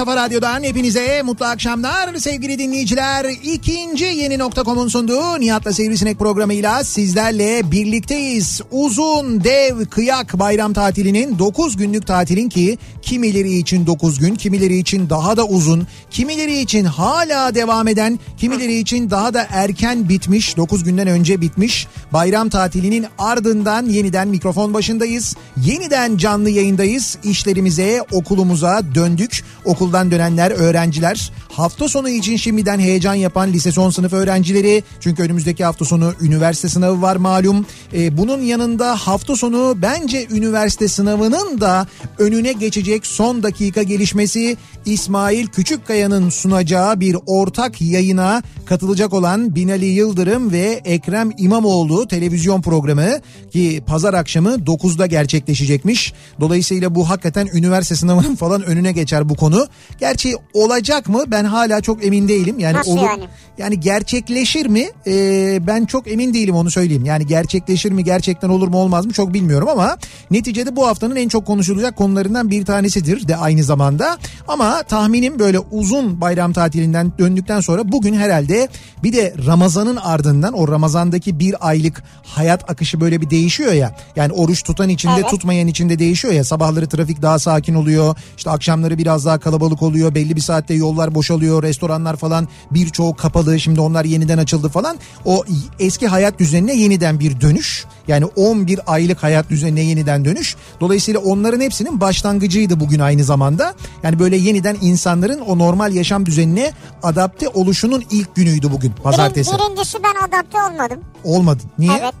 kafa radyodan hepinize mutlu akşamlar sevgili dinleyiciler. İkinci yeni nokta.com'un sunduğu Nihat'la Sivrisinek programıyla sizlerle birlikteyiz. Uzun, dev, kıyak bayram tatilinin 9 günlük tatilin ki kimileri için 9 gün, kimileri için daha da uzun, kimileri için hala devam eden, kimileri için daha da erken bitmiş, 9 günden önce bitmiş bayram tatilinin ardından yeniden mikrofon başındayız. Yeniden canlı yayındayız. İşlerimize, okulumuza döndük. Okuldan dönenler, öğrenciler. Hafta sonu için şimdiden heyecan yapan lise son sınıf öğrencileri. Çünkü önümüzdeki hafta sonu üniversite sınavı var malum. Ee, bunun yanında hafta sonu bence üniversite sınavının da önüne geçecek son dakika gelişmesi İsmail Küçükkaya'nın sunacağı bir ortak yayına katılacak olan Binali Yıldırım ve Ekrem İmamoğlu televizyon programı ki pazar akşamı 9'da gerçekleşecekmiş. Dolayısıyla bu hakikaten üniversite sınavının falan önüne geçer bu konu. Gerçi olacak mı ben hala çok emin değilim. Yani Nasıl yani? Yani gerçekleşir mi? Ee, ben çok emin değilim onu söyleyeyim. Yani gerçekleşir mi gerçekten olur mu olmaz mı çok bilmiyorum ama neticede bu haftanın en çok konuşulacak konularından bir tanesidir de aynı zamanda. Ama tahminim böyle uzun bayram tatilinden döndükten sonra bugün herhalde bir de Ramazan'ın ardından o Ramazan'daki bir aylık hayat akışı böyle bir değişiyor ya. Yani oruç tutan içinde Evet. tutmayan içinde değişiyor ya. Sabahları trafik daha sakin oluyor. İşte akşamları biraz daha kalabalık oluyor. Belli bir saatte yollar boşalıyor. Restoranlar falan birçoğu kapalı. Şimdi onlar yeniden açıldı falan. O eski hayat düzenine yeniden bir dönüş. Yani 11 aylık hayat düzenine yeniden dönüş. Dolayısıyla onların hepsinin başlangıcıydı bugün aynı zamanda. Yani böyle yeniden insanların o normal yaşam düzenine adapte oluşunun ilk günüydü bugün pazartesi. Birin- birincisi ben adapte olmadım. Olmadı. Niye? Evet.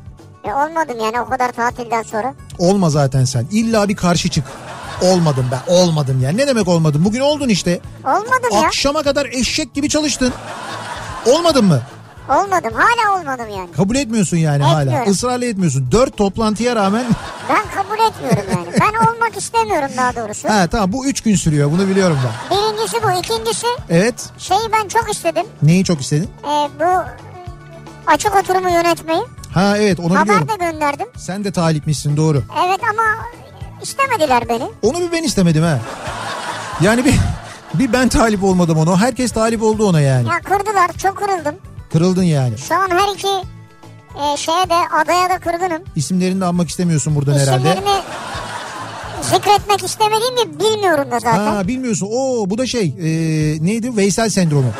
E, olmadım yani o kadar tatilden sonra. Olma zaten sen. İlla bir karşı çık. Olmadım ben. Olmadım yani. Ne demek olmadım? Bugün oldun işte. Olmadım ya. Akşama kadar eşek gibi çalıştın. Olmadın mı? Olmadım. Hala olmadım yani. Kabul etmiyorsun yani hala. Etmiyorum. Israrla etmiyorsun. Dört toplantıya rağmen Ben kabul etmiyorum yani. Ben olmak istemiyorum daha doğrusu. ha tamam bu üç gün sürüyor bunu biliyorum ben. Birincisi bu. İkincisi Evet. şeyi ben çok istedim. Neyi çok istedin? E, bu açık oturumu yönetmeyi. Ha evet onu Haber biliyorum. de gönderdim. Sen de talipmişsin doğru. Evet ama istemediler beni. Onu bir ben istemedim ha. Yani bir bir ben talip olmadım ona. Herkes talip oldu ona yani. Ya kırdılar. Çok kırıldım. Kırıldın yani. Şu an her iki e, şeye de adaya da kırgınım. İsimlerini de anmak istemiyorsun buradan herhalde. İsimlerini zikretmek istemediğimi bilmiyorum da zaten. Ha bilmiyorsun. Oo bu da şey e, neydi? Veysel sendromu.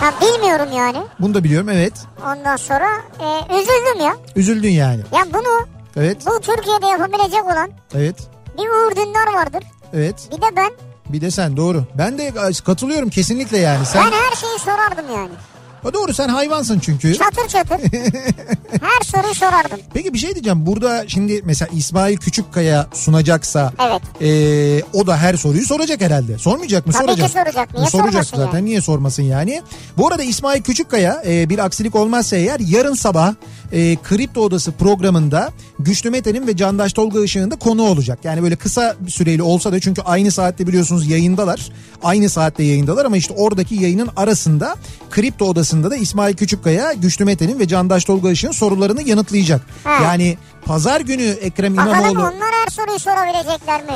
Ha, bilmiyorum yani. Bunu da biliyorum evet. Ondan sonra e, üzüldüm ya. Üzüldün yani. Ya bunu Evet. bu Türkiye'de yapabilecek olan Evet. bir Uğur Dündar vardır. Evet. Bir de ben. Bir de sen doğru. Ben de katılıyorum kesinlikle yani. Sen Ben her şeyi sorardım yani. Ha, doğru sen hayvansın çünkü. Çatır çatır. her soruyu sorardım. Peki bir şey diyeceğim. Burada şimdi mesela İsmail Küçükkaya sunacaksa Evet. e, o da her soruyu soracak herhalde. Sormayacak mı? Tabii soracak. ki soracak. Niye soracak zaten. yani? Niye sormasın yani? Bu arada İsmail Küçükkaya e, bir aksilik olmazsa eğer yarın sabah e, Kripto Odası programında Güçlü Mete'nin ve Candaş Tolga Işık'ın da konu olacak. Yani böyle kısa bir süreli olsa da çünkü aynı saatte biliyorsunuz yayındalar. Aynı saatte yayındalar ama işte oradaki yayının arasında Kripto Odası'nda da İsmail Küçükkaya Güçlü Mete'nin ve Candaş Tolga Işık'ın sorularını yanıtlayacak. Ha. Yani pazar günü Ekrem Bakalım İmamoğlu... onlar her soruyu sorabilecekler mi?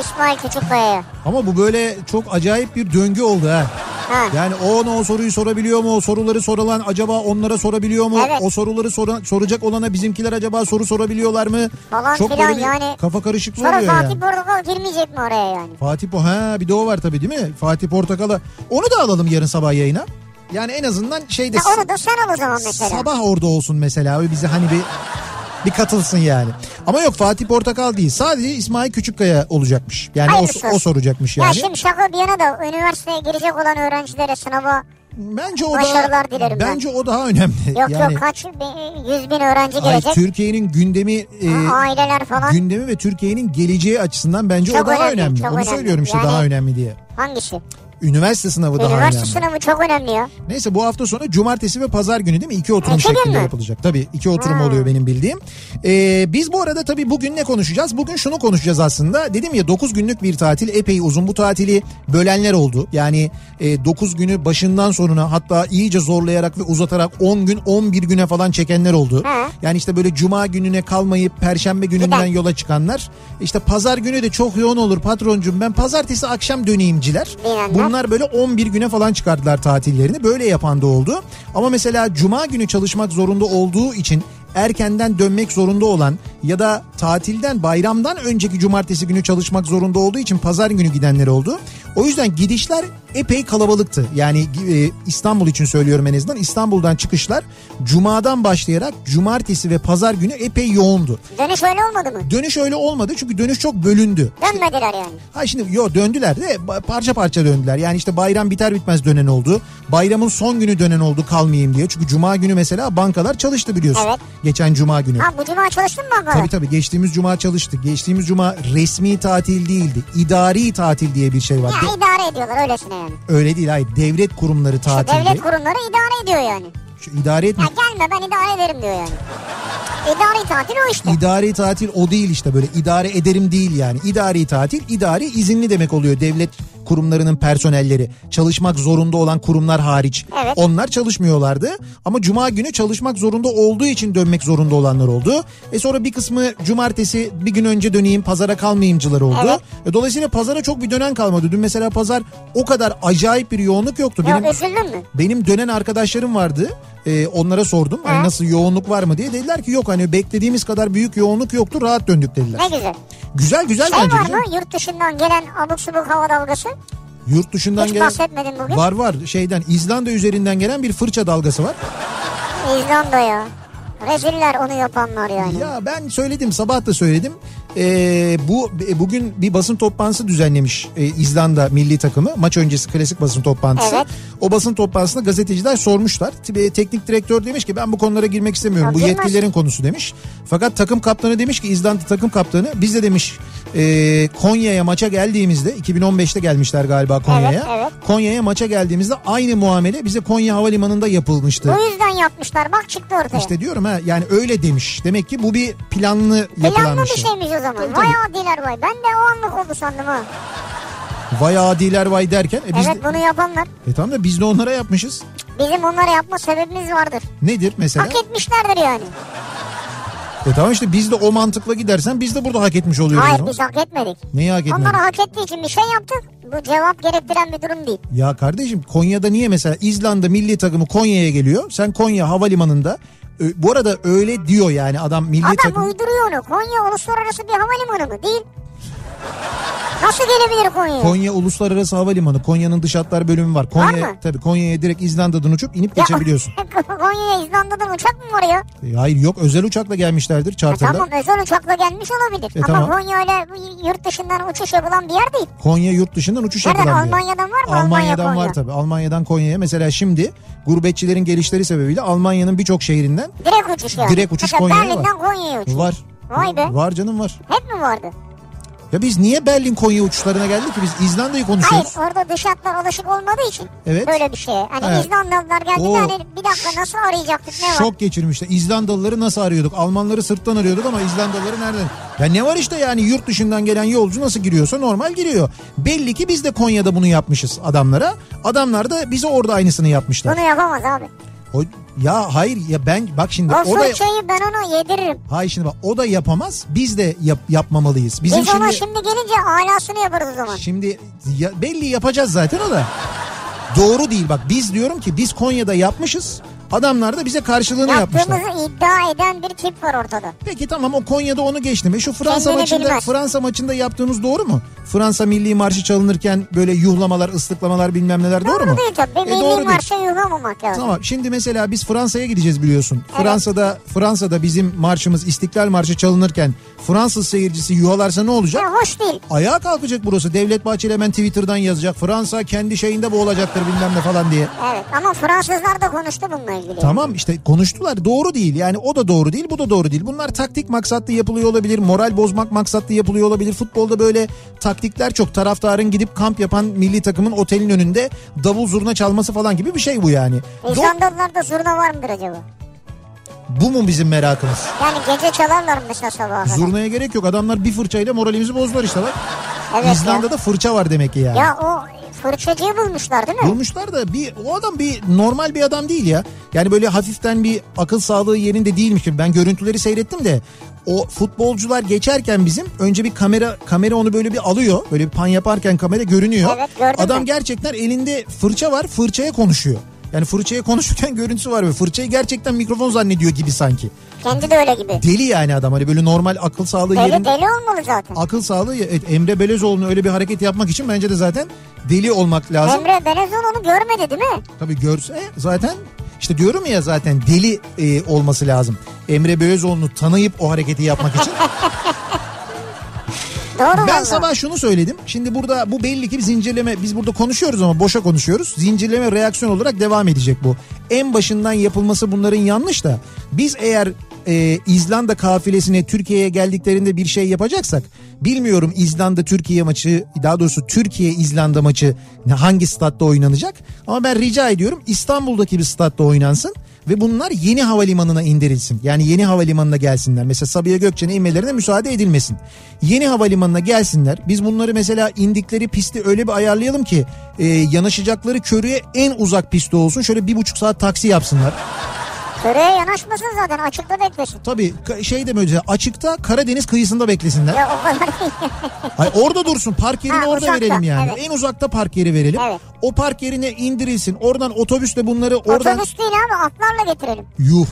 İsmail Küçükkaya'ya. Ama bu böyle çok acayip bir döngü oldu ha. Ha. Yani o ona o soruyu sorabiliyor mu? O soruları sorulan acaba onlara sorabiliyor mu? Evet. O soruları sora- soracak olana bizimkiler acaba soru sorabiliyorlar mı? Falan çok filan böyle yani. kafa karışıklığı Sonra oluyor Fatih yani. Portakal girmeyecek mi oraya yani? Fatih po ha bir de o var tabii değil mi? Fatih Portakal'a. Onu da alalım yarın sabah yayına. Yani en azından şeyde Ya onu da sen al o zaman mesela. sabah orada olsun mesela. Bize hani bir bir katılsın yani. Ama yok Fatih Portakal değil. Sadece İsmail Küçükkaya olacakmış. Yani o, o soracakmış Ya yani. şimdi şaka bir yana da üniversiteye girecek olan öğrencilere sınava Bence o Başarılar daha, dilerim ben. bence o daha önemli. yok yani, yok kaç yüz bin öğrenci gelecek. Türkiye'nin gündemi e, Ha, aileler falan. gündemi ve Türkiye'nin geleceği açısından bence Çok o daha önemli, önemli. Onu önemli. söylüyorum işte Yani- daha önemli diye. Hangisi? Üniversite sınavı daha Üniversite önemli. sınavı çok önemli ya. Neyse bu hafta sonu cumartesi ve pazar günü değil mi? İki oturum İki şeklinde mü? yapılacak. Tabii iki oturum Ha. oluyor benim bildiğim. Ee, biz bu arada tabii bugün ne konuşacağız? Bugün şunu konuşacağız aslında. Dedim ya 9 günlük bir tatil epey uzun. Bu tatili bölenler oldu. Yani 9 günü başından sonuna hatta iyice zorlayarak ve uzatarak 10 gün 11 güne falan çekenler oldu. Ha. Yani işte böyle cuma gününe kalmayıp perşembe gününden Giden. yola çıkanlar. İşte pazar günü de çok yoğun olur patroncum ben pazartesi akşam döneyimciler. Diyenler. Bunlar böyle 11 güne falan çıkardılar tatillerini. Böyle yapan da oldu. Ama mesela cuma günü çalışmak zorunda olduğu için erkenden dönmek zorunda olan ya da tatilden bayramdan önceki cumartesi günü çalışmak zorunda olduğu için pazar günü gidenler oldu. O yüzden gidişler epey kalabalıktı. Yani e, İstanbul için söylüyorum en azından İstanbul'dan çıkışlar cumadan başlayarak cumartesi ve pazar günü epey yoğundu. Dönüş öyle olmadı mı? Dönüş öyle olmadı çünkü dönüş çok bölündü. Dönmediler yani. Ha şimdi yo döndüler de parça parça döndüler. Yani işte bayram biter bitmez dönen oldu. Bayramın son günü dönen oldu kalmayayım diye. Çünkü cuma günü mesela bankalar çalıştı biliyorsun. Evet. Geçen cuma günü. Ha bu cuma çalıştın mı bakalım? Tabii tabii geçtiğimiz cuma çalıştık. Geçtiğimiz cuma resmi tatil değildi. İdari tatil diye bir şey var. Ya idare ediyorlar öylesine yani. öyle değil hayır. Devlet kurumları İşte tatildi. devlet kurumları idare ediyor yani. Şu idare etme. Ya gelme ben idare ederim diyor yani. İdari tatil o işte. İdari tatil o değil işte böyle idare ederim değil yani. İdari tatil idari izinli demek oluyor devlet kurumlarının personelleri. Çalışmak zorunda olan kurumlar hariç. Evet. Onlar çalışmıyorlardı ama cuma günü çalışmak zorunda olduğu için dönmek zorunda olanlar oldu. E sonra bir kısmı cumartesi bir gün önce döneyim pazara kalmayımcılar oldu. Evet. E dolayısıyla pazara çok bir dönen kalmadı. Dün mesela pazar o kadar acayip bir yoğunluk yoktu. Ya Benim üzüldün mü? benim dönen arkadaşlarım vardı. Ee, onlara sordum. Hani Ha. nasıl yoğunluk var mı diye. Dediler ki yok hani beklediğimiz kadar büyük yoğunluk yoktu. Rahat döndük dediler. Ne güzel. Güzel güzel Şey bence. var mı yurt dışından gelen abuk subuk hava dalgası? Yurt dışından Hiç gelen bahsetmedin bugün. var var şeyden İzlanda üzerinden gelen bir fırça dalgası var. İzlanda ya. Reziller onu yapanlar yani. Ya ben söyledim sabah da söyledim. Ee, bu e, bugün bir basın toplantısı düzenlemiş e, İzlanda milli takımı. Maç öncesi klasik basın toplantısı. Evet. O basın toplantısında gazeteciler sormuşlar. T- Teknik direktör demiş ki ben bu konulara girmek istemiyorum. Ya bu girmez. yetkililerin konusu demiş. Fakat takım kaptanı demiş ki İzlanda takım kaptanı biz de demiş e, Konya'ya maça geldiğimizde 2015'te gelmişler galiba Konya'ya. Evet, evet. Konya'ya maça geldiğimizde aynı muamele bize Konya Havalimanı'nda yapılmıştı. Bu yüzden yapmışlar. Bak çıktı ortaya. İşte diyorum ha yani öyle demiş. Demek ki bu bir planlı yapılan Planlı bir bir şey. şeymiş o zaman. Tabii, Vay tabii. adiler vay. Ben de o anlık oldu sandım ha. Vay adiler vay derken e biz evet de, bunu yapanlar. e tamam da biz de onlara yapmışız. Bizim onları yapma sebebimiz vardır. Nedir mesela? Hak etmişlerdir yani. E tamam işte biz de o mantıkla gidersen biz de burada hak etmiş oluyoruz. Hayır biz hak etmedik. Neyi hak etmedik? Onları hak ettiği için bir şey yaptık. Bu cevap gerektiren bir durum değil. Ya kardeşim Konya'da niye mesela İzlanda milli takımı Konya'ya geliyor. Sen Konya havalimanında bu arada öyle diyor yani adam milli Adam takım. uyduruyor onu. Konya uluslararası bir havalimanı mı? Değil. Nasıl gelebilir Konya'ya? Konya Uluslararası Havalimanı. Konya'nın dış hatlar bölümü var. Konya, Var mı? Tabii Konya'ya direkt İzlanda'dan uçup inip Ya- geçebiliyorsun. Konya'ya İzlanda'dan uçak mı var ya? E, hayır yok özel uçakla gelmişlerdir E charter'la. tamam özel uçakla gelmiş olabilir. E Ama tamam. Konya öyle yurt dışından uçuş yapılan bir yer değil. Konya yurt dışından uçuş Nereden? yapılan bir yer. Almanya'dan var mı? Almanya, Almanya'dan Konya. var tabii. Almanya'dan Konya'ya. Mesela şimdi gurbetçilerin gelişleri sebebiyle Almanya'nın birçok şehrinden Direkt uçuş yani. Direkt uçuş Konya'ya Berlin'den Konya'ya uçuş. var. Vay be. Var canım var. Hep mi vardı? Ya biz niye Berlin Konya uçuşlarına geldik ki biz İzlanda'yı Hayır konuşuyoruz. orada dış hatlar alışık olmadığı için Evet. böyle bir şey. Hani Evet. İzlandalılar Oo. hani bir dakika nasıl arayacaktık ne var? Şok geçirmişler. İzlandalıları nasıl arıyorduk? Almanları sırttan arıyorduk ama İzlandalıları nereden? Ya ne var işte yani yurt dışından gelen yolcu nasıl giriyorsa normal giriyor. Belli ki biz de Konya'da bunu yapmışız adamlara. Adamlar da bize orada aynısını yapmışlar. Bunu yapamaz abi. O, ya hayır ya ben bak şimdi O o da fırçayı ben ona yediririm. hayır şimdi bak o da yapamaz. Biz de yap, yapmamalıyız. Bizim Biz ona şimdi şimdi gelince alasını yaparız o zaman. Şimdi ya, belli yapacağız zaten o da. Doğru değil bak biz diyorum ki biz Konya'da yapmışız. Adamlar da bize karşılığını yapmışlar. Yaptığımızı iddia eden bir tip var ortada. Peki tamam o Konya'da onu geçtim. E şu Fransa Kendini maçında bilmez. Fransa maçında yaptığımız doğru mu? Fransa milli marşı çalınırken böyle yuhlamalar, ıslıklamalar bilmem neler doğru, Doğru mu? değil tabii. E, Milli doğru değil. marşa yuhlamamak lazım. Tamam şimdi mesela biz Fransa'ya gideceğiz biliyorsun. Fransa'da Fransa'da bizim marşımız İstiklal Marşı çalınırken Fransız seyircisi yuhalarsa ne olacak? Ya hoş değil. Ayağa kalkacak burası. Devlet Bahçeli hemen Twitter'dan yazacak. Fransa kendi şeyinde boğulacaktır bilmem ne falan diye. Evet ama Fransızlar da konuştu bununla ilgili. Tamam işte konuştular doğru değil yani o da doğru değil bu da doğru değil. Bunlar taktik maksatlı yapılıyor olabilir moral bozmak maksatlı yapılıyor olabilir. Futbolda böyle taktikler çok taraftarın gidip kamp yapan milli takımın otelin önünde davul zurna çalması falan gibi bir şey bu yani. Do- İzlandalılarda zurna var mıdır acaba? bu mu bizim merakımız? Yani gece çalarlar mı mesela sabaha? Zurnaya gerek yok adamlar bir fırçayla moralimizi bozdular işte bak. Evet İzlanda'da fırça var demek ki yani. ya. Ya o fırçacıyı bulmuşlar değil mi? Bulmuşlar da bir o adam bir normal bir adam değil ya. Yani böyle hafiften bir akıl sağlığı yerinde değilmiş gibi. Ben görüntüleri seyrettim de o futbolcular geçerken bizim önce bir kamera kamera onu böyle bir alıyor. Böyle bir pan yaparken kamera görünüyor. Evet, gördüm adam ben. gerçekten elinde fırça var. Fırçaya konuşuyor. Yani fırçaya konuşurken görüntüsü var ve fırçayı gerçekten mikrofon zannediyor gibi sanki. Kendi de öyle gibi. Deli yani adam hani böyle normal akıl sağlığı Deli yerinde deli olmalı zaten. akıl sağlığı evet, Emre Belezoğlu'nun öyle bir hareket yapmak için bence de zaten deli olmak lazım. Emre Belezon onu görmedi değil mi? Tabii görse zaten işte diyorum ya zaten deli e, olması lazım. Emre Belözoğlu'nu tanıyıp o hareketi yapmak için. Doğru ben sabah şunu söyledim. Şimdi burada bu belli ki bir zincirleme biz burada konuşuyoruz ama boşa konuşuyoruz. Zincirleme reaksiyon olarak devam edecek bu. En başından yapılması bunların yanlış da biz eğer e, İzlanda kafilesine Türkiye'ye geldiklerinde bir şey yapacaksak bilmiyorum İzlanda Türkiye maçı daha doğrusu Türkiye İzlanda maçı hangi statta oynanacak ama ben rica ediyorum İstanbul'daki bir statta oynansın ve bunlar yeni havalimanına indirilsin. Yani yeni havalimanına gelsinler. Mesela Sabiha Gökçen'e inmelerine müsaade edilmesin. Yeni havalimanına gelsinler. Biz bunları mesela indikleri pisti öyle bir ayarlayalım ki e, yanaşacakları körüye en uzak pisti olsun. Şöyle bir buçuk saat taksi yapsınlar. Köreye yanaşmasın zaten açıkta beklesin. Tabii şey de böyle açıkta Karadeniz kıyısında beklesinler. Ya o kadar. Hayır, orada dursun park yerini Ha, orada uzakta, verelim yani. evet. En uzakta park yeri verelim. Evet. O park yerine indirilsin. Oradan otobüsle bunları oradan... Otobüs değil abi atlarla getirelim. Yuh.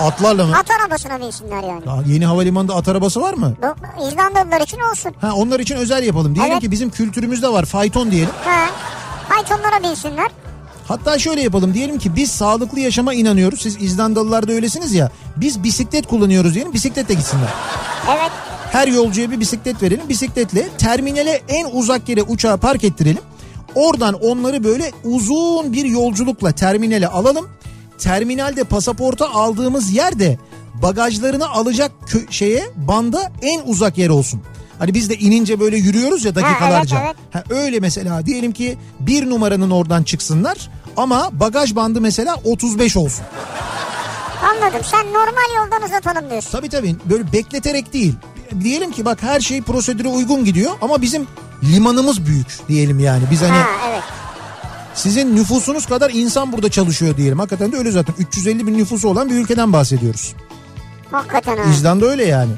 Atlarla mı? At arabasına binsinler yani. Ya yeni havalimanında at arabası var mı? Bu İzlandalılar için olsun. Ha onlar için özel yapalım. Diyelim Evet. ki bizim kültürümüzde var fayton diyelim. Ha. Faytonlara binsinler. Hatta şöyle yapalım diyelim ki biz sağlıklı yaşama inanıyoruz. Siz İzlandalılar da öylesiniz ya. Biz bisiklet kullanıyoruz diyelim bisikletle gitsinler. Evet. Her yolcuya bir bisiklet verelim. Bisikletle terminale en uzak yere uçağı park ettirelim. Oradan onları böyle uzun bir yolculukla terminale alalım. Terminalde pasaporta aldığımız yerde bagajlarını alacak kö- şeye banda en uzak yer olsun. Hani biz de inince böyle yürüyoruz ya dakikalarca. evet, Ha, öyle mesela diyelim ki bir numaranın oradan çıksınlar ama bagaj bandı mesela 35 olsun. Anladım. Sen normal yoldan uzatalım diyorsun. Tabii tabii böyle bekleterek değil. Diyelim ki bak her şey prosedüre uygun gidiyor ama bizim limanımız büyük diyelim yani. Biz hani Ha evet. sizin nüfusunuz kadar insan burada çalışıyor diyelim. Hakikaten de öyle zaten. 350 bin nüfusu olan bir ülkeden bahsediyoruz. Hakikaten ha. İzlanda öyle yani.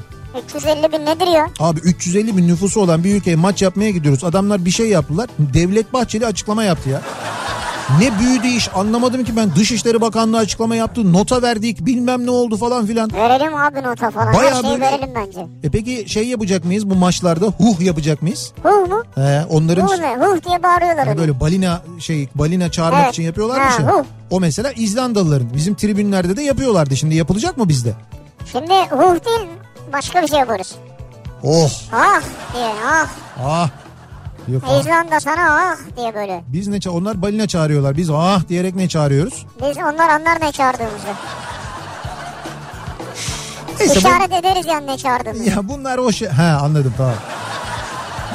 350 bin nedir ya? Abi 350 bin nüfusu olan bir ülkeye maç yapmaya gidiyoruz. Adamlar bir şey yaptılar. Devlet Bahçeli açıklama yaptı ya. Ne büyüdü iş anlamadım ki ben Dışişleri Bakanlığı açıklama yaptı. Nota verdik bilmem ne oldu falan filan. Verelim abi nota falan. Bayağı Her şeyi böyle- verelim bence. E peki şey yapacak mıyız bu maçlarda? Huh yapacak mıyız? Huh mu? He, onların Huh ne? Huh diye bağırıyorlar onu. böyle balina şey balina çağırmak Evet. için yapıyorlarmış Ha, ya. hu. O mesela İzlandalıların bizim tribünlerde de yapıyorlardı. Şimdi yapılacak mı bizde? Şimdi huh değil başka bir şey yaparız. Oh Ah diye ah. ah. Yok, ah. İzlanda sana ah diye böyle. Biz ne ça- onlar balina çağırıyorlar. Biz ah diyerek ne çağırıyoruz? Biz onlar anlar ne çağırdığımızı. Neyse, bu- İşaret ederiz yani ne çağırdığını. Ya bunlar o şey... Ha anladım tamam.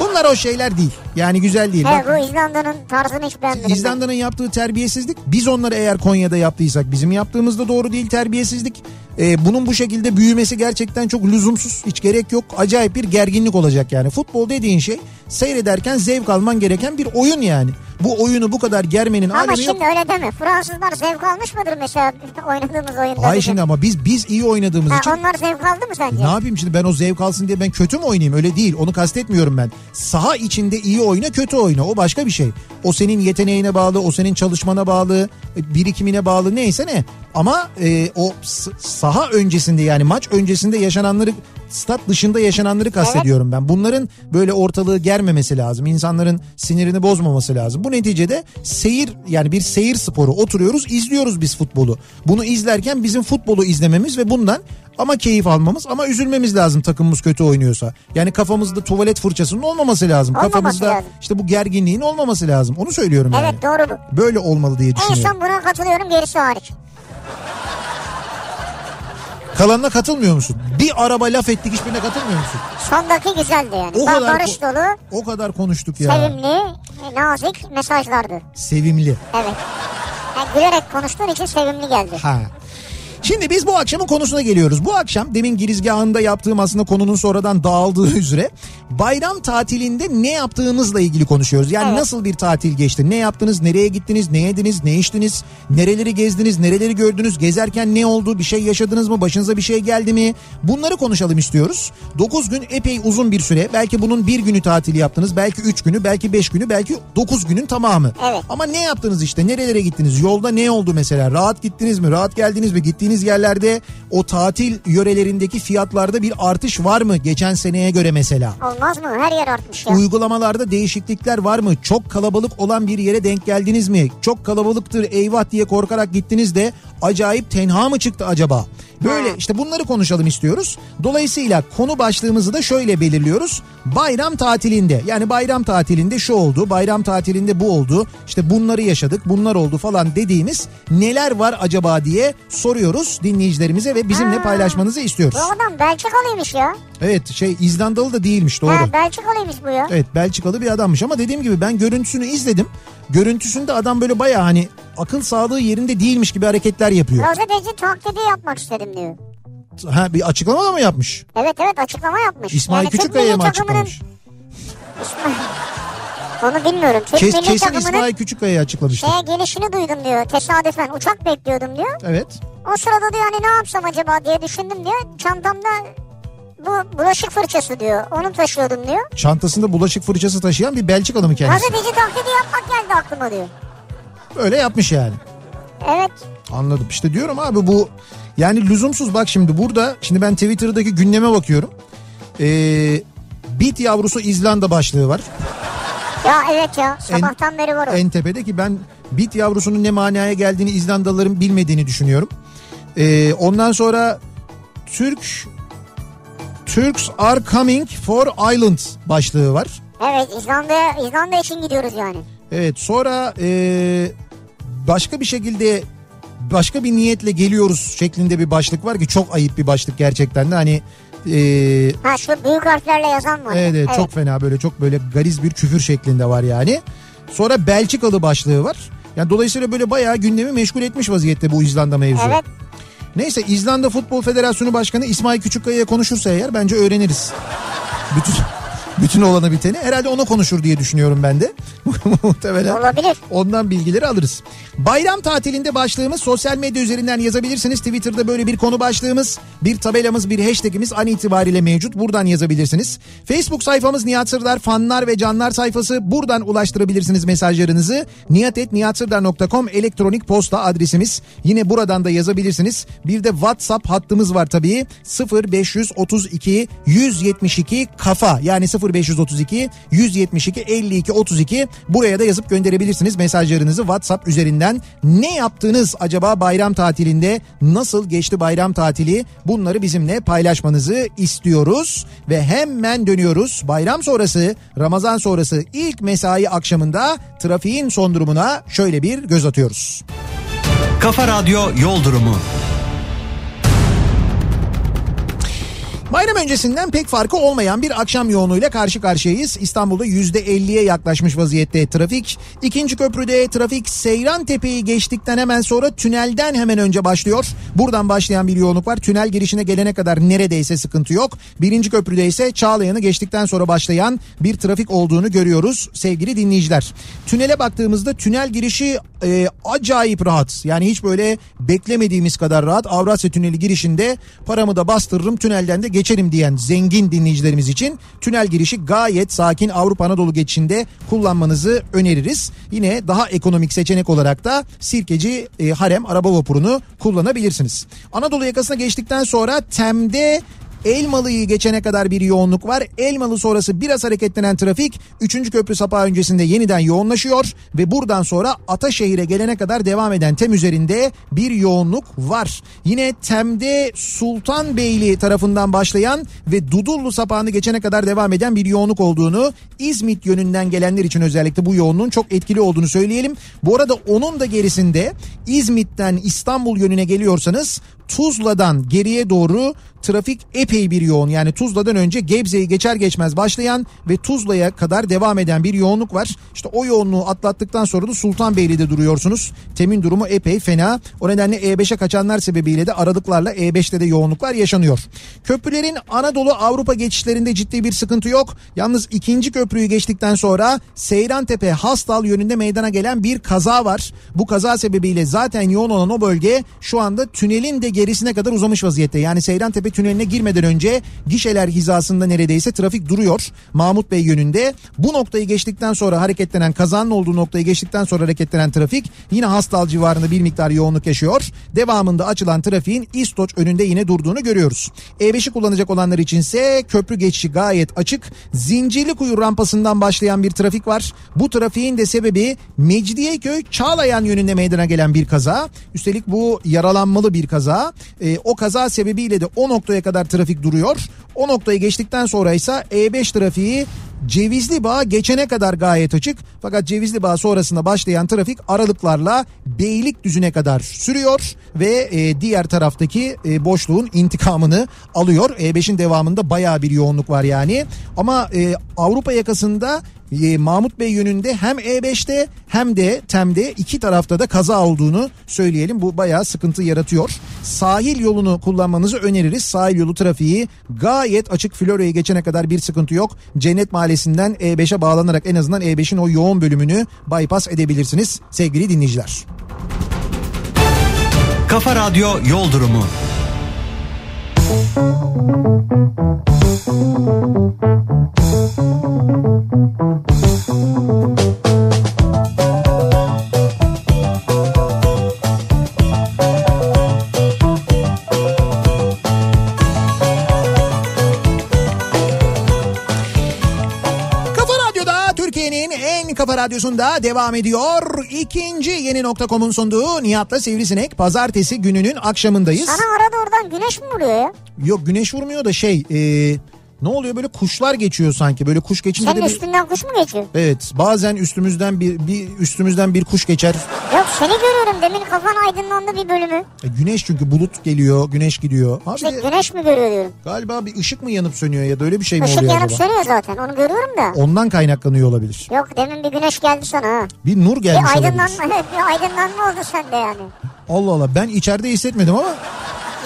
Bunlar o şeyler değil. Yani güzel değil. Evet Bak, İzlanda'nın tarzını hiç beğenmedim. İzlanda'nın yaptığı terbiyesizlik biz onları eğer Konya'da yaptıysak bizim yaptığımızda doğru değil terbiyesizlik. Ee, bunun bu şekilde büyümesi gerçekten çok lüzumsuz. Hiç gerek yok. Acayip bir gerginlik olacak yani. Futbol dediğin şey seyrederken zevk alman gereken bir oyun yani. Bu oyunu bu kadar germenin Ama alemi şimdi yok. öyle deme. Fransızlar zevk almış mıdır mesela oynadığımız oyunda? Hayır bizim? şimdi ama biz biz iyi oynadığımız Ha, için onlar zevk aldı mı sence? Ne yapayım şimdi ben o zevk alsın diye ben kötü mü oynayayım öyle değil onu kastetmiyorum ben. Saha içinde iyi oyna kötü oyna o başka bir şey. O senin yeteneğine bağlı o senin çalışmana bağlı e, birikimine bağlı neyse ne. Ama e, o saha öncesinde yani maç öncesinde yaşananları stat dışında yaşananları kastediyorum ben. Bunların böyle ortalığı germemesi lazım. İnsanların sinirini bozmaması lazım. Bu neticede seyir yani bir seyir sporu oturuyoruz izliyoruz biz futbolu. Bunu izlerken bizim futbolu izlememiz ve bundan ama keyif almamız ama üzülmemiz lazım takımımız kötü oynuyorsa. Yani kafamızda tuvalet fırçasının olmaması lazım. Olmaması Kafamızda lazım. işte bu gerginliğin olmaması lazım. Onu söylüyorum yani. Evet doğru bu. Böyle olmalı diye En düşünüyorum. son buna katılıyorum gerisi hariç. Kalanına katılmıyor musun? Bir araba laf ettik hiçbirine katılmıyor musun? Sondaki güzeldi yani. O Bak kadar barış dolu, O kadar konuştuk ya. sevimli, nazik mesajlardı. Sevimli. Evet. Yani gülerek konuştuğun için sevimli geldi. Ha. Şimdi biz bu akşamın konusuna geliyoruz. Bu akşam demin girizgahında yaptığım aslında konunun sonradan dağıldığı üzere bayram tatilinde ne yaptığınızla ilgili konuşuyoruz. Yani Evet. nasıl bir tatil geçti? Ne yaptınız? Nereye gittiniz? Ne yediniz? Ne içtiniz? Nereleri gezdiniz? Nereleri gördünüz? Gezerken ne oldu? Bir şey yaşadınız mı? Başınıza bir şey geldi mi? Bunları konuşalım istiyoruz. 9 gün epey uzun bir süre. Belki bunun bir günü tatil yaptınız. Belki 3 günü, belki 5 günü, belki 9 günün tamamı. Evet. Ama ne yaptınız işte? Nerelere gittiniz? Yolda ne oldu mesela? Rahat gittiniz mi? Rahat geldiniz mi? Gittiğiniz yerlerde o tatil yörelerindeki fiyatlarda bir artış var mı? Geçen seneye göre mesela. Olmaz mı? Her yer artmış ya. Uygulamalarda değişiklikler var mı? Çok kalabalık olan bir yere denk geldiniz mi? Çok kalabalıktır eyvah diye korkarak gittiniz de acayip tenha mı çıktı acaba? Böyle işte bunları konuşalım istiyoruz. Dolayısıyla konu başlığımızı da şöyle belirliyoruz. Bayram tatilinde yani bayram tatilinde şu oldu, bayram tatilinde bu oldu. İşte bunları yaşadık, bunlar oldu falan dediğimiz neler var acaba diye soruyoruz dinleyicilerimize ve bizimle Ha. paylaşmanızı istiyoruz. Bu adam Belçikalıymış ya. Evet şey İzlandalı da değilmiş doğru. Ha, Belçikalıymış bu ya. Evet Belçikalı bir adammış ama dediğim gibi ben görüntüsünü izledim. Görüntüsünde adam böyle baya hani akıl sağlığı yerinde değilmiş gibi hareketler yapıyor. Gazeteci taklidi yapmak istedim diyor. Ha bir açıklama da mı yapmış? Evet evet açıklama yapmış. İsmail Yani Küçükkaya'ya mı açıklamış? Onu bilmiyorum. Türk Kes, milli kesin İsmail Küçükkaya'ya açıklamıştır. şeye gelişini duydum diyor. Tesadüfen uçak bekliyordum diyor. Evet. O sırada diyor hani ne yapsam acaba diye düşündüm diyor. Çantamda bu bulaşık fırçası diyor. Onu taşıyordum diyor. Çantasında bulaşık fırçası taşıyan bir Belçikalı mı kendisi? Gazeteci taklidi yapmak geldi aklıma diyor. Öyle yapmış yani. Evet. Anladım. İşte diyorum abi bu yani lüzumsuz bak şimdi burada şimdi ben Twitter'daki gündeme bakıyorum. Ee, bit yavrusu İzlanda başlığı var. Ya evet ya sabahtan beri var o. En tepede ki ben bit yavrusunun ne manaya geldiğini İzlandalıların bilmediğini düşünüyorum. Ee, ondan sonra Türk Turks are coming for island başlığı var. Evet İzlanda'ya İzlanda için gidiyoruz yani. Evet sonra e, başka bir şekilde başka bir niyetle geliyoruz şeklinde bir başlık var ki çok ayıp bir başlık gerçekten de hani e, Ha şu büyük harflerle yazan var. Evet, evet çok fena böyle çok böyle gariz bir küfür şeklinde var yani. Sonra Belçikalı başlığı var. Yani dolayısıyla böyle bayağı gündemi meşgul etmiş vaziyette bu İzlanda mevzu. Evet. Neyse İzlanda Futbol Federasyonu Başkanı İsmail Küçükkaya'ya konuşursa eğer bence öğreniriz. Bütün bütün olanı biteni herhalde ona konuşur diye düşünüyorum ben de. Muhtemelen. Olabilir. Ondan bilgileri alırız. Bayram tatilinde başlığımız sosyal medya üzerinden yazabilirsiniz. Twitter'da böyle bir konu başlığımız, bir tabelamız, bir hashtagimiz an itibariyle mevcut. Buradan yazabilirsiniz. Facebook sayfamız Nihat Sırdar fanlar ve canlar sayfası. Buradan ulaştırabilirsiniz mesajlarınızı. niyatetniyatsırdar.com elektronik posta adresimiz. Yine buradan da yazabilirsiniz. Bir de WhatsApp hattımız var tabii. 0532 172 kafa yani 0532 172 52 32 buraya da yazıp gönderebilirsiniz mesajlarınızı WhatsApp üzerinden. Ne yaptınız acaba bayram tatilinde? Nasıl geçti bayram tatili? Bunları bizimle paylaşmanızı istiyoruz ve hemen dönüyoruz. Bayram sonrası, Ramazan sonrası ilk mesai akşamında trafiğin son durumuna şöyle bir göz atıyoruz. Kafa Radyo Yol Durumu. Bayram öncesinden pek farkı olmayan bir akşam yoğunluğuyla karşı karşıyayız. İstanbul'da %50'ye yaklaşmış vaziyette trafik. İkinci köprüde trafik Seyran Tepe'yi geçtikten hemen sonra tünelden hemen önce başlıyor. Buradan başlayan bir yoğunluk var. Tünel girişine gelene kadar neredeyse sıkıntı yok. Birinci köprüde ise Çağlayan'ı geçtikten sonra başlayan bir trafik olduğunu görüyoruz sevgili dinleyiciler. Tünele baktığımızda tünel girişi e, acayip rahat. Yani hiç böyle beklemediğimiz kadar rahat. Avrasya Tüneli girişinde paramı da bastırırım tünelden de geçerim diyen zengin dinleyicilerimiz için tünel girişi gayet sakin Avrupa Anadolu geçişinde kullanmanızı öneririz. Yine daha ekonomik seçenek olarak da Sirkeci e, Harem araba vapurunu kullanabilirsiniz. Anadolu yakasına geçtikten sonra Tem'de Elmalı'yı geçene kadar bir yoğunluk var. Elmalı sonrası biraz hareketlenen trafik 3. köprü sapağı öncesinde yeniden yoğunlaşıyor ve buradan sonra Ataşehir'e gelene kadar devam eden Tem üzerinde bir yoğunluk var. Yine Tem'de Sultanbeyli tarafından başlayan ve Dudullu sapağını geçene kadar devam eden bir yoğunluk olduğunu İzmit yönünden gelenler için özellikle bu yoğunluğun çok etkili olduğunu söyleyelim. Bu arada onun da gerisinde İzmit'ten İstanbul yönüne geliyorsanız Tuzla'dan geriye doğru trafik epey bir yoğun. Yani Tuzla'dan önce Gebze'yi geçer geçmez başlayan ve Tuzla'ya kadar devam eden bir yoğunluk var. İşte o yoğunluğu atlattıktan sonra da Sultanbeyli'de duruyorsunuz. Temin durumu epey fena. O nedenle E5'e kaçanlar sebebiyle de aralıklarla E5'te de yoğunluklar yaşanıyor. Köprülerin Anadolu Avrupa geçişlerinde ciddi bir sıkıntı yok. Yalnız ikinci köprüyü geçtikten sonra Seyrantepe Hastal yönünde meydana gelen bir kaza var. Bu kaza sebebiyle zaten yoğun olan o bölge şu anda tünelin de gerisine kadar uzamış vaziyette. Yani Seyrantepe tüneline girmeden önce gişeler hizasında neredeyse trafik duruyor. Mahmut Bey yönünde. Bu noktayı geçtikten sonra hareketlenen kazanın olduğu noktayı geçtikten sonra hareketlenen trafik yine Hastal civarında bir miktar yoğunluk yaşıyor. Devamında açılan trafiğin İstoç önünde yine durduğunu görüyoruz. E5'i kullanacak olanlar içinse köprü geçişi gayet açık. Zincirlikuyu rampasından başlayan bir trafik var. Bu trafiğin de sebebi Mecidiyeköy Çağlayan yönünde meydana gelen bir kaza. Üstelik bu yaralanmalı bir kaza. E, o kaza sebebiyle de o noktaya kadar trafik duruyor. O noktayı geçtikten sonra ise E5 trafiği Cevizli Bağ geçene kadar gayet açık. Fakat Cevizli Bağ sonrasında başlayan trafik aralıklarla Beylikdüzü'ne kadar sürüyor ve e, diğer taraftaki e, boşluğun intikamını alıyor. E5'in devamında baya bir yoğunluk var yani. Ama e, Avrupa yakasında Mahmut Bey yönünde hem E5'te hem de TEM'de iki tarafta da kaza olduğunu söyleyelim. Bu bayağı sıkıntı yaratıyor. Sahil yolunu kullanmanızı öneririz. Sahil yolu trafiği gayet açık Florya'ya geçene kadar bir sıkıntı yok. Cennet Mahallesi'nden E5'e bağlanarak en azından E5'in o yoğun bölümünü bypass edebilirsiniz sevgili dinleyiciler. Kafa Radyo Yol Durumu. Thank you. Kafa radyosunda devam ediyor. İkinci yeni nokta.com'un sunduğu Nihat'la Sivrisinek pazartesi gününün akşamındayız. Sana arada oradan güneş mi vuruyor ya? Yok güneş vurmuyor da şey e, ne oluyor böyle kuşlar geçiyor sanki böyle kuş geçince Senin de bir... üstünden kuş mu geçiyor? Evet bazen üstümüzden bir, bir üstümüzden bir kuş geçer. Yok seni görüyorum demin kafan aydınlandı bir bölümü. E, güneş çünkü bulut geliyor güneş gidiyor. Abi İşte güneş mi görüyor diyorum. galiba bir ışık mı yanıp sönüyor ya da öyle bir şey mi Işık oluyor yanıp acaba? sönüyor zaten onu görüyorum da. Ondan kaynaklanıyor olabilir. Yok demin bir güneş geldi sana ha. Bir nur Bir gelmiş olabilir. aydınlanma, bir aydınlanma oldu sende yani. Allah Allah ben içeride hissetmedim ama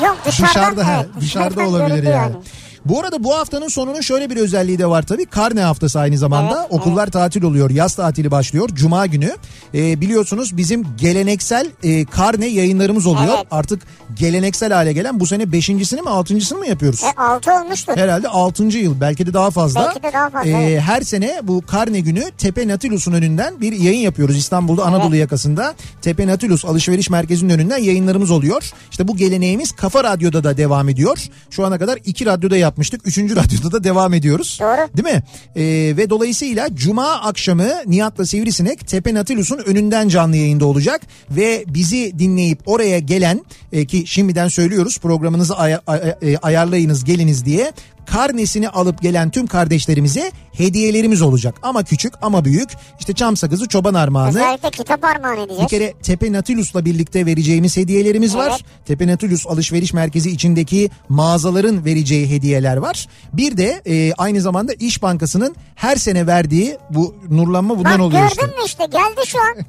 Yok dışarıdan dışarıda evet, dışarıda olabilir göründü yani. Bu arada bu haftanın sonunun şöyle bir özelliği de var tabii. Karne haftası aynı zamanda. Evet, Okullar tatil oluyor. Yaz tatili başlıyor. Cuma günü. Ee, biliyorsunuz bizim geleneksel e, karne yayınlarımız oluyor. Evet. Artık geleneksel hale gelen bu sene beşincisini mi altıncısını mı yapıyoruz? E 6 olmuştur. Herhalde 6. yıl belki de daha fazla. Belki de daha fazla, Ee, evet. Her sene bu karne günü Tepe Natilus'un önünden bir yayın yapıyoruz. İstanbul'da Anadolu yakasında Tepe Natilus alışveriş merkezinin önünden yayınlarımız oluyor. İşte bu geleneğimiz Kafa Radyo'da da devam ediyor. Şu ana kadar iki radyoda yapmıştık. Üçüncü radyoda da devam ediyoruz. Doğru. Değil mi? Ee, ve dolayısıyla Cuma akşamı Nihat'la Sivrisinek Tepe Natilus'un önünden canlı yayında olacak. Ve bizi dinleyip oraya gelen e, ki şimdiden söylüyoruz programınızı aya- ay- e, ayarlayınız geliniz diye karnesini alıp gelen tüm kardeşlerimize hediyelerimiz olacak. Ama küçük ama büyük işte çam sakızı çoban armağanı. Özellikle kitap armağan Bir edeceğiz. kere Tepe Natilus'la birlikte vereceğimiz hediyelerimiz var. Evet. Tepe Natilus alışveriş merkezi içindeki mağazaların vereceği hediyeler var. Bir de e, aynı zamanda İş Bankası'nın her sene verdiği bu nurlanma bundan Bak oluyor gördün işte. mü işte geldi şu an.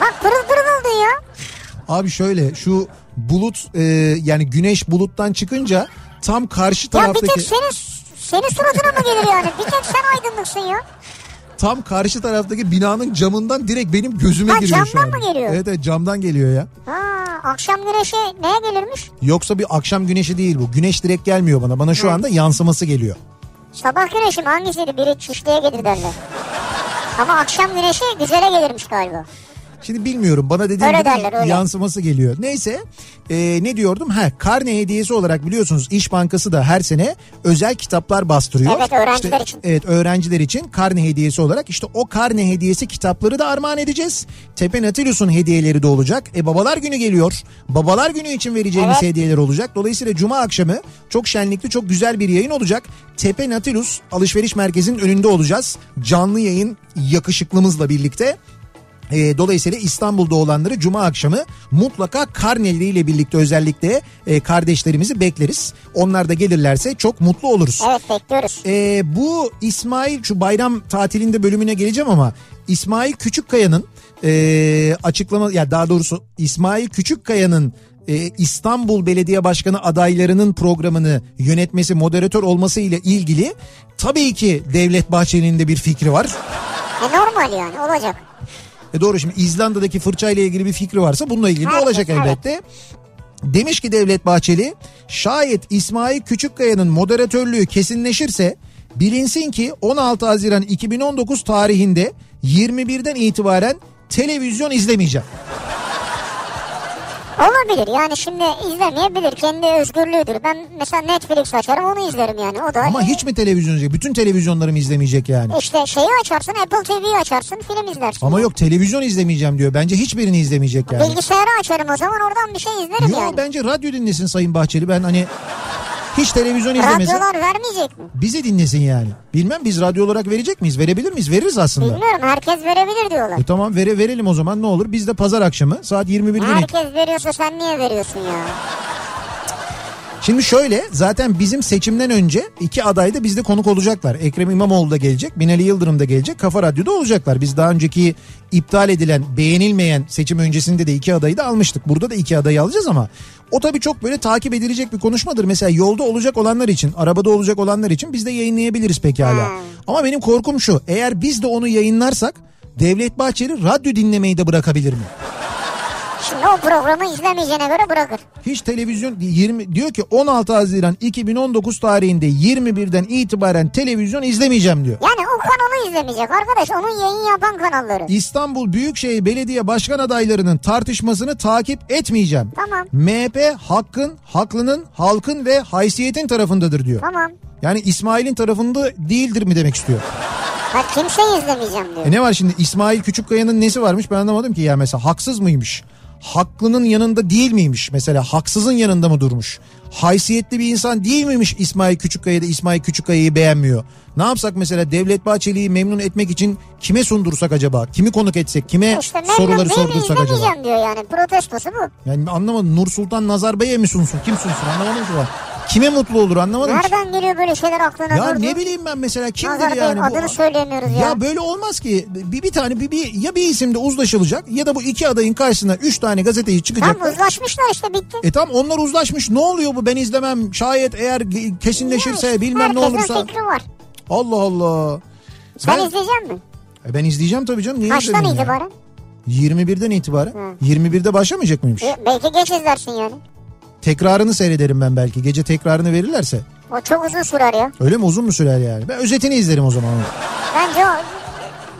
Bak pırıl pırıl oldun ya. Abi şöyle şu bulut e, yani güneş buluttan çıkınca tam karşı Ya bir taraftaki tek senin, senin suratına mı gelir yani? Bir tek sen aydınlıksın ya. tam karşı taraftaki binanın camından direkt benim gözüme Ha, giriyor şu camdan an. mı geliyor? Evet, evet camdan geliyor ya. Ha, akşam güneşi neye gelirmiş? Yoksa bir akşam güneşi değil bu. Güneş direkt gelmiyor bana. Bana şu anda yansıması geliyor. Sabah güneşi mi hangisiydi? Biri çişliğe gelir derler. Ama akşam güneşi güzele gelirmiş galiba. Şimdi bilmiyorum bana dediğim Öyle gibi derler, öyle. yansıması geliyor. Neyse e, ne diyordum? Ha karne hediyesi olarak biliyorsunuz İş Bankası da her sene özel kitaplar bastırıyor. Evet, öğrenciler İşte, için. Evet öğrenciler için karne hediyesi olarak işte o karne hediyesi kitapları da armağan edeceğiz. Tepe Natilus'un hediyeleri de olacak. E babalar günü geliyor. Babalar günü için vereceğimiz Evet. hediyeler olacak. Dolayısıyla cuma akşamı çok şenlikli çok güzel bir yayın olacak. Tepe Natilus alışveriş merkezinin önünde olacağız. Canlı yayın yakışıklımızla birlikte. E, dolayısıyla İstanbul'da olanları Cuma akşamı mutlaka karneleriyle birlikte özellikle e, kardeşlerimizi bekleriz. Onlar da gelirlerse çok mutlu oluruz. Evet bekliyoruz. E, bu İsmail şu bayram tatilinde bölümüne geleceğim ama İsmail Küçükkaya'nın e, açıklama ya daha doğrusu İsmail Küçükkaya'nın e, İstanbul Belediye Başkanı adaylarının programını yönetmesi, moderatör olması ile ilgili tabii ki Devlet Bahçeli'nin de bir fikri var. E normal yani olacak. E doğru şimdi İzlanda'daki fırça ile ilgili bir fikri varsa bununla ilgili de Herkes, olacak evet. elbette. Demiş ki Devlet Bahçeli şayet İsmail Küçükkaya'nın moderatörlüğü kesinleşirse bilinsin ki 16 Haziran 2019 tarihinde 21'den itibaren televizyon izlemeyeceğim. Olabilir yani şimdi izlemeyebilir. Kendi özgürlüğüdür. Ben mesela Netflix açarım onu izlerim yani. O da Ama hiç mi televizyon izleyecek? Bütün televizyonlarımı izlemeyecek yani. İşte şeyi açarsın Apple TV'yi açarsın film izlersin. Ama yok televizyon izlemeyeceğim diyor. Bence hiçbirini izlemeyecek yani. Bilgisayarı açarım o zaman oradan bir şey izlerim Yok yani. bence radyo dinlesin Sayın Bahçeli. Ben hani hiç televizyon izlemesin. Radyolar vermeyecek mi? Bizi dinlesin yani. Bilmem biz radyo olarak verecek miyiz? Verebilir miyiz? Veririz aslında. Bilmiyorum herkes verebilir diyorlar. E tamam vere, verelim o zaman ne olur. Biz de pazar akşamı saat 21'de net. Herkes veriyorsa sen niye veriyorsun ya? Şimdi şöyle zaten bizim seçimden önce iki aday da bizde konuk olacaklar. Ekrem İmamoğlu da gelecek, Binali Yıldırım da gelecek. Kafa Radyo'da olacaklar. Biz daha önceki iptal edilen, beğenilmeyen seçim öncesinde de iki adayı da almıştık. Burada da iki adayı alacağız ama o tabii çok böyle takip edilecek bir konuşmadır. Mesela yolda olacak olanlar için, arabada olacak olanlar için biz de yayınlayabiliriz pekala. Hmm. Ama benim korkum şu. Eğer biz de onu yayınlarsak Devlet Bahçeli radyo dinlemeyi de bırakabilir mi? Şimdi o programı izlemeyeceğine göre bırakır. Hiç televizyon 20 diyor ki 16 Haziran 2019 tarihinde 21'den itibaren televizyon izlemeyeceğim diyor. Yani kanalı izlemeyecek arkadaş. Onun yayın yapan kanalları. İstanbul Büyükşehir Belediye Başkan adaylarının tartışmasını takip etmeyeceğim. Tamam. MHP hakkın, haklının, halkın ve haysiyetin tarafındadır diyor. Tamam. Yani İsmail'in tarafında değildir mi demek istiyor. Ben kimseyi izlemeyeceğim diyor. E ne var şimdi İsmail Küçükkaya'nın nesi varmış ben anlamadım ki ya mesela haksız mıymış? Haklının yanında değil miymiş mesela haksızın yanında mı durmuş? Haysiyetli bir insan değil miymiş İsmail Küçükkaya da İsmail Küçükkaya'yı beğenmiyor? Ne yapsak mesela Devlet Bahçeli'yi memnun etmek için kime sundursak acaba? Kimi konuk etsek? Kime İşte soruları mi sordursak acaba? diyor yani. Protestosu bu. Yani anlamadım Nur Sultan Nazarbay'a mı sunsun? Kim sunsun anlamadım ki ben. Kime mutlu olur anlamadım ki. Nereden geliyor böyle şeyler aklına Ya durdu? ne bileyim ben mesela kimdir Nazar Bey, yani bu? adını söyleyemiyoruz ya. Ya böyle olmaz ki. Bir, bir tane bir, bir ya bir isimde uzlaşılacak ya da bu iki adayın karşısına üç tane gazeteci çıkacak. Tam uzlaşmışlar işte bitti. E tamam onlar uzlaşmış. Ne oluyor bu? Ben izlemem. Şayet eğer kesinleşirse Ya, bilmem ne herkesin olursa. fikri var. Allah Allah. Sen Ben- izleyecek misin? E ben izleyeceğim tabii canım. Niye Kaçtan izlemeyeyim ya? itibaren? 21'den itibaren. 21'de başlamayacak mıymış? E, belki geç izlersin yani. Tekrarını seyrederim ben belki. Gece tekrarını verirlerse. O çok uzun sürer ya. Öyle mi uzun mu sürer yani? Ben özetini izlerim o zaman. Bence o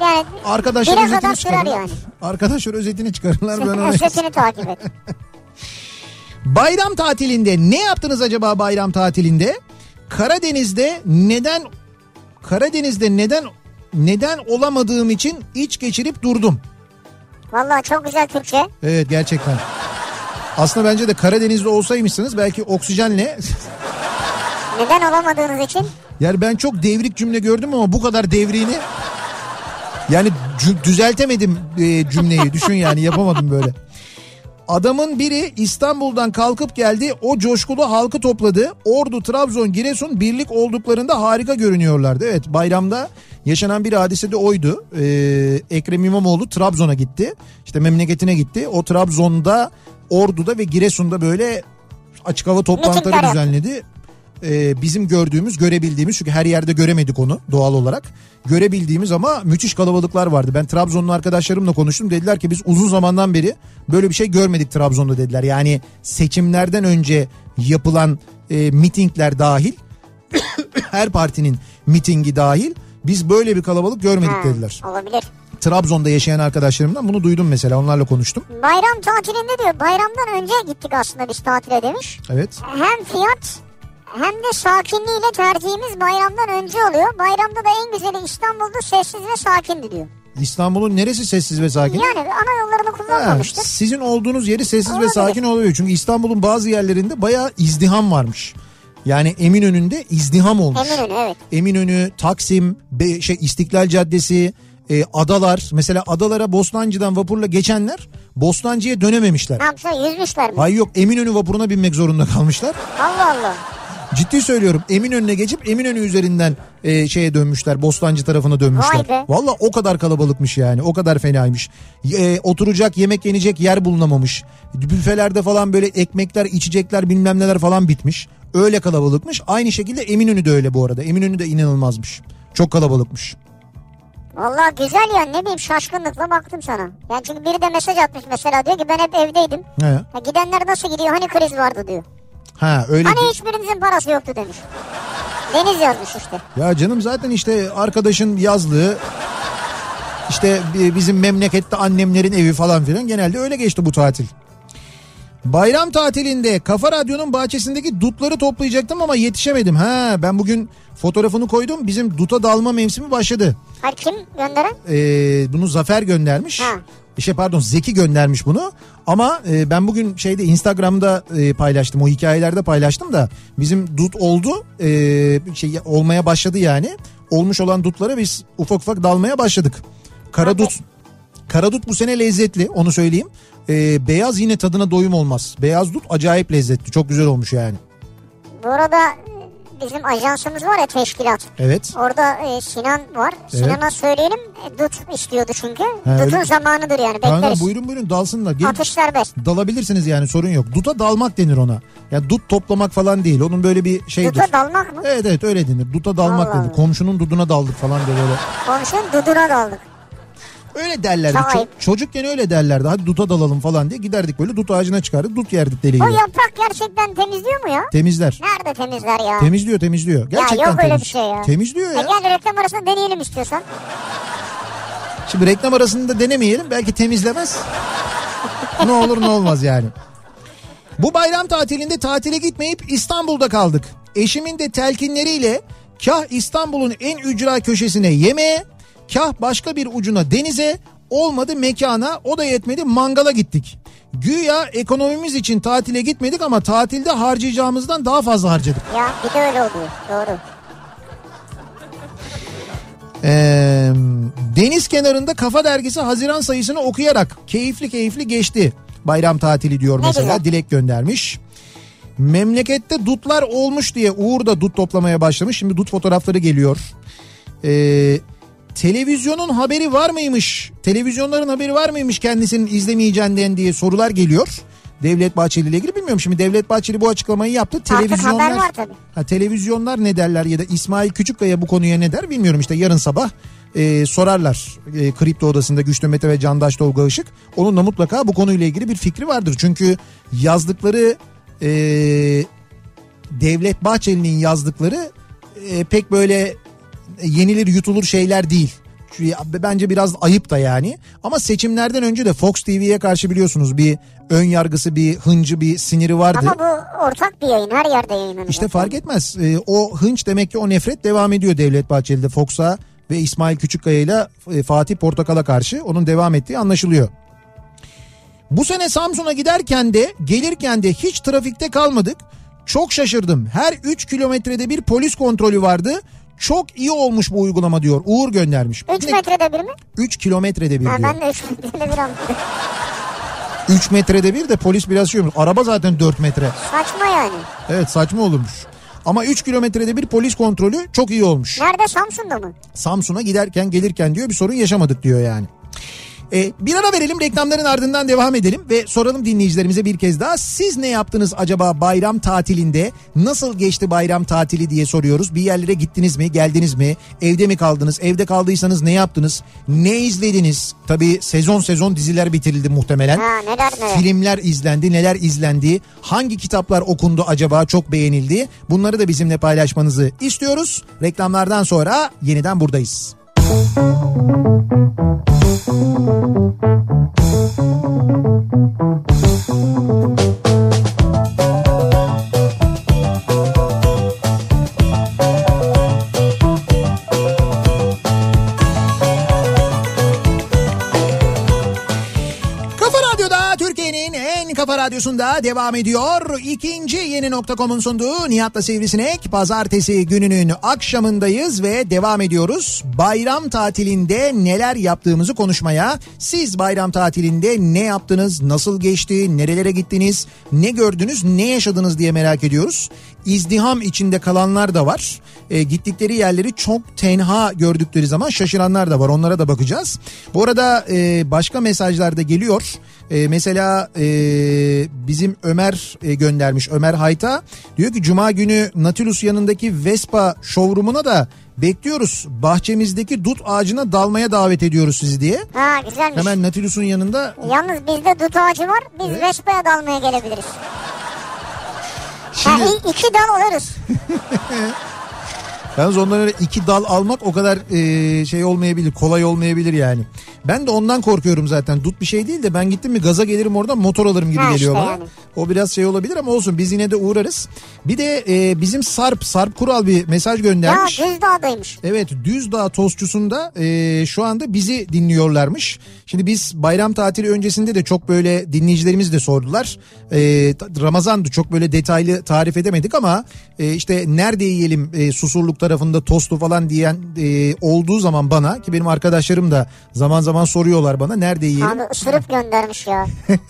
yani Arkadaşlar özetini çıkarırlar. yani. Arkadaşlar özetini çıkarırlar. Ben özetini takip et. Bayram tatilinde ne yaptınız acaba bayram tatilinde? Karadeniz'de neden Karadeniz'de neden neden olamadığım için iç geçirip durdum. Vallahi çok güzel Türkçe. Evet gerçekten. Aslında bence de Karadeniz'de olsaymışsınız belki oksijenle Neden olamadığınız için? Yani ben çok devrik cümle gördüm ama bu kadar devriğini yani düzeltemedim e, cümleyi. Düşün yani yapamadım böyle. Adamın biri İstanbul'dan kalkıp geldi. O coşkulu halkı topladı. Ordu, Trabzon, Giresun birlik olduklarında harika görünüyorlardı. Evet bayramda yaşanan bir hadise de oydu. Ee, Ekrem İmamoğlu Trabzon'a gitti. İşte memleketine gitti. O Trabzon'da, Ordu'da ve Giresun'da böyle açık hava toplantıları düzenledi. Ee, bizim gördüğümüz, görebildiğimiz çünkü her yerde göremedik onu doğal olarak. Görebildiğimiz ama müthiş kalabalıklar vardı. Ben Trabzonlu arkadaşlarımla konuştum. Dediler ki biz uzun zamandan beri böyle bir şey görmedik Trabzon'da dediler. Yani seçimlerden önce yapılan e, mitingler dahil her partinin mitingi dahil biz böyle bir kalabalık görmedik Ha, dediler. Olabilir. Trabzon'da yaşayan arkadaşlarımdan bunu duydum mesela onlarla konuştum. Bayram tatilinde diyor bayramdan önce gittik aslında biz tatile demiş. Evet. Hem fiyat hem de sakinliğiyle tercihimiz bayramdan önce oluyor. Bayramda da en güzeli İstanbul'da sessiz ve sakindi diyor. İstanbul'un neresi sessiz ve sakin? Yani ana yollarını Ha, kullanmamıştır. sizin olduğunuz yeri sessiz ve Olabilir. sakin oluyor. Çünkü İstanbul'un bazı yerlerinde bayağı izdiham varmış. Yani Eminönü'nde izdiham olmuş. Eminönü evet. Eminönü, Taksim, Be- şey İstiklal Caddesi, e, adalar. Mesela adalara Bostancı'dan vapurla geçenler Bostancı'ya dönememişler. Ne yapmışlar yüzmüşler mi? Hayır yok Eminönü vapuruna binmek zorunda kalmışlar. Allah Allah. Ciddi söylüyorum Eminönü'ne geçip Eminönü üzerinden e, şeye dönmüşler Bostancı tarafına dönmüşler. Vay be. Valla o kadar kalabalıkmış yani o kadar fenaymış. E, oturacak yemek yenecek yer bulunamamış. Büfelerde falan böyle ekmekler içecekler bilmem neler falan bitmiş. Öyle kalabalıkmış. Aynı şekilde Eminönü de öyle bu arada. Eminönü de inanılmazmış. Çok kalabalıkmış. Vallahi güzel ya ne bileyim şaşkınlıkla baktım sana. Yani çünkü biri de mesaj atmış mesela diyor ki ben hep evdeydim. He. Ha, gidenler nasıl gidiyor hani kriz vardı diyor. Ha öyle. Hani hiçbirinizin parası yoktu demiş. Deniz yazmış işte. Ya canım zaten işte arkadaşın yazlığı işte bi- bizim memlekette annemlerin evi falan filan genelde öyle geçti bu tatil. Bayram tatilinde Kafa Radyo'nun bahçesindeki dutları toplayacaktım ama yetişemedim. Ha ben bugün fotoğrafını koydum. Bizim duta dalma mevsimi başladı. Hayır kim gönderen? Ee, bunu Zafer göndermiş. Ha. Şey pardon Zeki göndermiş bunu. Ama e, ben bugün şeyde Instagram'da e, paylaştım. O hikayelerde paylaştım da bizim dut oldu. E, şey olmaya başladı yani. Olmuş olan dutlara biz ufak ufak dalmaya başladık. Karadut Karadut bu sene lezzetli onu söyleyeyim. E, beyaz yine tadına doyum olmaz. Beyaz dut acayip lezzetli. Çok güzel olmuş yani. Bu arada e, bizim ajansımız var ya teşkilat. Evet. Orada e, Sinan var. Sinan'a söyleyelim. E, dut istiyordu çünkü. Ha, Dutun zamanıdır yani Kanka bekleriz. buyurun buyurun dalsınlar. Gelin. Atış serbest. Dalabilirsiniz yani sorun yok. Duta dalmak denir ona. Ya dut toplamak falan değil. Onun böyle bir şeydir. Duta dalmak mı? Evet evet öyle denir. Duta dalmak Allah denir. Komşunun duduna daldık falan diye böyle. Komşunun duduna daldık. Öyle derlerdi. Çok Ço- çocukken öyle derlerdi. Hadi duta dalalım falan diye giderdik böyle dut ağacına çıkardık. Dut yerdik deli O gibi. yaprak gerçekten temizliyor mu ya? Temizler. Nerede temizler ya? Temizliyor temizliyor. Gerçekten yok öyle temiz. bir şey ya. Temizliyor E ya. gel reklam arasında deneyelim istiyorsan. Şimdi reklam arasında denemeyelim. Belki temizlemez. ne olur ne olmaz yani. Bu bayram tatilinde tatile gitmeyip İstanbul'da kaldık. Eşimin de telkinleriyle kah İstanbul'un en ücra köşesine yemeğe, kah başka bir ucuna denize, olmadı mekana, o da yetmedi mangala gittik. Güya ekonomimiz için tatile gitmedik ama tatilde harcayacağımızdan daha fazla harcadık. Ya bir de öyle oluyor. Doğru. Ee, deniz kenarında Kafa Dergisi Haziran sayısını okuyarak keyifli keyifli geçti. Bayram tatili diyor mesela güzel. Dilek göndermiş. Memlekette dutlar olmuş diye Uğur da dut toplamaya başlamış. Şimdi dut fotoğrafları geliyor. Ee, televizyonun haberi var mıymış? Televizyonların haberi var mıymış kendisinin izlemeyeceğinden diye sorular geliyor. Devlet Bahçeli ile ilgili bilmiyorum. Şimdi Devlet Bahçeli bu açıklamayı yaptı. Televizyonlar var tabii. Ha, televizyonlar ne derler ya da İsmail Küçükkaya bu konuya ne der bilmiyorum işte yarın sabah e, sorarlar e, kripto odasında Güçlü Mete ve Candaş Tolga Işık. Onun da mutlaka bu konuyla ilgili bir fikri vardır. Çünkü yazdıkları e, Devlet Bahçeli'nin yazdıkları e, pek böyle yenilir yutulur şeyler değil. Bence biraz ayıp da yani. Ama seçimlerden önce de Fox TV'ye karşı biliyorsunuz bir ön yargısı, bir hıncı, bir siniri vardı. Ama bu ortak bir yayın. Her yerde yayınlanıyor. İşte fark etmez. Ee, o hınç demek ki o nefret devam ediyor Devlet Bahçeli'de Fox'a ve İsmail Küçükkaya ile e, Fatih Portakal'a karşı onun devam ettiği anlaşılıyor. Bu sene Samsun'a giderken de gelirken de hiç trafikte kalmadık. Çok şaşırdım. Her 3 kilometrede bir polis kontrolü vardı. Çok iyi olmuş bu uygulama diyor. Uğur göndermiş. 3 metrede bir mi? 3 kilometrede bir Ha, diyor. ben de 3 metrede bir anladım. 3 metrede bir de polis biraz şey olmuş. Araba zaten 4 metre. Saçma yani. Evet saçma olurmuş. Ama 3 kilometrede bir polis kontrolü çok iyi olmuş. Nerede Samsun'da mı? Samsun'a giderken gelirken diyor bir sorun yaşamadık diyor yani. E, bir ara verelim reklamların ardından devam edelim ve soralım dinleyicilerimize bir kez daha. Siz ne yaptınız acaba bayram tatilinde? Nasıl geçti bayram tatili diye soruyoruz. Bir yerlere gittiniz mi, geldiniz mi? Evde mi kaldınız? Evde kaldıysanız ne yaptınız? Ne izlediniz? Tabii sezon sezon diziler bitirildi muhtemelen. Ha neler neler. Filmler izlendi, neler izlendi, hangi kitaplar okundu acaba çok beğenildi. Bunları da bizimle paylaşmanızı istiyoruz. Reklamlardan sonra yeniden buradayız. Kafa radyosunda devam ediyor. İkinci yeni nokta.com'un sunduğu Nihat'la Sivrisinek. Pazartesi gününün akşamındayız ve devam ediyoruz. Bayram tatilinde neler yaptığımızı konuşmaya. Siz bayram tatilinde ne yaptınız, nasıl geçti, nerelere gittiniz, ne gördünüz, ne yaşadınız diye merak ediyoruz. İzdiham içinde kalanlar da var. E, gittikleri yerleri çok tenha gördükleri zaman şaşıranlar da var. Onlara da bakacağız. Bu arada e, başka mesajlar da geliyor. E, mesela e, bizim Ömer e, göndermiş. Ömer Hayta diyor ki Cuma günü Nautilus yanındaki Vespa showroom'una da bekliyoruz. Bahçemizdeki dut ağacına dalmaya davet ediyoruz sizi diye. Ha güzelmiş. Hemen Nautilus'un yanında Yalnız bizde dut ağacı var. Biz Vespa'ya dalmaya gelebiliriz. Şimdi Ha, iki dal alırız. Yalnız ondan öyle iki dal almak o kadar e, şey olmayabilir, kolay olmayabilir yani. Ben de ondan korkuyorum zaten. Dut bir şey değil de ben gittim mi gaza gelirim oradan motor alırım gibi Ha, geliyor işte bana. yani. O biraz şey olabilir ama olsun biz yine de uğrarız. Bir de e, bizim Sarp, Sarp Kural bir mesaj Ya göndermiş. Düzdağ'daymış. Evet Düzdağ Tostçusu'nda e, şu anda bizi dinliyorlarmış. Şimdi biz bayram tatili öncesinde de çok böyle dinleyicilerimiz de sordular. E, Ramazan'dı çok böyle detaylı tarif edemedik ama e, işte nerede yiyelim e, Susurluk tarafında tostu falan diyen e, olduğu zaman bana ki benim arkadaşlarım da zaman zaman soruyorlar bana nerede yiyelim? Abi ısırıp göndermiş ya.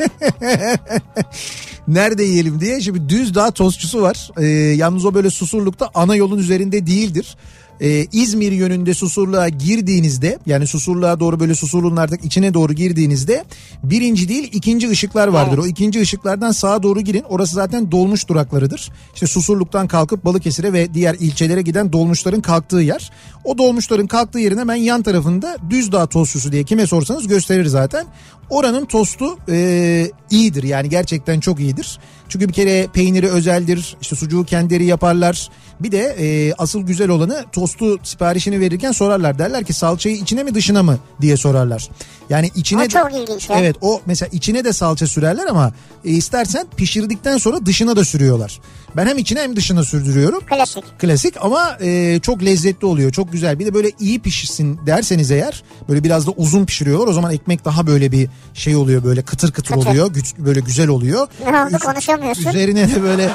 Nerede yiyelim diye. Şimdi Düzdağ tostçusu var. Ee, yalnız o böyle Susurluk'ta ana yolun üzerinde değildir. Ee, İzmir yönünde Susurluğa girdiğinizde yani Susurluğa doğru böyle Susurluğun artık içine doğru girdiğinizde birinci değil ikinci ışıklar vardır. O ikinci ışıklardan sağa doğru girin. Orası zaten dolmuş duraklarıdır. İşte Susurluk'tan kalkıp Balıkesir'e ve diğer ilçelere giden dolmuşların kalktığı yer. O dolmuşların kalktığı yerin hemen yan tarafında Düzdağ tostçusu diye kime sorsanız gösterir zaten. Oranın tostu e, iyidir yani gerçekten çok iyidir. Çünkü bir kere peyniri özeldir işte sucuğu kendileri yaparlar. Bir de e, asıl güzel olanı tostu siparişini verirken sorarlar. Derler ki salçayı içine mi dışına mı diye sorarlar. Yani içine O çok ilginç ya. Evet o mesela içine de salça sürerler ama e, istersen pişirdikten sonra dışına da sürüyorlar. Ben hem içine hem dışına sürdürüyorum. Klasik. Klasik ama e, çok lezzetli oluyor. Çok güzel. Bir de böyle iyi pişsin derseniz eğer böyle biraz da uzun pişiriyorlar. O zaman ekmek daha böyle bir şey oluyor böyle kıtır kıtır, Kıtır. oluyor. Güç, böyle güzel oluyor. Ne oldu Üz- konuşamıyorsun. Üzerine de böyle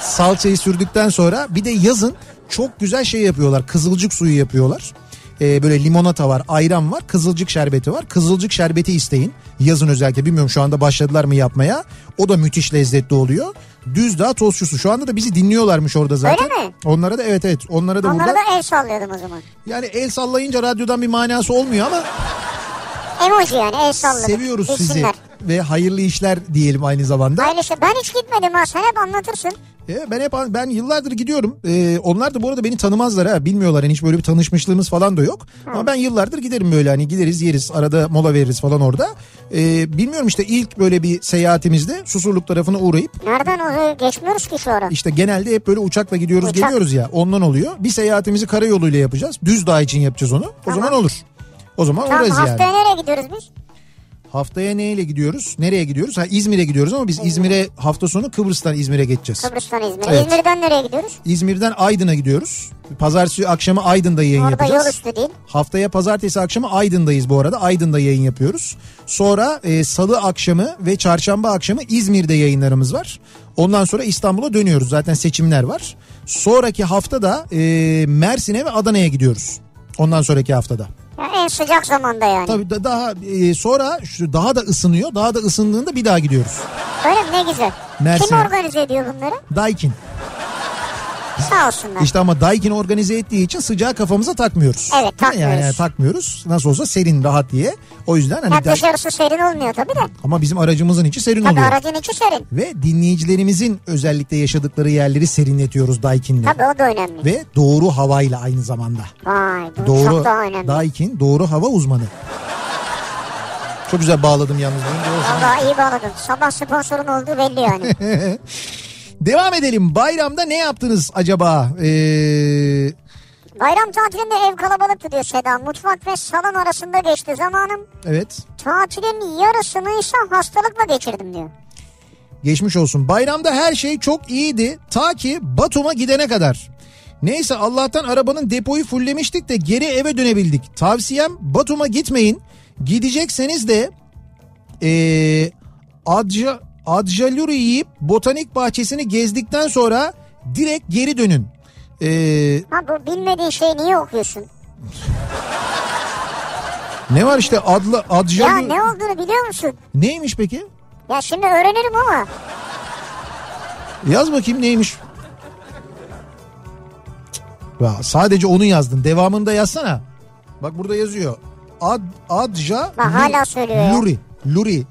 salçayı sürdükten sonra bir de yazın çok güzel şey yapıyorlar. Kızılcık suyu yapıyorlar. Ee, böyle limonata var, ayran var, kızılcık şerbeti var. Kızılcık şerbeti isteyin. Yazın özellikle bilmiyorum şu anda başladılar mı yapmaya. O da müthiş lezzetli oluyor. Düzdağ tostçusu. Şu anda da bizi dinliyorlarmış orada zaten. Öyle mi? Onlara da evet evet. Onlara da Onlara burada. da el sallıyordum o zaman. Yani el sallayınca radyodan bir manası olmuyor ama Emoji yani el salladım. seviyoruz sizi. Bilsinler. Ve hayırlı işler diyelim aynı zamanda. Hayırlı şey. Ben hiç gitmedim ha. Sen hep anlatırsın. E, ben hep ben yıllardır gidiyorum. E, onlar da bu arada beni tanımazlar ha bilmiyorlar. Yani hiç böyle bir tanışmışlığımız falan da yok. Ama ben yıllardır giderim böyle hani gideriz yeriz arada mola veririz falan orada. E, bilmiyorum işte ilk böyle bir seyahatimizde Susurluk tarafına uğrayıp Nereden o geçmiyoruz ki şu ara. işte genelde hep böyle uçakla gidiyoruz Uçak. geliyoruz ya ondan oluyor. Bir seyahatimizi karayoluyla yapacağız. Düz dağ için yapacağız onu. O zaman olur. O zaman Tamam uğrarız yani. haftaya nereye gidiyoruz biz? Haftaya neyle gidiyoruz? Nereye gidiyoruz? Ha İzmir'e gidiyoruz ama biz İzmir'e hafta sonu Kıbrıs'tan İzmir'e geçeceğiz. Kıbrıs'tan İzmir'e. Evet. İzmir'den nereye gidiyoruz? İzmir'den Aydın'a gidiyoruz. Pazartesi akşamı Aydın'da yayın Orada yapacağız. yol üstü değil. Haftaya pazartesi akşamı Aydın'dayız bu arada. Aydın'da yayın yapıyoruz. Sonra e, salı akşamı ve çarşamba akşamı İzmir'de yayınlarımız var. Ondan sonra İstanbul'a dönüyoruz. Zaten seçimler var. Sonraki hafta da e, Mersin'e ve Adana'ya gidiyoruz. Ondan sonraki haftada. Ya en sıcak zamanda yani. Tabii da- daha e, sonra şu daha da ısınıyor. Daha da ısındığında bir daha gidiyoruz. Öyle mi? Ne güzel. Mersin'e. Kim organize ediyor bunları? Daikin. Sağ olsunlar. İşte ama Daikin organize ettiği için sıcağı kafamıza takmıyoruz. Evet, takmıyoruz. Yani, yani takmıyoruz. Nasıl olsa serin rahat diye. O yüzden hani Ya Dai- dışarısı serin olmuyor tabii de. ama bizim aracımızın içi serin Tabii oluyor. aracın içi serin. Ve dinleyicilerimizin özellikle yaşadıkları yerleri serinletiyoruz Daikin'le. Tabii o da önemli. Ve doğru havayla aynı zamanda. Vay bu Doğru çok daha önemli. Daikin doğru hava uzmanı. Çok güzel bağladım yalnız. Valla iyi bağladın. Sabah sponsorun olduğu belli yani. Devam edelim. Bayramda ne yaptınız acaba? Ee, Bayram tatilinde ev kalabalıktı diyor Seda. Mutfak ve salon arasında geçti zamanım. evet. Tatilin yarısını ise hastalıkla geçirdim diyor. Geçmiş olsun. Bayramda her şey çok iyiydi. Ta ki Batum'a gidene kadar. Neyse Allah'tan arabanın depoyu fullemiştik de geri eve dönebildik. Tavsiyem Batum'a gitmeyin. Gidecekseniz de ee, Adja, Adjaluri yiyip botanik bahçesini gezdikten sonra direkt geri dönün. Ee, Ha bu bilmediğin şeyi niye okuyorsun? ne var işte adlı Ya Adjaluri... ne olduğunu biliyor musun? Neymiş peki? Ya şimdi öğrenirim ama. Yaz bakayım neymiş. Ya sadece onu yazdın. Devamını da yazsana. Bak burada yazıyor. Ad, adja Bak hala söylüyor ya. Luri. Luri.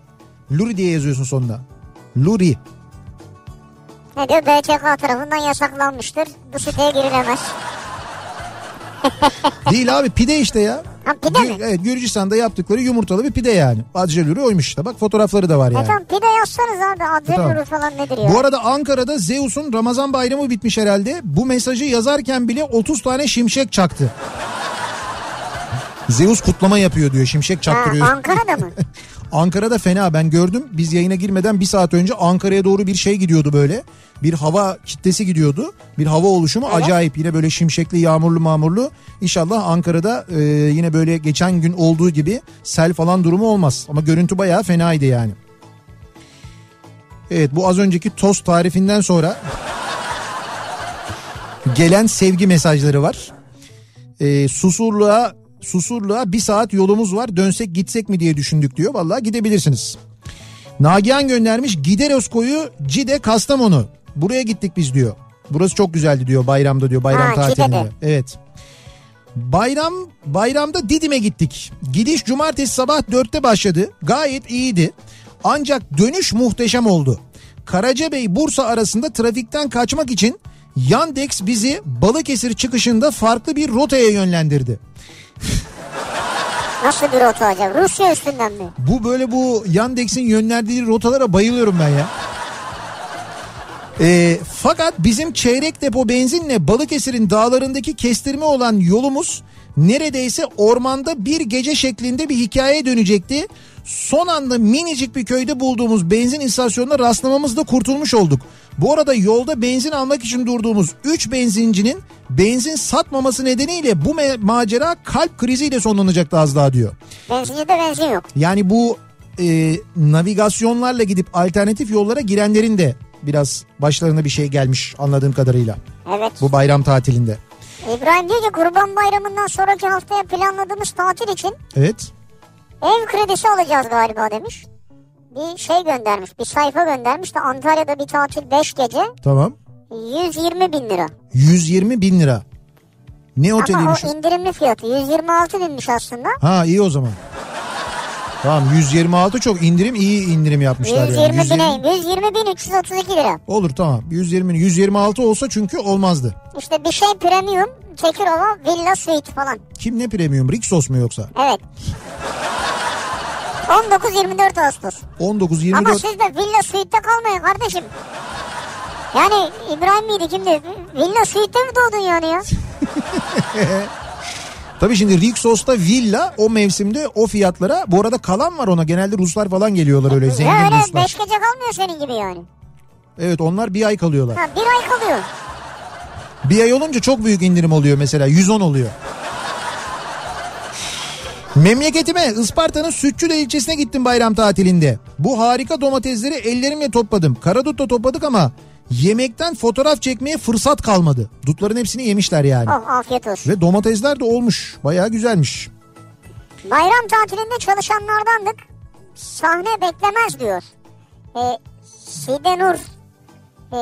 Luri diye yazıyorsun sonunda. Luri. Ne diyor BTK tarafından yasaklanmıştır. Bu siteye girilemez. Değil abi pide işte ya. Ha pide mi? Gür- Evet Gürcistan'da yaptıkları yumurtalı bir pide yani. Adja Luri oymuş işte. Bak fotoğrafları da var E yani. tamam pide yazsanız abi. Adrenalin Tamam. falan nedir ya? Bu arada Ankara'da Zeus'un Ramazan bayramı bitmiş herhalde. Bu mesajı yazarken bile 30 tane şimşek çaktı. Zeus kutlama yapıyor diyor. Şimşek ha, çaktırıyor. Ankara'da mı? Ankara'da fena ben gördüm. Biz yayına girmeden bir saat önce Ankara'ya doğru bir şey gidiyordu böyle. Bir hava kitlesi gidiyordu. Bir hava oluşumu acayip. Yine böyle şimşekli yağmurlu mamurlu. İnşallah Ankara'da e, yine böyle geçen gün olduğu gibi sel falan durumu olmaz. Ama görüntü bayağı fenaydı yani. Evet bu az önceki tost tarifinden sonra gelen sevgi mesajları var. E, Susurluğa Susurluğa bir saat yolumuz var dönsek gitsek mi diye düşündük diyor. Vallahi gidebilirsiniz. Nagihan göndermiş Gideros koyu Cide Kastamonu. Buraya gittik biz diyor. Burası çok güzeldi diyor bayramda diyor bayram Ha, tatilinde. Cide'de. Evet. Bayram bayramda Didim'e gittik. Gidiş cumartesi sabah 4'te başladı. Gayet iyiydi. Ancak dönüş muhteşem oldu. Karacabey Bursa arasında trafikten kaçmak için Yandex bizi Balıkesir çıkışında farklı bir rotaya yönlendirdi. Nasıl bir rota acaba? Rusya üstünden mi? Bu böyle bu Yandex'in yönlendirdiği rotalara bayılıyorum ben ya. Ee, fakat bizim çeyrek depo benzinle Balıkesir'in dağlarındaki kestirme olan yolumuz neredeyse ormanda bir gece şeklinde bir hikayeye dönecekti. Son anda minicik bir köyde bulduğumuz benzin istasyonuna rastlamamızda kurtulmuş olduk. Bu arada yolda benzin almak için durduğumuz 3 benzincinin benzin satmaması nedeniyle bu macera kalp kriziyle sonlanacaktı az daha diyor. Benzincide benzin yok. Yani bu e, navigasyonlarla gidip alternatif yollara girenlerin de biraz başlarına bir şey gelmiş anladığım kadarıyla Evet. bu bayram tatilinde. İbrahim diyor ki Kurban Bayramı'ndan sonraki haftaya planladığımız tatil için Evet. ev kredisi alacağız galiba demiş. Bir şey göndermiş, bir sayfa göndermiş de Antalya'da bir tatil 5 gece Tamam. 120 bin lira. 120 bin lira. Ne Ama oteliymiş? o indirimli fiyatı 126 binmiş aslında. Ha iyi o zaman. Tamam 126 çok indirim iyi indirim yapmışlar 120 yani. 120 bine 120 bin 332 lira. Olur tamam 120 126 olsa çünkü olmazdı. İşte bir şey premium Tekirova Villa Suite falan. Kim ne premium Rixos mu yoksa? Evet. 19-24 Ağustos. 19 Ama 24 siz de Villa Suite'de kalmayın kardeşim. Yani İbrahim miydi kimdi? Villa Suite'de mi doğdun yani ya? Tabii şimdi Rixos'ta villa o mevsimde o fiyatlara bu arada kalan var ona genelde Ruslar falan geliyorlar öyle zengin Ya öyle Ruslar. 5 gece kalmıyor senin gibi yani. Evet onlar bir ay kalıyorlar. Ha bir ay kalıyor. Bir ay olunca çok büyük indirim oluyor mesela 110 oluyor. Memleketime Isparta'nın Sütçüle ilçesine gittim bayram tatilinde. Bu harika domatesleri ellerimle topladım. Karadut'ta topladık ama yemekten fotoğraf çekmeye fırsat kalmadı. Dutların hepsini yemişler yani. Oh afiyet olsun. Ve domatesler de olmuş. Bayağı güzelmiş. Bayram tatilinde çalışanlardandık. Sahne beklemez diyor. E, Sidenur e,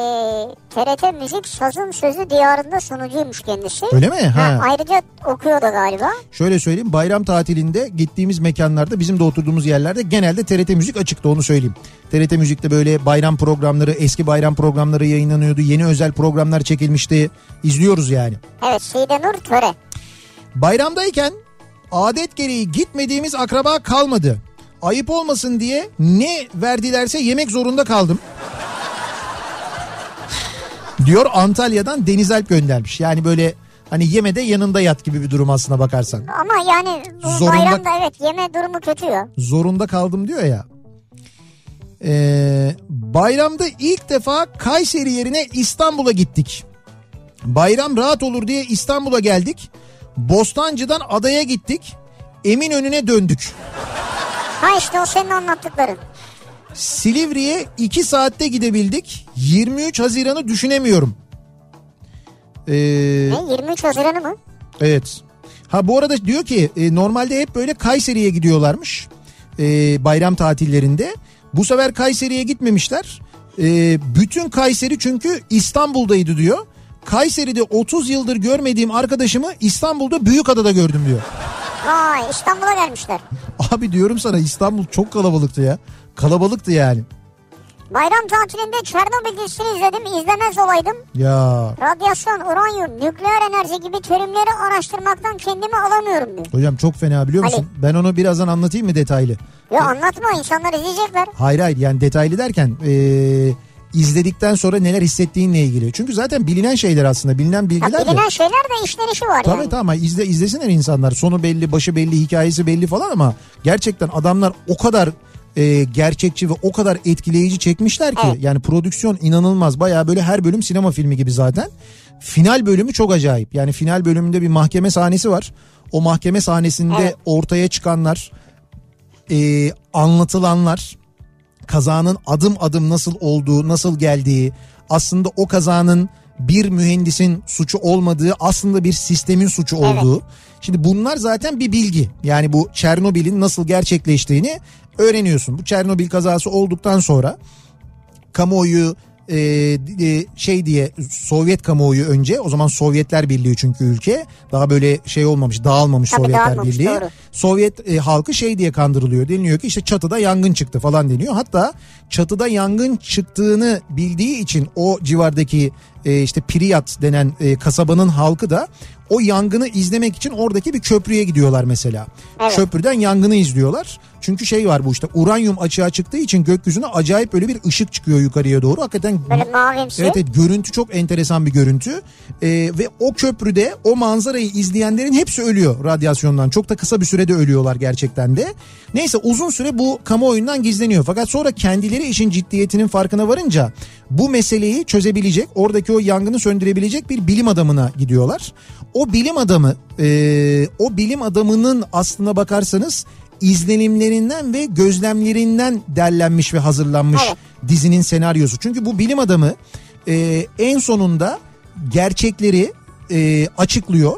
TRT Müzik Sazın Sözü Diyarında sunucuymuş kendisi. Öyle mi? Ha. Ha. ayrıca okuyor da galiba. Şöyle söyleyeyim bayram tatilinde gittiğimiz mekanlarda bizim de oturduğumuz yerlerde genelde TRT Müzik açıktı onu söyleyeyim. TRT Müzik'te böyle bayram programları eski bayram programları yayınlanıyordu. Yeni özel programlar çekilmişti. İzliyoruz yani. Evet Sidenur Töre. Bayramdayken adet gereği gitmediğimiz akraba kalmadı. Ayıp olmasın diye ne verdilerse yemek zorunda kaldım. Diyor Antalya'dan Deniz Alp göndermiş. Yani böyle hani yemede yanında yat gibi bir durum aslına bakarsan. Ama yani bu Zorunda- bayramda evet yeme durumu kötü ya. zorunda kaldım diyor ya. Ee, bayramda ilk defa Kayseri yerine İstanbul'a gittik. Bayram rahat olur diye İstanbul'a geldik. Bostancı'dan adaya gittik. Eminönü'ne döndük. Ha işte o senin anlattıkların. Silivri'ye 2 saatte gidebildik. 23 Haziran'ı düşünemiyorum. Ee, Ne 23 Haziran'ı mı? Evet. Ha bu arada diyor ki e, normalde hep böyle Kayseri'ye gidiyorlarmış e, bayram tatillerinde. Bu sefer Kayseri'ye gitmemişler. E, bütün Kayseri çünkü İstanbul'daydı diyor. Kayseri'de 30 yıldır görmediğim arkadaşımı İstanbul'da Büyükada'da gördüm diyor. Vay İstanbul'a gelmişler. Abi diyorum sana İstanbul çok kalabalıktı ya. Kalabalıktı yani. Bayram tatilinde Çernobil dizisini izledim. İzlemez olaydım. Ya Radyasyon, uranyum, nükleer enerji gibi terimleri araştırmaktan kendimi alamıyorum diyor. hocam çok fena biliyor musun? Ben onu birazdan anlatayım mı detaylı? Ya anlatma insanlar izleyecekler. Hayır hayır yani detaylı derken e, izledikten sonra neler hissettiğinle ilgili. Çünkü zaten bilinen şeyler aslında bilinen Ya bilgiler de. bilinen şeyler de işlenişi var Tabii yani. tamam izle, izlesinler insanlar sonu belli başı belli hikayesi belli falan ama gerçekten adamlar o kadar e, gerçekçi ve o kadar etkileyici çekmişler ki Evet. yani prodüksiyon inanılmaz baya böyle her bölüm sinema filmi gibi zaten. Final bölümü çok acayip yani final bölümünde bir mahkeme sahnesi var. O mahkeme sahnesinde Evet. ortaya çıkanlar e, anlatılanlar kazanın adım adım nasıl olduğu, nasıl geldiği, aslında o kazanın bir mühendisin suçu olmadığı, aslında bir sistemin suçu olduğu. Şimdi bunlar zaten bir bilgi. Yani bu Çernobil'in nasıl gerçekleştiğini öğreniyorsun. Bu Çernobil kazası olduktan sonra kamuoyu e, e, şey diye Sovyet kamuoyu önce o zaman Sovyetler Birliği çünkü ülke daha böyle şey olmamış dağılmamış Tabii Sovyetler dağılmamış, Birliği. doğru. Sovyet e, halkı şey diye kandırılıyor. Deniliyor ki işte çatıda yangın çıktı falan deniyor. Hatta çatıda yangın çıktığını bildiği için o civardaki e, işte Priyat denen e, kasabanın halkı da o yangını izlemek için oradaki bir köprüye gidiyorlar mesela. Evet. Köprüden yangını izliyorlar. Çünkü şey var bu işte uranyum açığa çıktığı için gökyüzüne acayip böyle bir ışık çıkıyor yukarıya doğru. Hakikaten Böyle mavimsi. Evet, evet görüntü çok enteresan bir görüntü. Ee, ve o köprüde o manzarayı izleyenlerin hepsi ölüyor radyasyondan. Çok da kısa bir sürede ölüyorlar gerçekten de. Neyse uzun süre bu kamuoyundan gizleniyor. Fakat sonra kendileri işin ciddiyetinin farkına varınca bu meseleyi çözebilecek oradaki o yangını söndürebilecek bir bilim adamına gidiyorlar. O bilim adamı e, o bilim adamının aslına bakarsanız izlenimlerinden ve gözlemlerinden derlenmiş ve hazırlanmış Evet. dizinin senaryosu. Çünkü bu bilim adamı e, en sonunda gerçekleri e, açıklıyor.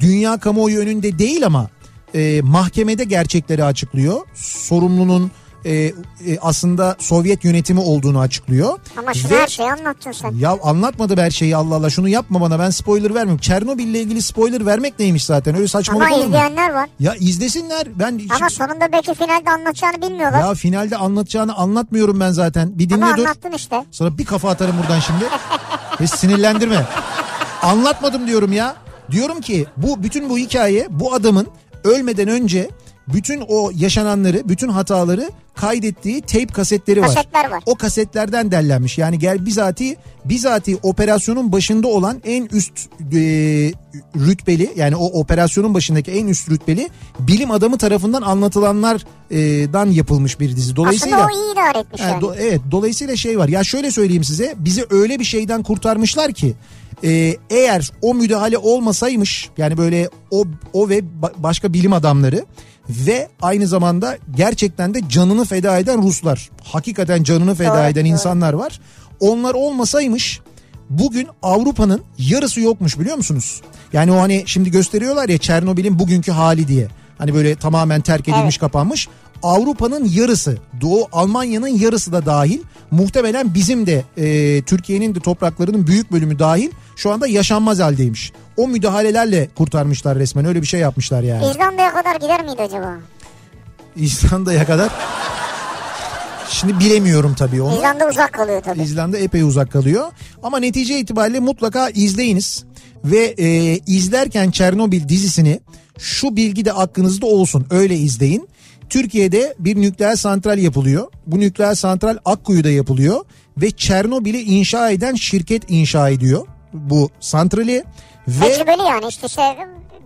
Dünya kamuoyu önünde değil ama e, mahkemede gerçekleri açıklıyor. Sorumlunun e, e, aslında Sovyet yönetimi olduğunu açıklıyor. Ama şimdi Ve- her şeyi anlattın sen. ya anlatmadı her şeyi Allah Allah şunu yapma bana ben spoiler vermiyorum. Çernobil ile ilgili spoiler vermek neymiş zaten öyle saçmalık Ama olur mu? izleyenler var. Ya izlesinler ben Ama sonunda belki finalde anlatacağını bilmiyorlar. ya finalde anlatacağını anlatmıyorum ben zaten. Bir Ama dinle dur. anlattın işte. Sana bir kafa atarım buradan şimdi. Ve sinirlendirme. Anlatmadım diyorum ya. Diyorum ki bu bütün bu hikaye bu adamın ölmeden önce bütün o yaşananları, bütün hataları kaydettiği tape kasetleri var. Kasetler var. O kasetlerden derlenmiş. Yani gel bizatihi bizatihi operasyonun başında olan en üst e, rütbeli yani o operasyonun başındaki en üst rütbeli bilim adamı tarafından anlatılanlardan yapılmış bir dizi. Dolayısıyla Aslında o iyi idare etmiş yani do- evet dolayısıyla şey var. Ya şöyle söyleyeyim size. Bizi öyle bir şeyden kurtarmışlar ki e, eğer o müdahale olmasaymış yani böyle o o ve ba- başka bilim adamları ve aynı zamanda gerçekten de canını feda eden Ruslar. Hakikaten canını feda Doğru, eden doğru. insanlar var. Onlar olmasaymış bugün Avrupa'nın yarısı yokmuş biliyor musunuz? Yani o hani şimdi gösteriyorlar ya Çernobil'in bugünkü hali diye. Hani böyle tamamen terk edilmiş Evet. kapanmış. Avrupa'nın yarısı, Doğu Almanya'nın yarısı da dahil. Muhtemelen bizim de e, Türkiye'nin de topraklarının büyük bölümü dahil şu anda yaşanmaz haldeymiş. O müdahalelerle kurtarmışlar resmen öyle bir şey yapmışlar yani. İzlanda'ya kadar gider miydi acaba? İzlanda'ya kadar. Şimdi bilemiyorum tabii onu. İzlanda uzak kalıyor tabii. İzlanda epey uzak kalıyor. Ama netice itibariyle mutlaka izleyiniz. Ve e, izlerken Çernobil dizisini şu bilgi de aklınızda olsun öyle izleyin. Türkiye'de bir nükleer santral yapılıyor. Bu nükleer santral Akkuyu'da yapılıyor. Ve Çernobil'i inşa eden şirket inşa ediyor bu santrali. Ve Tecrübeli yani işte şey,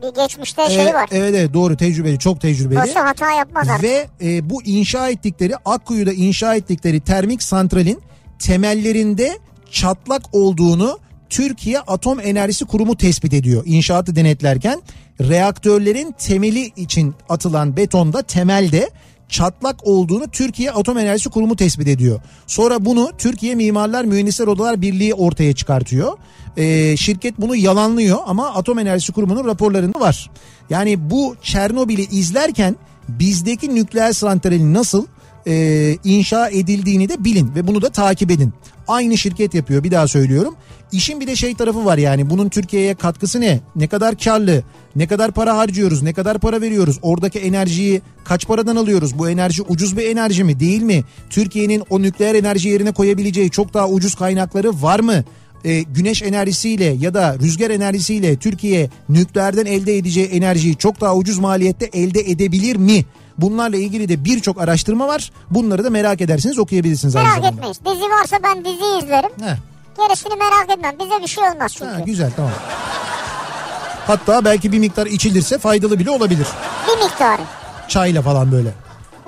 bir geçmişte e, şey var. evet evet doğru tecrübeli çok tecrübeli. Boşu hata yapmaz artık. Ve e, bu inşa ettikleri Akkuyu'da inşa ettikleri termik santralin temellerinde çatlak olduğunu Türkiye Atom Enerjisi Kurumu tespit ediyor. İnşaatı denetlerken reaktörlerin temeli için atılan betonda temelde çatlak olduğunu Türkiye Atom Enerjisi Kurumu tespit ediyor. Sonra bunu Türkiye Mimarlar Mühendisler Odalar Birliği ortaya çıkartıyor. Ee, şirket bunu yalanlıyor ama Atom Enerjisi Kurumu'nun raporlarında var. Yani bu Çernobil'i izlerken bizdeki nükleer santralin nasıl e, inşa edildiğini de bilin ve bunu da takip edin. Aynı şirket yapıyor bir daha söylüyorum. İşin bir de şey tarafı var yani bunun Türkiye'ye katkısı ne? Ne kadar karlı? Ne kadar para harcıyoruz? Ne kadar para veriyoruz? Oradaki enerjiyi kaç paradan alıyoruz? Bu enerji ucuz bir enerji mi? Değil mi? Türkiye'nin o nükleer enerji yerine koyabileceği çok daha ucuz kaynakları var mı? e, güneş enerjisiyle ya da rüzgar enerjisiyle Türkiye nükleerden elde edeceği enerjiyi çok daha ucuz maliyette elde edebilir mi? Bunlarla ilgili de birçok araştırma var. Bunları da merak edersiniz okuyabilirsiniz Merak etmeyin. Dizi varsa ben dizi izlerim. Heh, Gerisini merak etmem. Bize bir şey olmaz çünkü. ha, güzel tamam. Hatta belki bir miktar içilirse faydalı bile olabilir. Bir miktarı. Çayla falan böyle.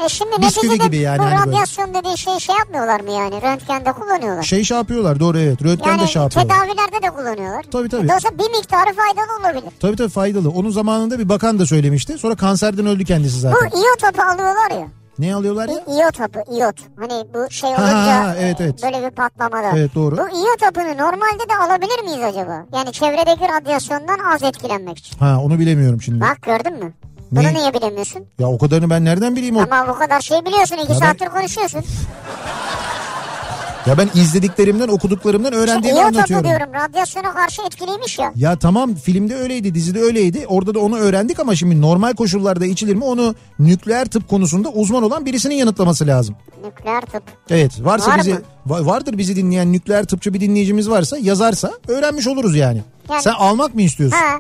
E şimdi Bisküvi gibi yani bu hani böyle. radyasyon dediği şey şey yapmıyorlar mı yani? Röntgende kullanıyorlar. Şey şey yapıyorlar doğru evet. Röntgen yani şey yapıyorlar. tedavilerde de kullanıyorlar. Tabii, tabii. Dolayısıyla bir miktarı faydalı olabilir. Tabii tabii faydalı. Onun zamanında bir bakan da söylemişti. Sonra kanserden öldü kendisi Bu zaten. iyot hapı alıyorlar ya. Ne alıyorlar ya? İ- İyot hapı, iyot. Hani bu şey Ha, olunca ha, evet, evet. böyle bir patlamada. Evet, doğru. Bu iyot hapını normalde de alabilir miyiz acaba? Yani çevredeki radyasyondan az etkilenmek için. Ha onu bilemiyorum şimdi. Bak gördün mü? Bunu Ne? niye bilemiyorsun? Ya o kadarını ben nereden bileyim o? Ama bu kadar şey biliyorsun. iki Ya ben- saattir konuşuyorsun. Ya ben izlediklerimden okuduklarımdan öğrendiğimi hapı anlatıyorum. diyorum. Radyasyona karşı etkiliymiş ya. Ya tamam filmde öyleydi dizide öyleydi orada da onu öğrendik ama şimdi normal koşullarda içilir mi onu nükleer tıp konusunda uzman olan birisinin yanıtlaması lazım. Nükleer tıp. Evet varsa Var bizi mı? va- vardır bizi dinleyen nükleer tıpçı bir dinleyicimiz varsa yazarsa öğrenmiş oluruz yani. Yani- Sen almak mı istiyorsun? Ha.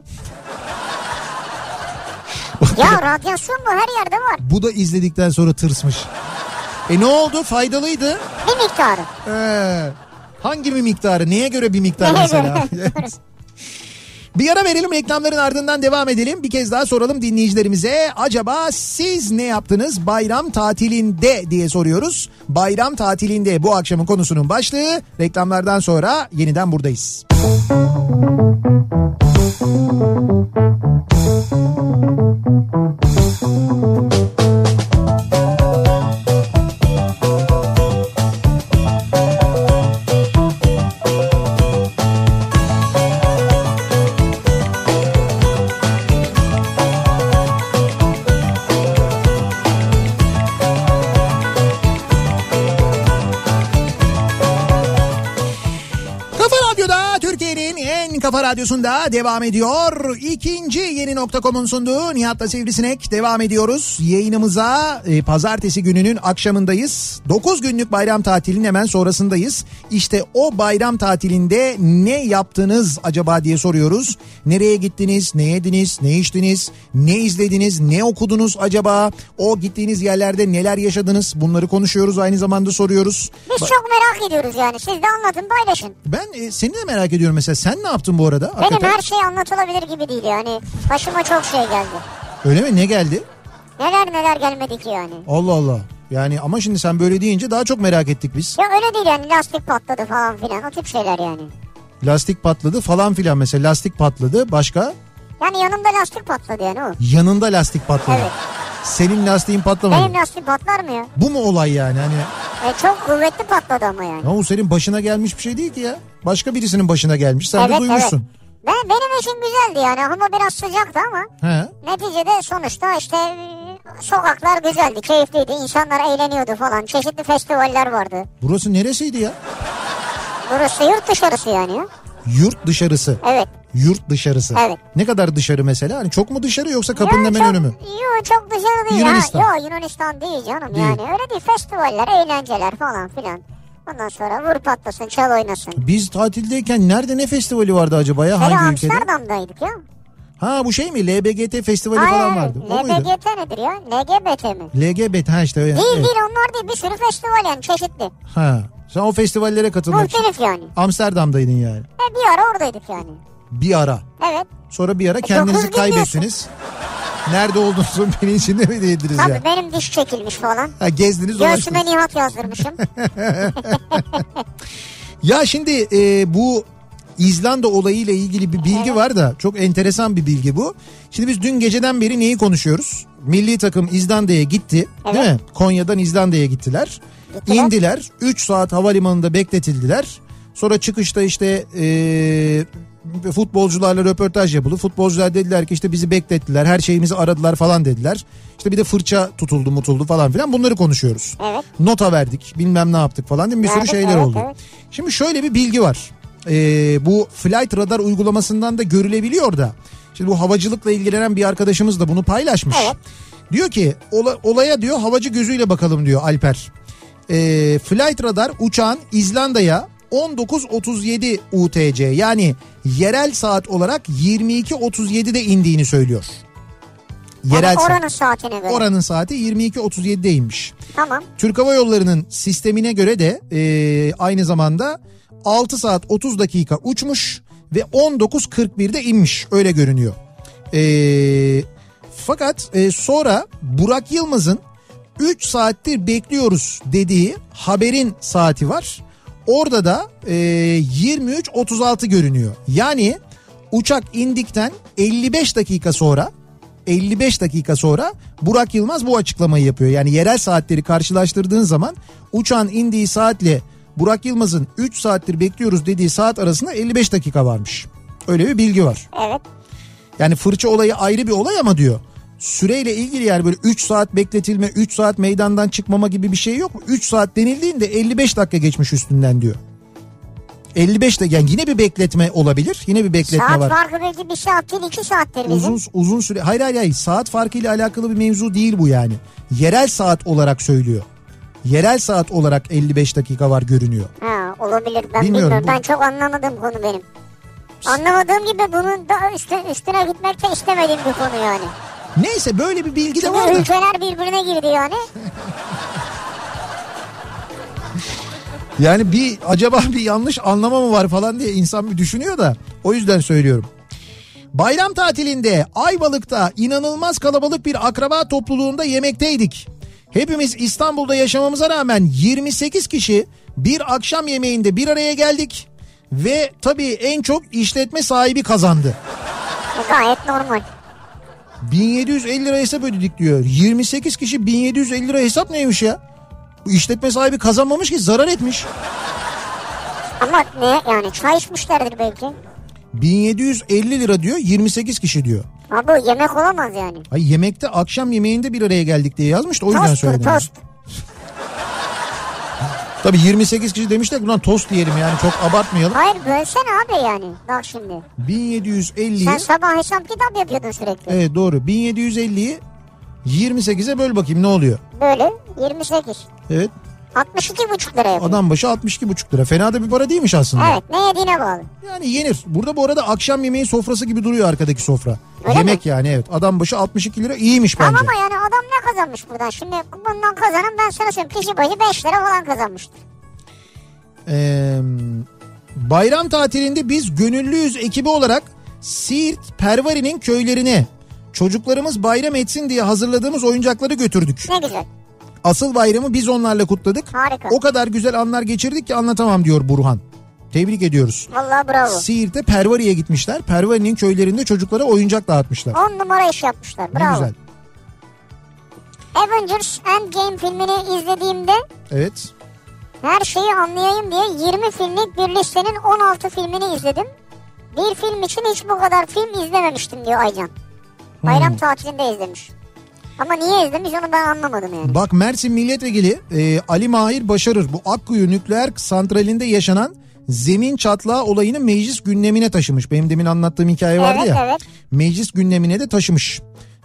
Ya radyasyon bu her yerde var. Bu da izledikten sonra tırsmış. E ne oldu faydalaydı. Bir miktarı. Ee, hangi bir miktarı neye göre bir miktar Neye mesela? göre? Bir ara verelim reklamların ardından devam edelim. Bir kez daha soralım dinleyicilerimize. Acaba siz ne yaptınız bayram tatilinde diye soruyoruz. Bayram tatilinde bu akşamın konusunun başlığı. Reklamlardan sonra yeniden buradayız. Kafa Radyosu'nda devam ediyor. İkinci yeni nokta.com'un sunduğu Nihat'la Sivrisinek devam ediyoruz. Yayınımıza e, pazartesi gününün akşamındayız. 9 günlük bayram tatilinin hemen sonrasındayız. İşte o bayram tatilinde ne yaptınız acaba diye soruyoruz. Nereye gittiniz, ne yediniz, ne içtiniz, ne izlediniz, ne okudunuz acaba? O gittiğiniz yerlerde neler yaşadınız? Bunları konuşuyoruz aynı zamanda soruyoruz. Biz çok merak ediyoruz yani. Siz de anlatın paylaşın. Ben e, seni de merak ediyorum mesela. Sen ne yaptın bu arada? Benim Hakikaten. her şey anlatılabilir gibi değil yani. Başıma çok şey geldi. Öyle mi? Ne geldi? Neler neler gelmedi ki yani. Allah Allah. Yani ama şimdi sen böyle deyince daha çok merak ettik biz. Ya öyle değil yani lastik patladı falan filan o tip şeyler yani. Lastik patladı falan filan mesela lastik patladı. Başka? Yani yanımda lastik patladı yani o. Yanında lastik patladı. Evet. Senin lastiğin patlamadı. Benim lastik patlar mı ya? Bu mu olay yani? Hani E, çok kuvvetli patladı ama yani. ya o senin başına gelmiş bir şey değil ki ya. Başka birisinin başına gelmiş. Sen de evet duymuşsun. evet. Ben, benim için güzeldi yani ama biraz sıcaktı ama He. neticede sonuçta işte e, sokaklar güzeldi, keyifliydi, insanlar eğleniyordu falan. Çeşitli festivaller vardı. Burası neresiydi ya? Burası yurt dışarısı yani ya. Yurt dışarısı. Evet. Yurt dışarısı. Evet. Ne kadar dışarı mesela? Hani çok mu dışarı yoksa kapının hemen önü mü? Yok çok dışarı değil Yunanistan. Yok Yunanistan değil canım Değil. yani. Öyle değil festivaller, eğlenceler falan filan. Ondan sonra vur patlasın, çal oynasın. Biz tatildeyken nerede ne festivali vardı acaba ya? Hele Hangi ülkede? Amsterdam'daydık ya. Ha bu şey mi? LBGT festivali falan vardı. O muydu? LBGT nedir ya? LGBT mi? LGBT ha işte öyle. Değil Evet. değil onlar değil. Bir sürü festival yani çeşitli. Ha. Sen o festivallere katılmak için Muhtelif yani. Amsterdam'daydın yani. E, bir ara oradaydık yani. Bir ara. Evet. Sonra bir ara dokuz kendinizi kaybettiniz. Nerede olduğunuzu bilincinde mi değildiniz Tabii ya? benim diş çekilmiş falan. Ha, gezdiniz Göğsüme dolaştınız. Nihat yazdırmışım. Ya şimdi e, bu İzlanda olayıyla ilgili bir bilgi var da çok enteresan bir bilgi bu. Şimdi biz dün geceden beri neyi konuşuyoruz? Milli takım İzlanda'ya gitti değil mi? Konya'dan İzlanda'ya gittiler. Gittiler. İndiler 3 saat havalimanında bekletildiler. Sonra çıkışta işte e, futbolcularla röportaj yapıldı. Futbolcular dediler ki işte bizi beklettiler her şeyimizi aradılar falan dediler. İşte bir de fırça tutuldu mutuldu falan filan bunları konuşuyoruz. Evet. Nota verdik bilmem ne yaptık falan değil mi? Bir sürü Verdik, şeyler evet, oldu. evet. Şimdi şöyle bir bilgi var. Ee, bu flight radar uygulamasından da görülebiliyor da. Şimdi bu havacılıkla ilgilenen bir arkadaşımız da bunu paylaşmış. Evet. Diyor ki ola- olaya diyor havacı gözüyle bakalım diyor Alper. Ee, flight radar uçağın İzlanda'ya 19.37 UTC yani yerel saat olarak 22.37'de indiğini söylüyor. Yerel Yani saat. oranın saatine göre. Oranın saati 22.37'deymiş. Tamam. Türk Hava Yolları'nın sistemine göre de e, aynı zamanda 6 saat 30 dakika uçmuş ve 19.41'de inmiş öyle görünüyor. E, fakat e, sonra Burak Yılmaz'ın 3 saattir bekliyoruz dediği haberin saati var. Orada da e, 23.36 görünüyor. Yani uçak indikten 55 dakika sonra 55 dakika sonra Burak Yılmaz bu açıklamayı yapıyor. Yani yerel saatleri karşılaştırdığın zaman uçağın indiği saatle Burak Yılmaz'ın 3 saattir bekliyoruz dediği saat arasında 55 dakika varmış. Öyle bir bilgi var. Evet. Yani fırça olayı ayrı bir olay ama diyor. Süreyle ilgili yani böyle 3 saat bekletilme, 3 saat meydandan çıkmama gibi bir şey yok mu? 3 saat denildiğinde 55 dakika geçmiş üstünden diyor. 55 de yani yine bir bekletme olabilir. Yine bir bekletme Saat var. farkı belki bir saat değil iki saattir bizim. Uzun uzun süre hayır hayır hayır saat farkıyla alakalı bir mevzu değil bu yani. Yerel saat olarak söylüyor. Yerel saat olarak 55 dakika var görünüyor. Ha olabilir ben Bilmiyorum, bilmiyorum. bu- Ben çok anlamadığım konu benim. Anlamadığım gibi bunun da üstü, üstüne gitmek de istemediğim bir konu yani. Neyse böyle bir bilgi de var da. ülkeler birbirine girdi yani. Yani bir acaba bir yanlış anlama mı var falan diye insan bir düşünüyor da o yüzden söylüyorum. Bayram tatilinde Ayvalık'ta inanılmaz kalabalık bir akraba topluluğunda yemekteydik. Hepimiz İstanbul'da yaşamamıza rağmen 28 kişi bir akşam yemeğinde bir araya geldik ve tabii en çok işletme sahibi kazandı. Gayet normal. 1750 lira hesap ödedik diyor. 28 kişi 1750 lira hesap neymiş ya? Bu işletme sahibi kazanmamış ki zarar etmiş. Ama ne yani çay içmişlerdir belki. 1750 lira diyor 28 kişi diyor. Bu yemek olamaz yani. Ay yemekte akşam yemeğinde bir araya geldik diye yazmış da o yüzden Tost söyledim. tost. Tabii 28 kişi demişler ulan tost diyelim yani çok abartmayalım. Hayır bölsene abi yani. Bak şimdi. 1750'yi Sen sabah hesap kitap yapıyordun sürekli. evet doğru 1750'yi 28'e böl bakayım ne oluyor? Böyle 28. Evet 62 buçuk lira yapıyor. adam başı 62,5 lira fena da bir para değilmiş aslında. Evet ne yediğine bağlı. Yani yenir. Burada bu arada akşam yemeği sofrası gibi duruyor arkadaki sofra. Öyle Yemek yani evet. Adam başı 62 lira iyiymiş bence. Tamam ama yani adam ne kazanmış buradan? Şimdi bundan kazanan ben sana söyleyeyim. Kişi başı 5 lira falan kazanmıştır. Ee, bayram tatilinde biz gönüllüyüz ekibi olarak Siirt Pervari'nin köylerine çocuklarımız bayram etsin diye hazırladığımız oyuncakları götürdük. Ne güzel. Asıl bayramı biz onlarla kutladık. Harika. O kadar güzel anlar geçirdik ki anlatamam diyor Burhan. Tebrik ediyoruz. Vallahi bravo. Siirt'te Pervari'ye gitmişler. Pervari'nin köylerinde çocuklara oyuncak dağıtmışlar. 10 numara iş yapmışlar. Ne Bravo. güzel. Avengers Endgame filmini izlediğimde Evet. her şeyi anlayayım diye 20 filmlik bir listenin 16 filmini izledim. Bir film için hiç bu kadar film izlememiştim diyor Aycan. Bayram Hmm. tatilinde izlemiş. Ama niye izlemiş onu ben anlamadım yani. Bak Mersin Milletvekili e, Ali Mahir Başarır bu Akkuyu Nükleer Santrali'nde yaşanan zemin çatlağı olayını meclis gündemine taşımış. Benim demin anlattığım hikaye vardı Evet, ya. evet. Meclis gündemine de taşımış.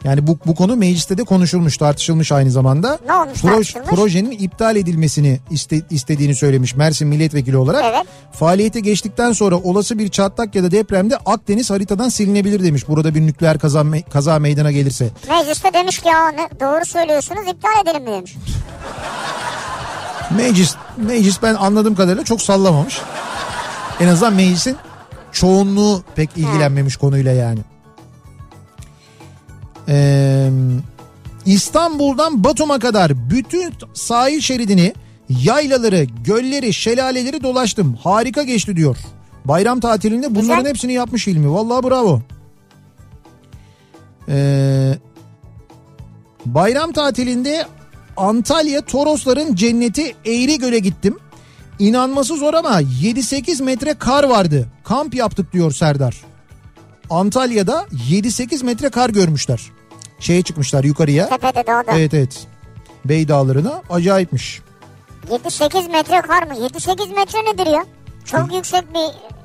Yani bu, bu konu mecliste de konuşulmuş tartışılmış aynı zamanda. Ne olmuş Proj- projenin iptal edilmesini iste, istediğini söylemiş Mersin Milletvekili olarak. Evet. Faaliyete geçtikten sonra olası bir çatlak ya da depremde Akdeniz haritadan silinebilir demiş. Burada bir nükleer kaza, me- kaza meydana gelirse. Mecliste demiş ki ya ne, doğru söylüyorsunuz iptal edelim mi demiş. Meclis, meclis ben anladığım kadarıyla çok sallamamış. En azından meclisin çoğunluğu pek ilgilenmemiş konuyla yani. Ee, İstanbul'dan Batum'a kadar bütün sahil şeridini, yaylaları, gölleri, şelaleleri dolaştım. Harika geçti diyor. Bayram tatilinde bunların Güzel. hepsini yapmış İlmi. Vallahi bravo. Ee, bayram tatilinde Antalya Torosların cenneti Eğrigöl'e gittim. İnanması zor ama 7-8 metre kar vardı. Kamp yaptık diyor Serdar. Antalya'da 7-8 metre kar görmüşler. Şeye çıkmışlar yukarıya. Tepede dağda. Evet evet. Bey Dağları'na acayipmiş. 7-8 metre kar mı? 7-8 metre nedir ya? Çok yüksek bir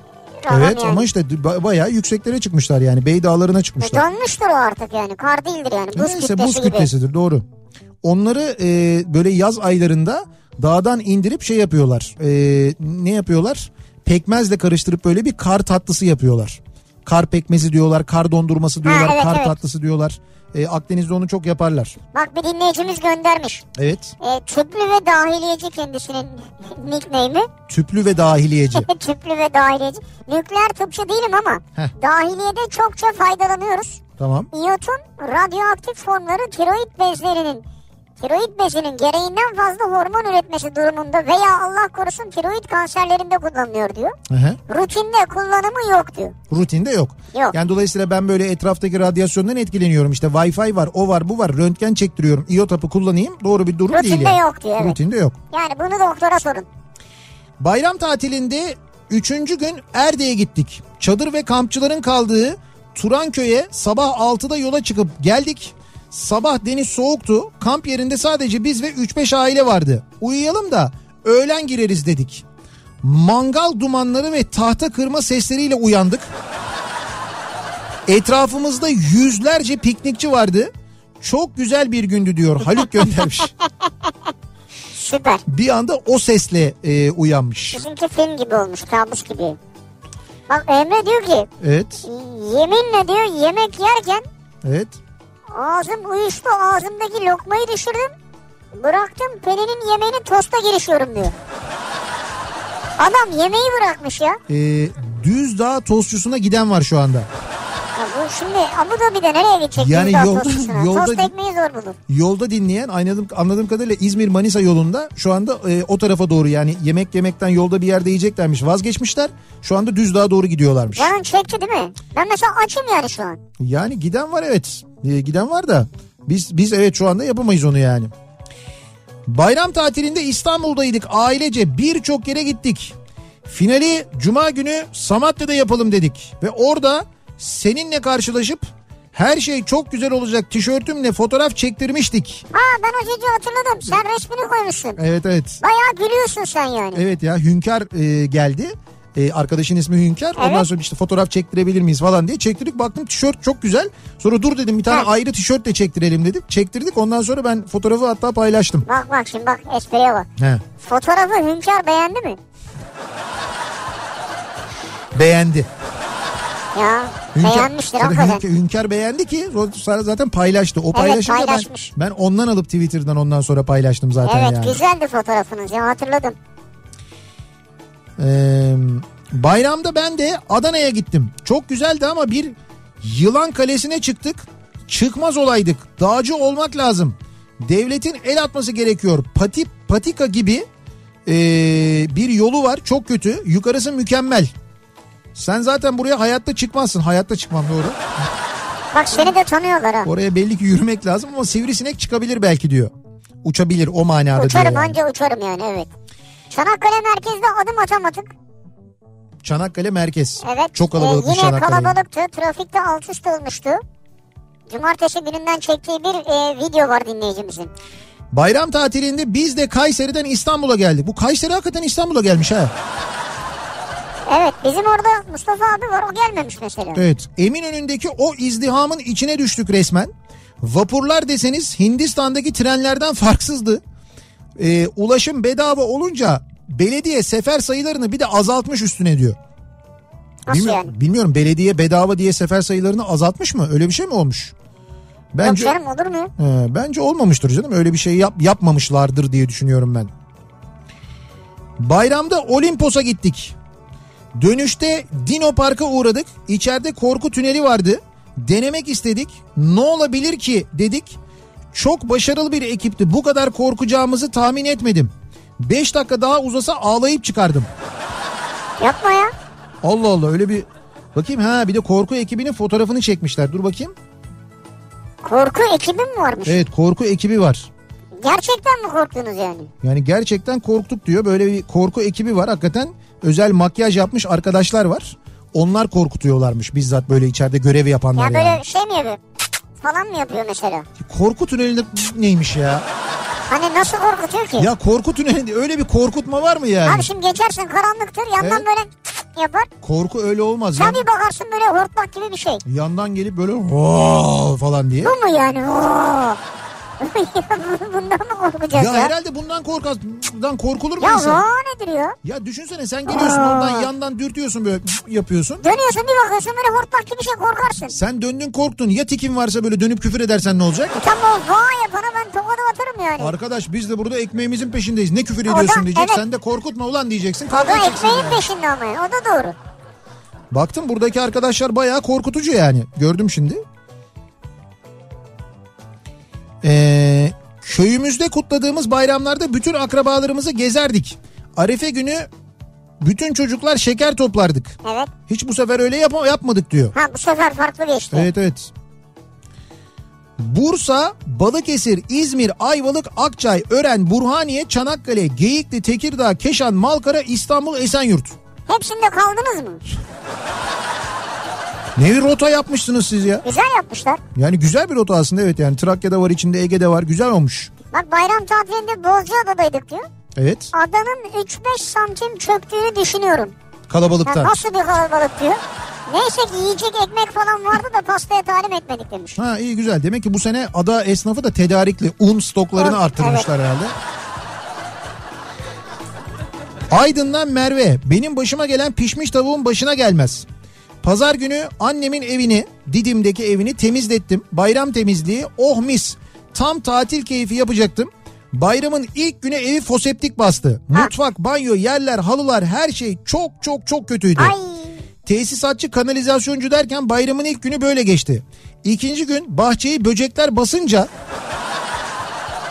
Evet yani. ama işte ba- bayağı yükseklere çıkmışlar yani. Bey Dağları'na E, çıkmışlar. Donmuştur o artık yani. Kar değildir yani. Buz Neyse kütlesi buz gibi. kütlesidir doğru. Onları e, böyle yaz aylarında dağdan indirip şey yapıyorlar. E, ne yapıyorlar? Pekmezle karıştırıp böyle bir kar tatlısı yapıyorlar. Kar pekmezi diyorlar, kar dondurması diyorlar, evet, kar evet. tatlısı diyorlar. E, Akdeniz'de onu çok yaparlar. Bak bir dinleyicimiz göndermiş. Evet. E, tüplü ve dahiliyeci kendisinin nickname'i. Tüplü ve dahiliyeci. tüplü ve dahiliyeci. Nükleer tıpçı değilim ama Heh. dahiliyede çokça faydalanıyoruz. tamam. İyotun radyoaktif formları tiroid bezlerinin tiroid bezinin gereğinden fazla hormon üretmesi durumunda veya Allah korusun tiroid kanserlerinde kullanılıyor diyor. Hı hı. Rutinde kullanımı yok diyor. Rutinde yok. Yok. Yani dolayısıyla ben böyle etraftaki radyasyondan etkileniyorum. İşte Wi-Fi var, o var, bu var. Röntgen çektiriyorum. İyot hapı kullanayım. Doğru bir durum değil Rutinde yani. yok diyor, evet. Rutinde yok. Yani bunu doktora sorun. Bayram tatilinde üçüncü gün Erde'ye gittik. Çadır ve kampçıların kaldığı Turanköy'e sabah 6'da yola çıkıp geldik. Sabah deniz soğuktu. Kamp yerinde sadece biz ve 3-5 aile vardı. Uyuyalım da öğlen gireriz dedik. Mangal dumanları ve tahta kırma sesleriyle uyandık. Etrafımızda yüzlerce piknikçi vardı. Çok güzel bir gündü diyor. Haluk göndermiş. Süper. bir anda o sesle e, uyanmış. Bizimki film gibi olmuş kabus gibi. Bak Emre diyor ki Evet. yeminle diyor yemek yerken Evet. Ağzım uyuştu ağzımdaki lokmayı düşürdüm. Bıraktım Pelin'in yemeğini tosta girişiyorum diyor. Adam yemeği bırakmış ya. Ee, Düzdağ tostçusuna giden var şu anda. Ya bu şimdi Abu Dhabi'de nereye gidecek Yani yani yolda- yolda- Tost ekmeği zor bulur. Yolda dinleyen anladığım, anladığım kadarıyla İzmir Manisa yolunda şu anda e, o tarafa doğru yani yemek yemekten yolda bir yerde yiyeceklermiş vazgeçmişler. Şu anda Düzdağ'a doğru gidiyorlarmış. Canın çekti değil mi? Ben mesela açım yani şu an. Yani giden var evet. Ee, giden var da biz biz evet şu anda yapamayız onu yani. Bayram tatilinde İstanbul'daydık ailece birçok yere gittik. Finali cuma günü Samatya'da yapalım dedik ve orada seninle karşılaşıp Her şey çok güzel olacak tişörtümle fotoğraf çektirmiştik. Ha ben o çocuğu hatırladım. Sen resmini koymuşsun. Evet evet. Bayağı gülüyorsun sen yani. Evet ya Hünkar e, geldi. E, arkadaşın ismi Hünkar. Ondan Evet. sonra işte fotoğraf çektirebilir miyiz falan diye çektirdik. Baktım tişört çok güzel. Sonra dur dedim bir tane Ha. ayrı tişört de çektirelim dedik. Çektirdik. Ondan sonra ben fotoğrafı hatta paylaştım. Bak bak şimdi bak espriye bak. He. Fotoğrafı Hünkar beğendi mi? Beğendi. Ya Hünkar, beğenmiştir zaten hakikaten. Hünkar, Hünkar beğendi ki sonra zaten paylaştı. O paylaşınca ben, paylaşmış. ben ondan alıp Twitter'dan ondan sonra paylaştım zaten Evet yani. güzeldi fotoğrafınız ya hatırladım. Ee, bayramda ben de Adana'ya gittim. Çok güzeldi ama bir yılan kalesine çıktık. Çıkmaz olaydık. Dağcı olmak lazım. Devletin el atması gerekiyor. Pati, patika gibi ee, bir yolu var. Çok kötü. Yukarısı mükemmel. Sen zaten buraya hayatta çıkmazsın. Hayatta çıkmam doğru. Bak seni de tanıyorlar ha. Oraya belli ki yürümek lazım ama sivrisinek çıkabilir belki diyor. Uçabilir o manada Uçarım diyor. yani. anca uçarım yani evet. Çanakkale merkezde adım atamadık. Çanakkale merkez. Evet. Çok kalabalık Ee, yine Çanakkale. kalabalıktı. Trafikte alt üst olmuştu. Cumartesi gününden çektiği bir e, video var dinleyicimizin. Bayram tatilinde biz de Kayseri'den İstanbul'a geldik. Bu Kayseri hakikaten İstanbul'a gelmiş ha. Evet bizim orada Mustafa abi var o gelmemiş mesela. Evet. Eminönü'ndeki o izdihamın içine düştük resmen. Vapurlar deseniz Hindistan'daki trenlerden farksızdı. Ee, ulaşım bedava olunca belediye sefer sayılarını bir de azaltmış üstüne diyor. Nasıl Bilmiyorum, yani? bilmiyorum belediye bedava diye sefer sayılarını azaltmış mı? Öyle bir şey mi olmuş? Bence Yok canım olur mu? He, bence olmamıştır canım. Öyle bir şey yap, yapmamışlardır diye düşünüyorum ben. Bayramda Olimpos'a gittik. Dönüşte Dino Park'a uğradık. İçeride korku tüneli vardı. Denemek istedik. Ne olabilir ki dedik. Çok başarılı bir ekipti. Bu kadar korkacağımızı tahmin etmedim. 5 dakika daha uzasa ağlayıp çıkardım. Yapma ya. Allah Allah öyle bir... Bakayım ha bir de korku ekibinin fotoğrafını çekmişler. Dur bakayım. Korku ekibin mi varmış? Evet korku ekibi var. Gerçekten mi korktunuz yani? Yani gerçekten korktuk diyor. Böyle bir korku ekibi var. Hakikaten özel makyaj yapmış arkadaşlar var. Onlar korkutuyorlarmış bizzat böyle içeride görev yapanlar Ya böyle yani. şey mi yapıyor? Falan mı yapıyor mesela? Korku tünelinde neymiş ya? Hani nasıl korkutuyor ki? Ya korku tünelinde öyle bir korkutma var mı yani? Abi şimdi geçersin karanlıktır yandan Evet. böyle yapar. Korku öyle olmaz. Sen bir bakarsın böyle hortlak gibi bir şey. yandan gelip böyle falan diye. Bu mu yani? Oo. Bundan mı korkacağız Ya ya? herhalde bundan korkaz. Bundan korkulur mu Ya insan? o nedir ya? Ya düşünsene sen geliyorsun oradan yandan dürtüyorsun böyle yapıyorsun. Dönüyorsun bir bakıyorsun böyle hortlak gibi şey korkarsın. Sen döndün korktun ya tikin varsa böyle dönüp küfür edersen ne olacak? Tam o vay yapana ben tokadı atarım yani. Arkadaş biz de burada ekmeğimizin peşindeyiz. Ne küfür O da- ediyorsun diyecek. evet. Sen de korkutma ulan diyeceksin. O da ekmeğin yani. peşinde ama. O da doğru. Baktım buradaki arkadaşlar bayağı korkutucu yani. Gördüm şimdi. Ee, köyümüzde kutladığımız bayramlarda bütün akrabalarımızı gezerdik. Arefe günü bütün çocuklar şeker toplardık. Evet. Hiç bu sefer öyle yap- yapmadık diyor. Ha bu sefer farklı geçti. Evet evet. Bursa, Balıkesir, İzmir, Ayvalık, Akçay, Ören, Burhaniye, Çanakkale, Geyikli, Tekirdağ, Keşan, Malkara, İstanbul, Esenyurt. Hepsinde kaldınız mı? Ne rota yapmışsınız siz ya. Güzel yapmışlar. Yani güzel bir rota aslında evet yani Trakya'da var içinde Ege'de var güzel olmuş. Bak bayram tatilinde Bozcaada'daydık diyor. Evet Adanın 3-5 santim çöktüğünü düşünüyorum. Ya kalabalıkta. nasıl bir kalabalık diyor. Neyse ki yiyecek ekmek falan vardı da pastaya talim etmedik demiş. Ha iyi güzel demek ki bu sene ada esnafı da tedarikli un stoklarını Evet, arttırmışlar herhalde. Aydın'dan Merve benim başıma gelen pişmiş tavuğun başına gelmez. Pazar günü annemin evini Didim'deki evini temizlettim. Bayram temizliği oh mis. Tam tatil keyfi yapacaktım. Bayramın ilk günü evi foseptik bastı. Mutfak, banyo, yerler, halılar her şey çok çok çok kötüydü. Ay Tesisatçı kanalizasyoncu derken bayramın ilk günü böyle geçti. İkinci gün bahçeyi böcekler basınca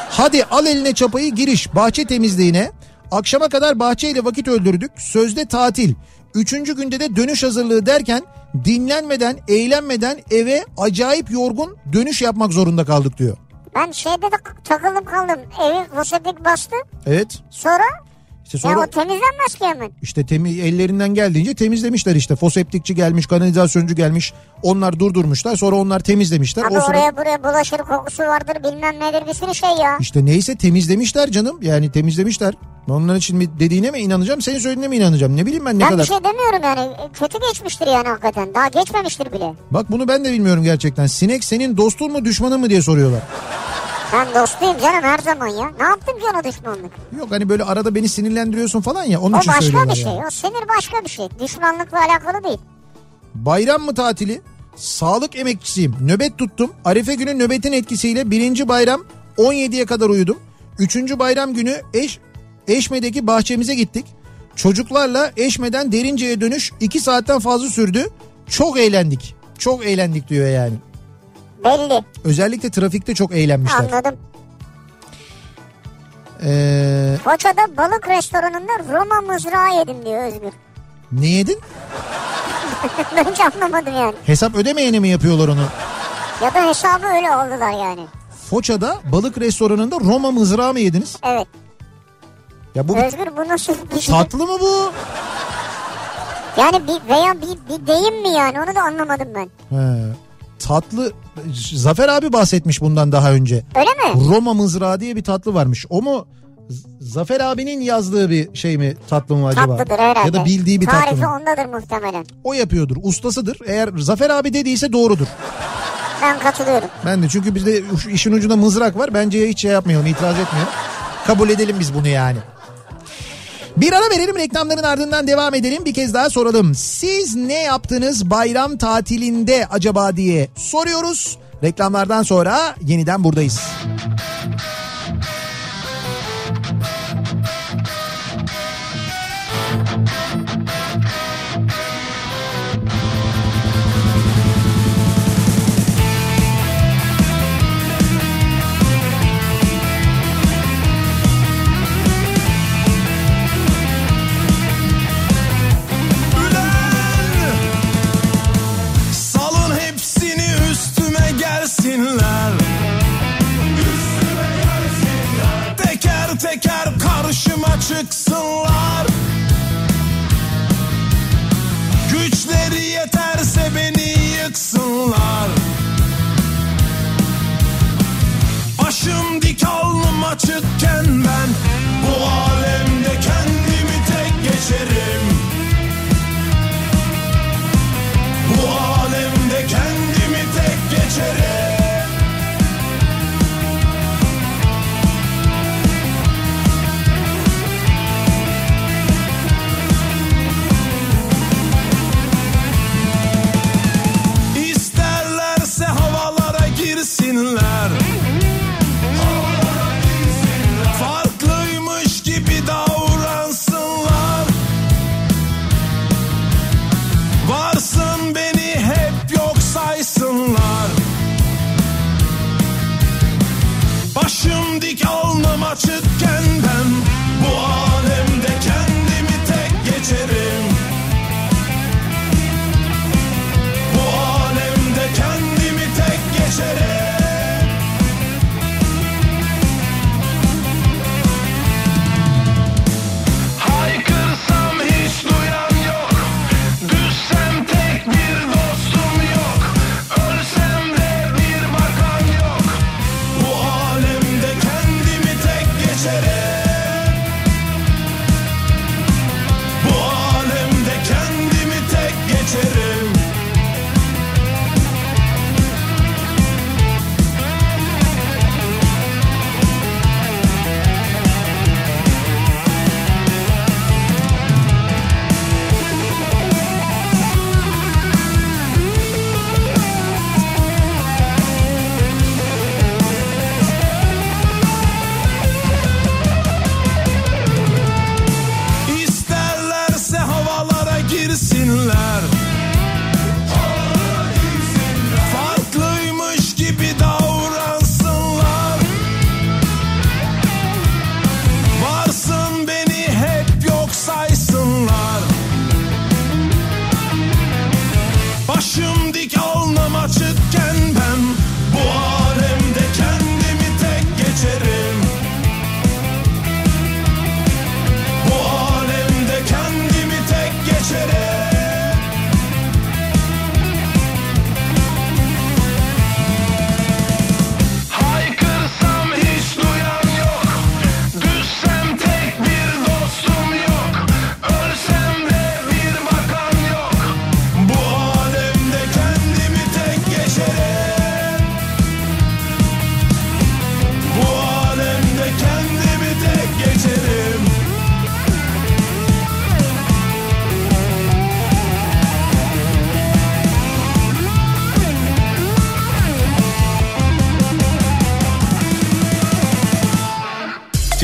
hadi al eline çapayı giriş bahçe temizliğine. Akşama kadar bahçeyle vakit öldürdük. Sözde tatil. Üçüncü günde de dönüş hazırlığı derken dinlenmeden, eğlenmeden eve acayip yorgun dönüş yapmak zorunda kaldık diyor. ben şeyde de takılıp kaldım. Evi foseptik bastı. Evet. Sonra İşte Ya sonra o temizlenmez ki hemen. işte temi, ellerinden geldiğince temizlemişler işte. Foseptikçi gelmiş, kanalizasyoncu gelmiş. Onlar durdurmuşlar. Sonra onlar temizlemişler. Abi o oraya buraya bulaşır kokusu vardır bilmem nedir bir sürü şey ya. işte neyse temizlemişler canım. Yani temizlemişler. Onların için mi dediğine mi inanacağım, senin söylediğine mi inanacağım? Ne bileyim ben ne ben kadar. bir şey demiyorum yani kötü geçmiştir yani hakikaten daha geçmemiştir bile. Bak bunu ben de bilmiyorum gerçekten. Sinek senin dostun mu düşmanın mı diye soruyorlar. Ben dostuyum canım her zaman ya. Ne yaptım ki ona düşmanlık? Yok hani böyle arada beni sinirlendiriyorsun falan ya onun O için başka bir şey. yani. O sinir başka bir şey. Düşmanlıkla alakalı değil. Bayram mı tatili? Sağlık emekçisiyim. Nöbet tuttum. Arife günü nöbetin etkisiyle birinci bayram 17'ye kadar uyudum. Üçüncü bayram günü eş, Eşme'deki bahçemize gittik. Çocuklarla Eşme'den Derince'ye dönüş 2 saatten fazla sürdü. Çok eğlendik. Çok eğlendik diyor yani. Belli. Özellikle trafikte çok eğlenmişler. Anladım. Ee, Foça'da balık restoranında Roma mızrağı yedim diyor Özgür. ne yedin? ben hiç anlamadım yani. Hesap ödemeyene mi yapıyorlar onu? Ya da hesabı öyle aldılar yani. Foça'da balık restoranında Roma mızrağı mı yediniz? Evet. Ya bu Özgür bu nasıl bir şey? tatlı mı bu? Yani bir veya bir, bir deyim mi yani onu da anlamadım ben. He. Tatlı Zafer abi bahsetmiş bundan daha önce. Öyle mi? Roma mızrağı diye bir tatlı varmış. O mu Zafer abinin yazdığı bir şey mi tatlı mı acaba? Tatlıdır herhalde. Ya da bildiği bir tatlı Tarifi mı? ondadır muhtemelen. O yapıyordur. Ustasıdır. Eğer Zafer abi dediyse doğrudur. Ben katılıyorum. Ben de çünkü bizde işin ucunda mızrak var. Bence hiç şey yapmayalım, itiraz etmeyelim. Kabul edelim biz bunu yani. Bir ara verelim reklamların ardından devam edelim. Bir kez daha soralım. Siz ne yaptınız bayram tatilinde acaba diye soruyoruz. Reklamlardan sonra yeniden buradayız.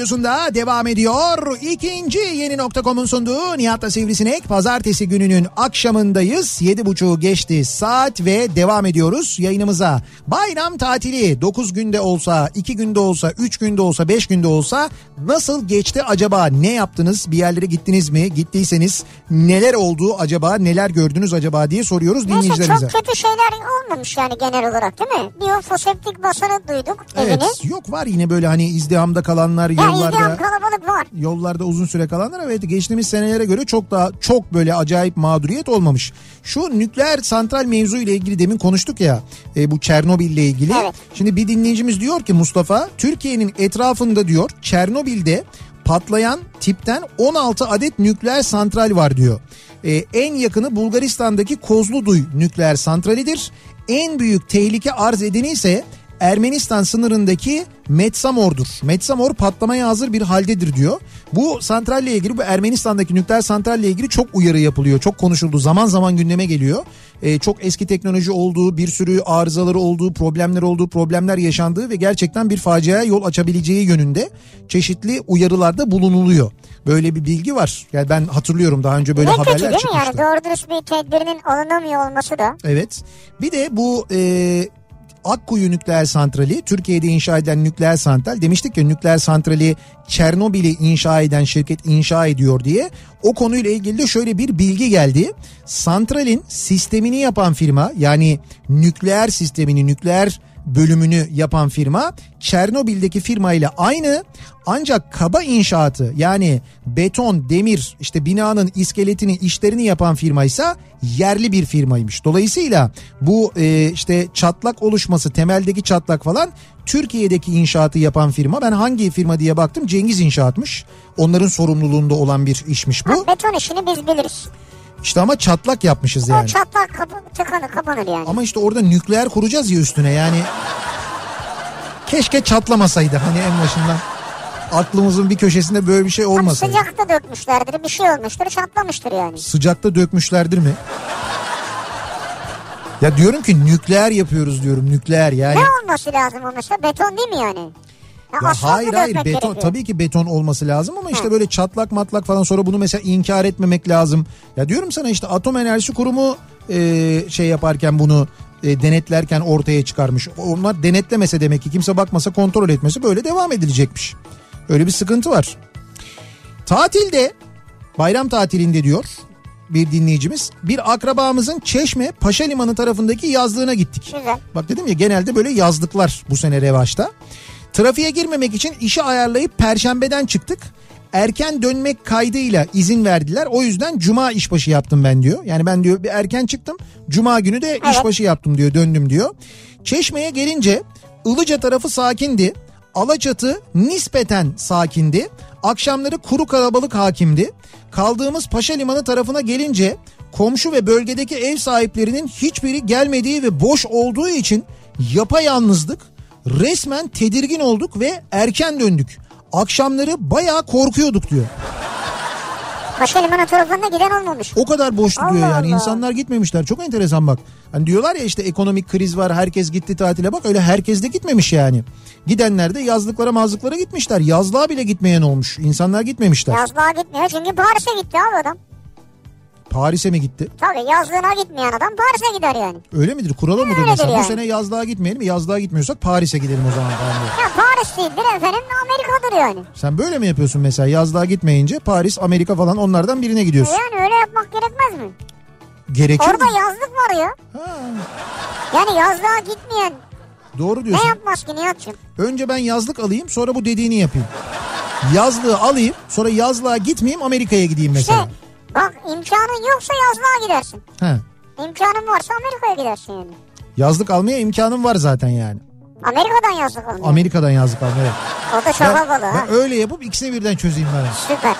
Radyosunda devam ediyor. İkinci yeni nokta.com'un sunduğu Nihat'la Sivrisinek. Pazartesi gününün akşamındayız. Yedi buçuğu geçti saat ve devam ediyoruz yayınımıza. Bayram tatili 9 günde olsa, 2 günde olsa, 3 günde olsa, 5 günde olsa nasıl geçti acaba? Ne yaptınız? Bir yerlere gittiniz mi? Gittiyseniz neler oldu acaba? Neler gördünüz acaba diye soruyoruz Neyse dinleyicilerimize. çok kötü şeyler olmamış yani genel olarak değil mi? Bir o foseptik basanı duyduk Evet evini. yok var yine böyle hani izdihamda kalanlar Ya yollarda. kalabalık var. yollarda uzun süre kalanlar evet geçtiğimiz senelere göre çok daha çok böyle acayip mağduriyet olmamış. Şu nükleer santral mevzu ile ilgili demin konuştuk ya e, bu Çernobil ile ilgili. Evet. Şimdi bir dinleyicimiz diyor ki Mustafa Türkiye'nin etrafında diyor Çernobil'de patlayan tipten 16 adet nükleer santral var diyor. E, en yakını Bulgaristan'daki Kozluduy nükleer santralidir. En büyük tehlike arz edeni ise Ermenistan sınırındaki Metsamor'dur. Metsamor patlamaya hazır bir haldedir diyor. Bu santralle ilgili bu Ermenistan'daki nükleer santralle ilgili çok uyarı yapılıyor. Çok konuşuldu. Zaman zaman gündeme geliyor. Ee, çok eski teknoloji olduğu, bir sürü arızaları olduğu, problemler olduğu, problemler yaşandığı ve gerçekten bir faciaya yol açabileceği yönünde çeşitli uyarılarda bulunuluyor. Böyle bir bilgi var. Yani ben hatırlıyorum daha önce böyle ne kötü haberler değil mi çıkmıştı. yani doğru dürüst bir tedbirinin alınamıyor olması da. Evet. Bir de bu e, Akkuyu nükleer santrali Türkiye'de inşa edilen nükleer santral demiştik ya nükleer santrali Çernobil'i inşa eden şirket inşa ediyor diye o konuyla ilgili de şöyle bir bilgi geldi. Santralin sistemini yapan firma yani nükleer sistemini nükleer bölümünü yapan firma Çernobil'deki firmayla aynı ancak kaba inşaatı yani beton, demir işte binanın iskeletini işlerini yapan firma ise yerli bir firmaymış. Dolayısıyla bu e, işte çatlak oluşması temeldeki çatlak falan Türkiye'deki inşaatı yapan firma ben hangi firma diye baktım Cengiz İnşaat'mış. Onların sorumluluğunda olan bir işmiş bu. Ha, beton işini biz biliriz. İşte ama çatlak yapmışız O yani. çatlak kapı, tıkanır kapanır yani. Ama işte orada nükleer kuracağız ya üstüne yani. Keşke çatlamasaydı hani en başından. Aklımızın bir köşesinde böyle bir şey olmasaydı. sıcakta dökmüşlerdir bir şey olmuştur çatlamıştır yani. Sıcakta dökmüşlerdir mi? Ya diyorum ki nükleer yapıyoruz diyorum nükleer yani. Ne olması lazım o mesela beton değil mi yani? Ya, hayır hayır beton gerekiyor. tabii ki beton olması lazım ama işte böyle çatlak matlak falan sonra bunu mesela inkar etmemek lazım. Ya diyorum sana işte Atom Enerjisi Kurumu e, şey yaparken bunu e, denetlerken ortaya çıkarmış. Onlar denetlemese demek ki kimse bakmasa kontrol etmesi böyle devam edilecekmiş. Öyle bir sıkıntı var. Tatilde bayram tatilinde diyor bir dinleyicimiz bir akrabamızın Çeşme Paşa Limanı tarafındaki yazlığına gittik. Güzel. Bak dedim ya genelde böyle yazlıklar bu sene revaçta. Trafiğe girmemek için işi ayarlayıp perşembeden çıktık. Erken dönmek kaydıyla izin verdiler. O yüzden cuma işbaşı yaptım ben diyor. Yani ben diyor bir erken çıktım. Cuma günü de işbaşı yaptım diyor. Döndüm diyor. Çeşme'ye gelince Ilıca tarafı sakindi. Alaçatı nispeten sakindi. Akşamları kuru kalabalık hakimdi. Kaldığımız Paşa Limanı tarafına gelince komşu ve bölgedeki ev sahiplerinin hiçbiri gelmediği ve boş olduğu için yapayalnızdık. Resmen tedirgin olduk ve erken döndük. Akşamları bayağı korkuyorduk diyor. Paşa Limanı tarafında giden olmamış. O kadar Allah diyor yani. Allah. İnsanlar gitmemişler. Çok enteresan bak. Hani diyorlar ya işte ekonomik kriz var. Herkes gitti tatile. Bak öyle herkes de gitmemiş yani. Gidenler de yazlıklara mazlıklara gitmişler. Yazlığa bile gitmeyen olmuş. İnsanlar gitmemişler. Yazlığa gitmiyor çünkü Paris'e gitti abi adam. Paris'e mi gitti? Tabii yazlığına gitmeyen adam Paris'e gider yani. Öyle midir? Kuralı mıdır Öyledir mesela? yani. Bu sene yazlığa gitmeyelim mi? Yazlığa gitmiyorsak Paris'e gidelim o zaman falan. Ya Paris değildir efendim Amerika'dır yani. Sen böyle mi yapıyorsun mesela? Yazlığa gitmeyince Paris, Amerika falan onlardan birine gidiyorsun. Yani öyle yapmak gerekmez mi? Gerekiyor Orada mu? yazlık var ya. Ha, Yani yazlığa gitmeyen doğru ne diyorsun. yapmaz ki Nihat'cığım? Önce ben yazlık alayım sonra bu dediğini yapayım. Yazlığı alayım sonra yazlığa gitmeyeyim Amerika'ya gideyim İşte mesela. Bak imkanın yoksa yazlığa gidersin. He. İmkanın varsa Amerika'ya gidersin yani. Yazlık almaya imkanım var zaten yani. Amerika'dan yazlık almıyor. Amerika'dan yazlık almaya. O da çok havalı ha. ben öyle yapıp ikisini birden çözeyim ben. Süper.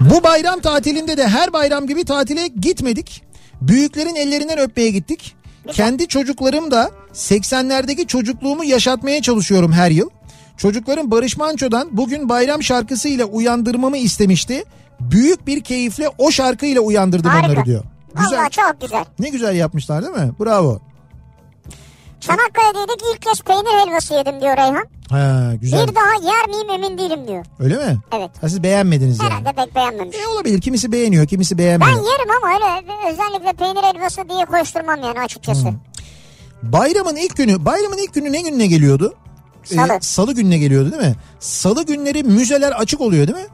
Bu bayram tatilinde de her bayram gibi tatile gitmedik. Büyüklerin ellerinden öpmeye gittik. Kendi çocuklarım da 80'lerdeki çocukluğumu yaşatmaya çalışıyorum her yıl. Çocuklarım Barış Manço'dan bugün bayram şarkısıyla uyandırmamı istemişti. Büyük bir keyifle o şarkıyla uyandırdım Harika. onları diyor. Güzel. Valla çok güzel. Ne güzel yapmışlar değil mi? Bravo. Çanakkale'deydik ilk kez peynir helvası yedim diyor Reyhan. Ha, güzel. Bir daha yer miyim emin değilim diyor. Öyle mi? Evet. Ha, siz beğenmediniz yani. Herhalde pek beğenmemiş. E olabilir. Kimisi beğeniyor, kimisi Ben beğenmiyor. yerim ama öyle özellikle peynir helvası diye koşturmam yani açıkçası. Hmm. Bayramın ilk günü, bayramın ilk günü ne gününe geliyordu? Ee, Salı. salı gününe geliyordu değil mi? Salı günleri müzeler açık oluyor değil mi?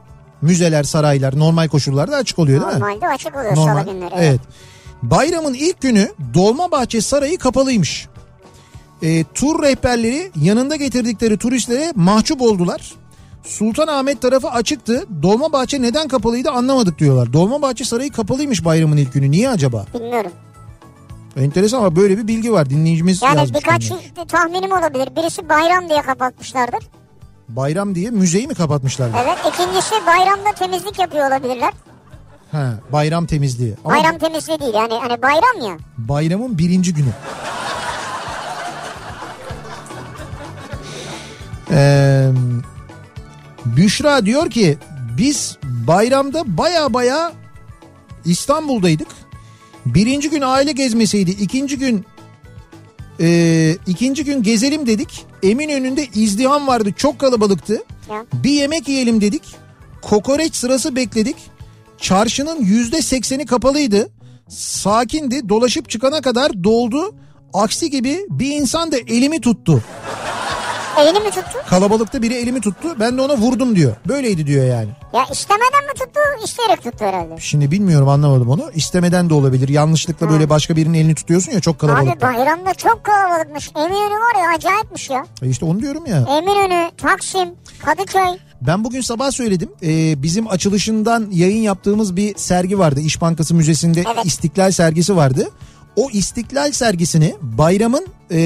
Müzeler, saraylar normal koşullarda açık oluyor değil mi? Normalde açık oluyor Normal. salı günleri. Evet. Bayramın ilk günü Dolmabahçe Sarayı kapalıymış. Ee, tur rehberleri yanında getirdikleri turistlere mahcup oldular. Sultanahmet tarafı açıktı. Dolmabahçe neden kapalıydı anlamadık diyorlar. Dolmabahçe Sarayı kapalıymış bayramın ilk günü. Niye acaba? Bilmiyorum. Enteresan ama böyle bir bilgi var. Dinleyicimiz Yani yazmış. birkaç bunu. tahminim olabilir. Birisi bayram diye kapatmışlardır. Bayram diye müzeyi mi kapatmışlar? Evet. İkincisi bayramda temizlik yapıyor olabilirler. Ha, bayram temizliği. Ama Bayram temizliği değil yani hani bayram ya. bayramın birinci günü. Ee, Büşra diyor ki biz bayramda baya baya İstanbul'daydık. Birinci gün aile gezmesiydi. İkinci gün e, ikinci gün gezelim dedik. Eminönü'nde izdiham vardı. Çok kalabalıktı. Ya. Bir yemek yiyelim dedik. Kokoreç sırası bekledik. Çarşının yüzde sekseni kapalıydı. Sakindi. Dolaşıp çıkana kadar doldu. Aksi gibi bir insan da elimi tuttu. Elini mi tuttu? Kalabalıkta biri elimi tuttu. Ben de ona vurdum diyor. Böyleydi diyor yani. Ya istemeden mi tuttu? İsteyerek tuttu herhalde. Şimdi bilmiyorum anlamadım onu. İstemeden de olabilir. Yanlışlıkla böyle başka birinin elini tutuyorsun ya çok Abi kalabalıkta. bayramda çok kalabalıkmış. Eminönü var ya acayipmiş ya. E İşte onu diyorum ya. Eminönü, Taksim, Kadıköy. Ben bugün sabah söyledim. Ee, bizim açılışından yayın yaptığımız bir sergi vardı. İş Bankası Müzesi'nde Evet. İstiklal sergisi vardı. O İstiklal sergisini bayramın e,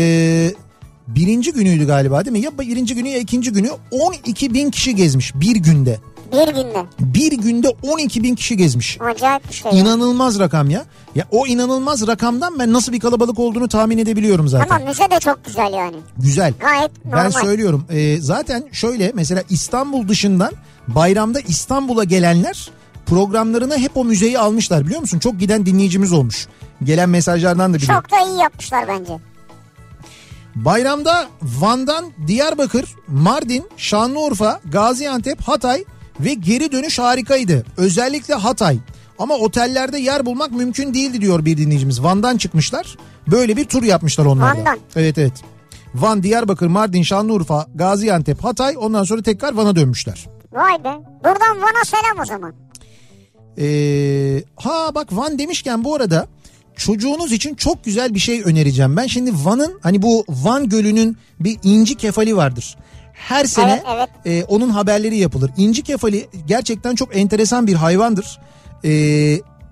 birinci günüydü galiba değil mi? Ya birinci günü ya ikinci günü 12 bin kişi gezmiş bir günde. Bir günde. Bir günde 12 bin kişi gezmiş. Acayip bir şey. İnanılmaz rakam ya. Ya o inanılmaz rakamdan ben nasıl bir kalabalık olduğunu tahmin edebiliyorum zaten. Ama müze de çok güzel yani. Güzel. Gayet normal. Ben söylüyorum e, zaten şöyle mesela İstanbul dışından bayramda İstanbul'a gelenler programlarına hep o müzeyi almışlar biliyor musun? Çok giden dinleyicimiz olmuş. Gelen mesajlardan da biliyorum. Çok da iyi yapmışlar bence. Bayramda Van'dan Diyarbakır, Mardin, Şanlıurfa, Gaziantep, Hatay ve geri dönüş harikaydı. Özellikle Hatay. Ama otellerde yer bulmak mümkün değildi diyor bir dinleyicimiz. Van'dan çıkmışlar. Böyle bir tur yapmışlar onlar da. Van'dan. Evet evet. Van, Diyarbakır, Mardin, Şanlıurfa, Gaziantep, Hatay ondan sonra tekrar Van'a dönmüşler. Vay be. Buradan Van'a selam o zaman. Ee, ha bak Van demişken bu arada çocuğunuz için çok güzel bir şey önereceğim. Ben şimdi Van'ın hani bu Van Gölü'nün bir inci kefali vardır. Her sene Evet, e, onun haberleri yapılır. İnci kefali gerçekten çok enteresan bir hayvandır. E,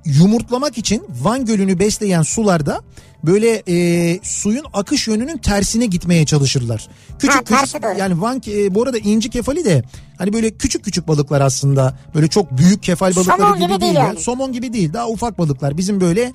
yumurtlamak için Van Gölü'nü besleyen sularda böyle e, suyun akış yönünün tersine gitmeye çalışırlar. Küçük Ha, küçük yani Van e, bu arada inci kefali de hani böyle küçük küçük balıklar aslında. Böyle çok büyük kefal balıkları Somon gibi, gibi değil. değil ya. yani. Somon gibi değil. Daha ufak balıklar. Bizim böyle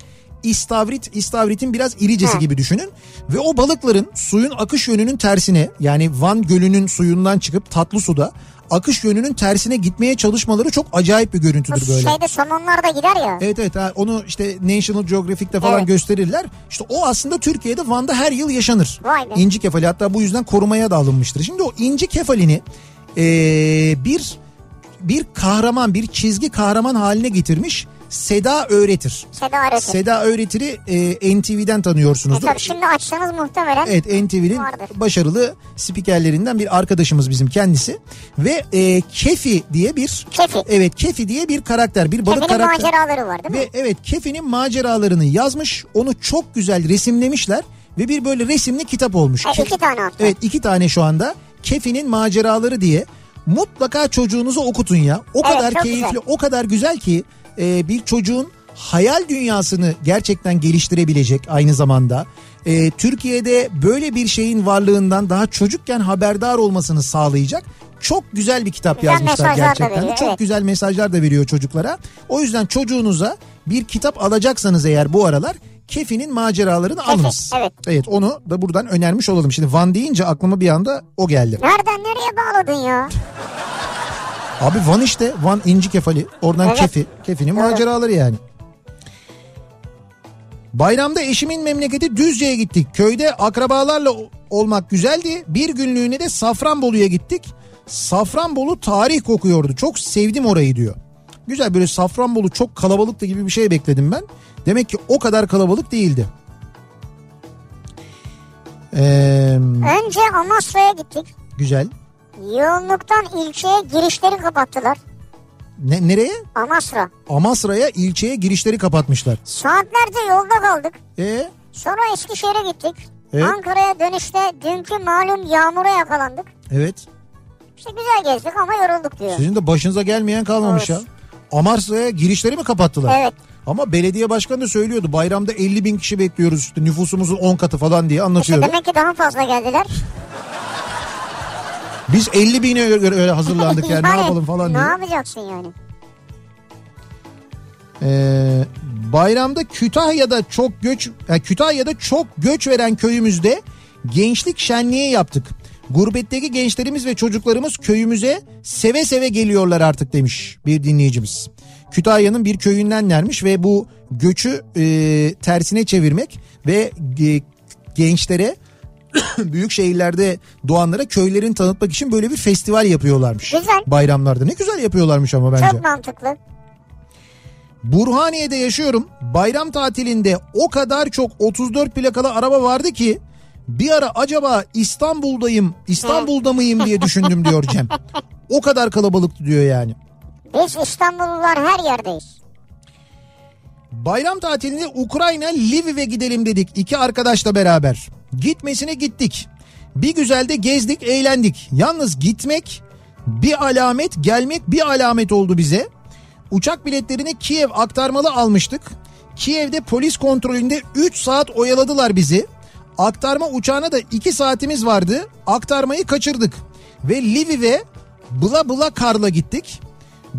istavrit, istavritin biraz iricesi Ha. gibi düşünün. Ve o balıkların suyun akış yönünün tersine yani Van Gölü'nün suyundan çıkıp tatlı suda akış yönünün tersine gitmeye çalışmaları çok acayip bir görüntüdür böyle. şeyde somonlar da gider ya. Evet evet ha, onu işte National Geographic'te falan Evet. gösterirler. İşte o aslında Türkiye'de Van'da her yıl yaşanır. Vay be. İnci kefali hatta bu yüzden korumaya da alınmıştır. Şimdi o inci kefalini eee, bir bir kahraman bir çizgi kahraman haline getirmiş Seda Öğretir. Seda Öğretir. Seda Öğretir'i e, NTV'den E tanıyorsunuzdur. tabii şimdi açsanız muhtemelen Evet NTV'nin Vardır. başarılı spikerlerinden bir arkadaşımız bizim kendisi. Ve e, Kefi diye bir Kefi. Evet Kefi diye bir karakter bir balık Kefi'nin karakter. maceraları var değil mi? Ve evet Kefi'nin maceralarını yazmış. Onu çok güzel resimlemişler. Ve bir böyle resimli kitap olmuş. Ha, Ke- iki tane hatta. Evet iki tane şu anda. Kefi'nin maceraları diye. Mutlaka çocuğunuzu okutun ya. O Evet, kadar keyifli, güzel. o kadar güzel ki e, bir çocuğun hayal dünyasını gerçekten geliştirebilecek aynı zamanda. E, Türkiye'de böyle bir şeyin varlığından daha çocukken haberdar olmasını sağlayacak Çok güzel bir kitap Güzel yazmışlar gerçekten. veriyor, Çok evet. güzel mesajlar da veriyor çocuklara. O yüzden çocuğunuza bir kitap alacaksanız eğer bu aralar Kefi'nin maceralarını alınız. evet. Evet onu da buradan önermiş olalım. Şimdi Van deyince aklıma bir anda o geldi. Nereden nereye bağladın ya? Abi Van işte Van İnci Kefali oradan Evet. Kefi. Kefi'nin Evet. maceraları yani. Bayramda eşimin memleketi Düzce'ye gittik. Köyde akrabalarla olmak güzeldi. Bir günlüğüne de Safranbolu'ya gittik. Safranbolu tarih kokuyordu. Çok sevdim orayı diyor. Güzel böyle Safranbolu çok kalabalıktı gibi bir şey bekledim ben. Demek ki o kadar kalabalık değildi. Ee, Önce Amasra'ya gittik. güzel. Yoğunluktan ilçeye girişleri kapattılar. Ne, nereye? Amasra. Amasra'ya ilçeye girişleri kapatmışlar. Saatlerce yolda kaldık. E Sonra Eskişehir'e gittik. Evet. Ankara'ya dönüşte dünkü malum yağmura yakalandık. evet. İşte güzel gezdik ama yorulduk diyor. Sizin de başınıza gelmeyen kalmamış Evet. ya. Amasya'ya girişleri mi kapattılar? Evet. Ama belediye başkanı da söylüyordu bayramda 50 bin kişi bekliyoruz işte nüfusumuzun 10 katı falan diye İşte anlatıyordu. demek ki daha fazla geldiler. Biz 50 bine göre öyle hazırlandık yani, ne yapalım falan Ne diye. yapacaksın yani? Ee, bayramda Kütahya'da çok göç yani Kütahya'da çok göç veren köyümüzde gençlik şenliği yaptık. Gurbetteki gençlerimiz ve çocuklarımız köyümüze seve seve geliyorlar artık demiş bir dinleyicimiz. Kütahya'nın bir köyündenlermiş ve bu göçü e, tersine çevirmek ve e, gençlere büyük şehirlerde doğanlara köylerini tanıtmak için böyle bir festival yapıyorlarmış. Güzel. Bayramlarda ne güzel yapıyorlarmış ama bence. Çok mantıklı. Burhaniye'de yaşıyorum. Bayram tatilinde o kadar çok 34 plakalı araba vardı ki bir ara acaba İstanbul'dayım, İstanbul'da mıyım diye düşündüm diyor Cem. O kadar kalabalıktı diyor yani. Biz İstanbullular her yerdeyiz. Bayram tatilinde Ukrayna Lviv'e gidelim dedik iki arkadaşla beraber. Gitmesine gittik. Bir güzel de gezdik, eğlendik. Yalnız gitmek bir alamet, gelmek bir alamet oldu bize. Uçak biletlerini Kiev aktarmalı almıştık. Kiev'de polis kontrolünde 3 saat oyaladılar bizi. Aktarma uçağına da 2 saatimiz vardı. Aktarmayı kaçırdık. Ve Lviv'e bula bula karla gittik.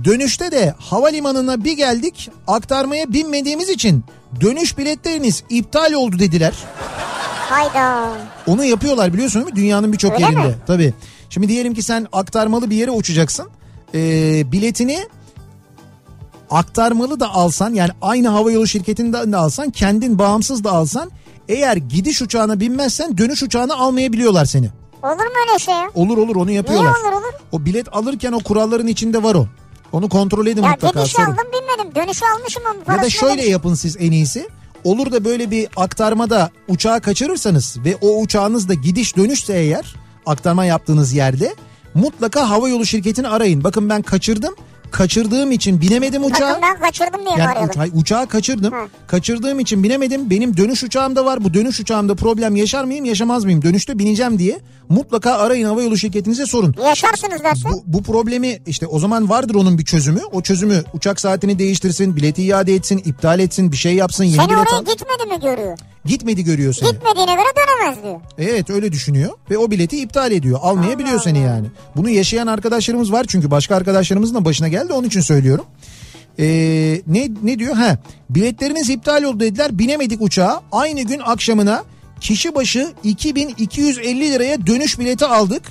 Dönüşte de havalimanına bir geldik. Aktarmaya binmediğimiz için dönüş biletleriniz iptal oldu dediler. Hayda. Onu yapıyorlar biliyorsun değil mi? Dünyanın birçok yerinde. mi? Tabii. Şimdi diyelim ki sen aktarmalı bir yere uçacaksın. Ee, biletini aktarmalı da alsan yani aynı havayolu şirketinden de alsan kendin bağımsız da alsan eğer gidiş uçağına binmezsen dönüş uçağına almayabiliyorlar seni. Olur mu öyle şey ya? Olur olur onu Niye yapıyorlar. olur olur? O bilet alırken o kuralların içinde var o. Onu kontrol edin Ya mutlaka. gidişi sorun. aldım bilmedim. Dönüşü almışım ama Ya da şöyle ödemişim. yapın siz en iyisi. Olur da böyle bir aktarmada uçağı kaçırırsanız ve o uçağınız da gidiş dönüşse eğer aktarma yaptığınız yerde mutlaka havayolu şirketini arayın. Bakın ben kaçırdım. Kaçırdığım için binemedim uçağa. Bakın ben kaçırdım diye Yani arayalım. uça- uçağı kaçırdım. Hı. Kaçırdığım için binemedim. Benim dönüş uçağım da var. Bu dönüş uçağımda problem yaşar mıyım yaşamaz mıyım? Dönüşte bineceğim diye mutlaka arayın havayolu şirketinize sorun. Yaşarsınız dersin. Bu, bu problemi işte o zaman vardır onun bir çözümü. O çözümü uçak saatini değiştirsin, bileti iade etsin, iptal etsin, bir şey yapsın, yeni Seni oraya al. gitmedi mi görüyor? Gitmedi görüyor seni. Gitmediğine göre dönemez diyor. Evet öyle düşünüyor ve o bileti iptal ediyor. Almayabiliyor seni yani. Bunu yaşayan arkadaşlarımız var çünkü başka arkadaşlarımızın da başına geldi onun için söylüyorum. Ee, ne ne diyor? Ha, biletleriniz iptal oldu dediler. Binemedik uçağa. Aynı gün akşamına kişi başı 2250 liraya dönüş bileti aldık.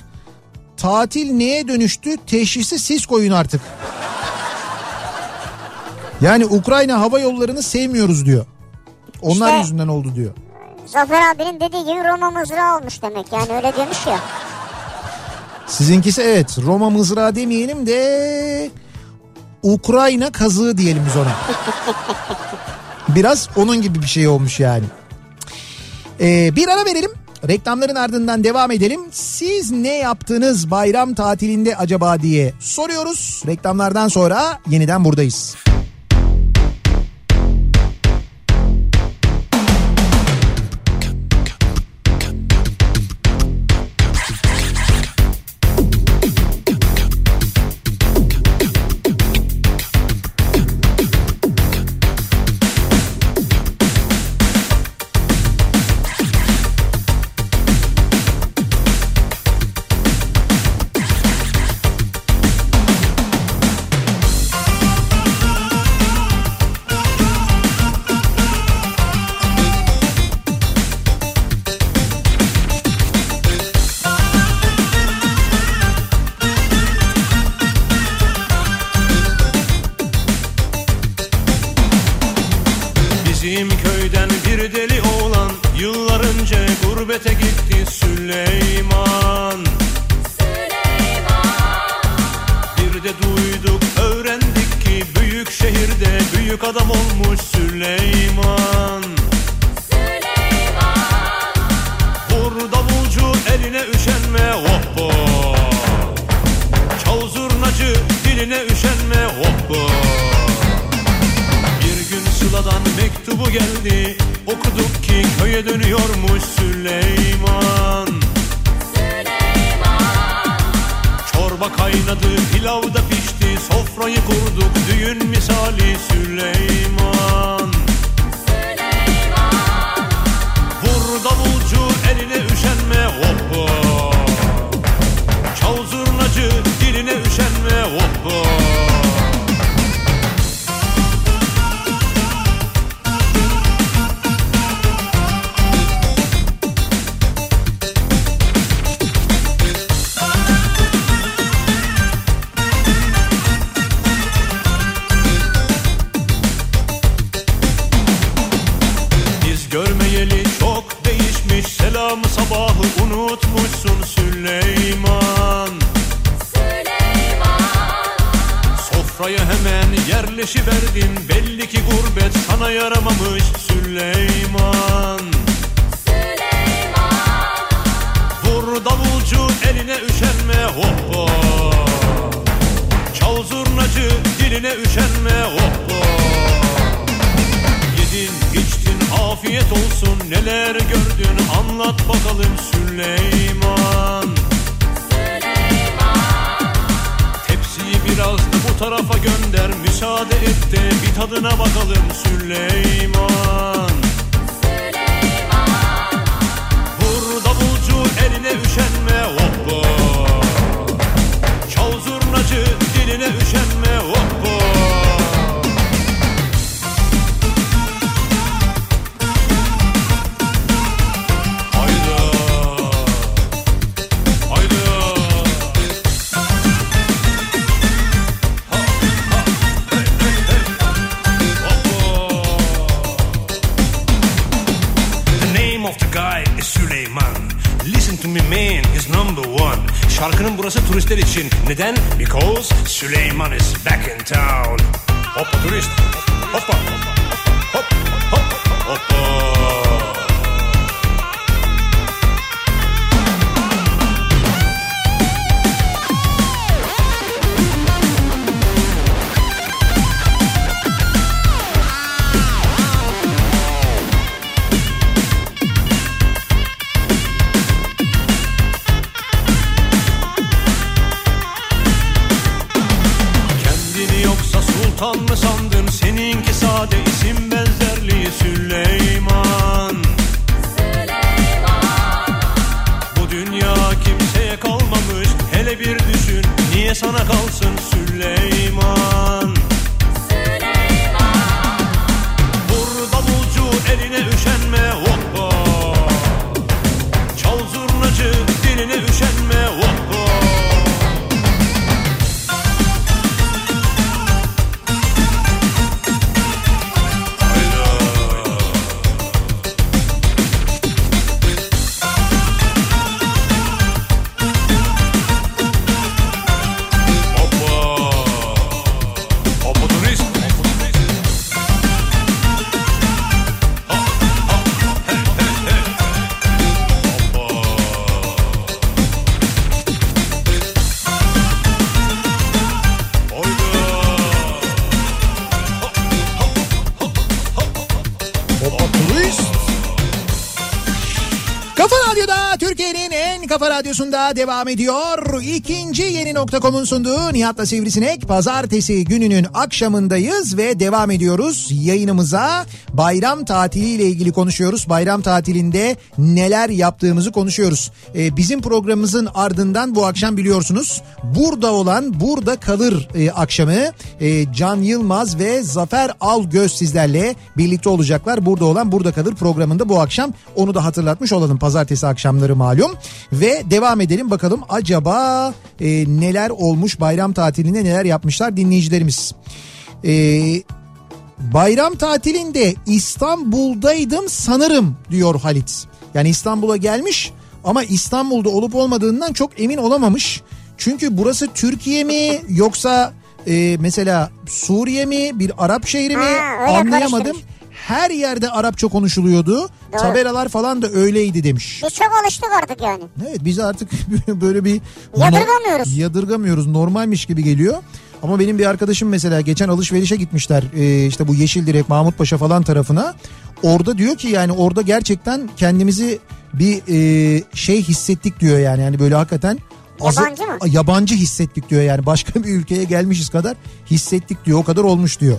Tatil neye dönüştü? Teşhisi siz koyun artık. Yani Ukrayna hava yollarını sevmiyoruz diyor. Onlar İşte- yüzünden oldu diyor. Zafer abinin dediği gibi Roma mızrağı olmuş demek. Yani öyle demiş ya. Sizinkisi evet Roma mızrağı demeyelim de Ukrayna kazığı diyelim biz ona. Biraz onun gibi bir şey olmuş yani. Ee, bir ara verelim. Reklamların ardından devam edelim. Siz ne yaptınız bayram tatilinde acaba diye soruyoruz. Reklamlardan sonra yeniden buradayız. Can be man is number one. Şarkının burası turistler için. Neden? Because Süleyman is back in town. Hoppa turist. Hoppa. Hoppa. Hoppa. Hoppa. Hoppa. devam ediyor doğru ikinci yeni nokta.com'un sunduğu Nihat'la Sivrisinek pazartesi gününün akşamındayız ve devam ediyoruz yayınımıza. Bayram tatiliyle ilgili konuşuyoruz. Bayram tatilinde neler yaptığımızı konuşuyoruz. Ee, bizim programımızın ardından bu akşam biliyorsunuz burada olan burada kalır e, akşamı e, Can Yılmaz ve Zafer Algöz sizlerle birlikte olacaklar. Burada olan burada kalır programında bu akşam onu da hatırlatmış olalım pazartesi akşamları malum ve devam edelim bakalım acaba e, neler olmuş bayram tatilinde neler yapmışlar dinleyicilerimiz. E, bayram tatilinde İstanbul'daydım sanırım diyor Halit. Yani İstanbul'a gelmiş ama İstanbul'da olup olmadığından çok emin olamamış. Çünkü burası Türkiye mi yoksa e, mesela Suriye mi bir Arap şehri mi ha, anlayamadım. Karıştırır. Her yerde Arapça konuşuluyordu. Doğru. Tabelalar falan da öyleydi demiş. Biz çok alıştık artık yani. Evet biz artık böyle bir Yadırgamıyoruz. yadırgamıyoruz. Normalmiş gibi geliyor. Ama benim bir arkadaşım mesela geçen alışverişe gitmişler e, işte bu Yeşildirek Mahmutpaşa falan tarafına. Orada diyor ki yani orada gerçekten kendimizi bir e, şey hissettik diyor yani. Yani böyle hakikaten azı- Yabancı mı? yabancı hissettik diyor yani. Başka bir ülkeye gelmişiz kadar hissettik diyor. O kadar olmuş diyor.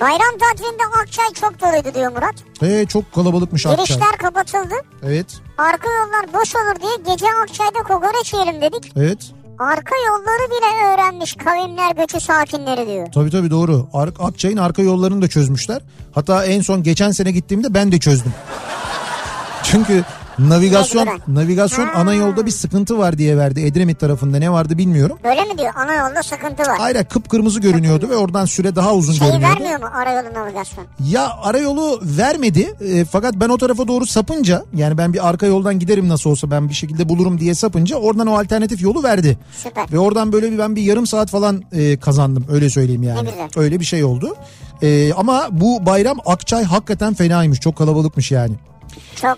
Bayram tatilinde Akçay çok doluydu diyor Murat. E, çok kalabalıkmış Akçay. Girişler kapatıldı. Evet. Arka yollar boş olur diye gece Akçay'da kokoreç yiyelim dedik. Evet. Arka yolları bile öğrenmiş kavimler göçü sakinleri diyor. Tabii tabii doğru. Ar- Akçay'ın arka yollarını da çözmüşler. Hatta en son geçen sene gittiğimde ben de çözdüm. Çünkü navigasyon Mecburen. navigasyon Ha. ana yolda bir sıkıntı var diye verdi. Edremit tarafında ne vardı bilmiyorum. Böyle mi diyor? Ana yolda sıkıntı var. Hayır kıpkırmızı görünüyordu ve oradan süre daha uzun Şeyi görünüyordu. vermiyor mu arayolu navigasyon? Ya arayolu vermedi e, fakat ben o tarafa doğru sapınca yani ben bir arka yoldan giderim nasıl olsa ben bir şekilde bulurum diye sapınca oradan o alternatif yolu verdi. Süper. Ve oradan böyle bir ben bir yarım saat falan e, kazandım öyle söyleyeyim yani. Ne güzel. Öyle bir şey oldu. E, ama bu bayram Akçay hakikaten fenaymış çok kalabalıkmış yani. Çok.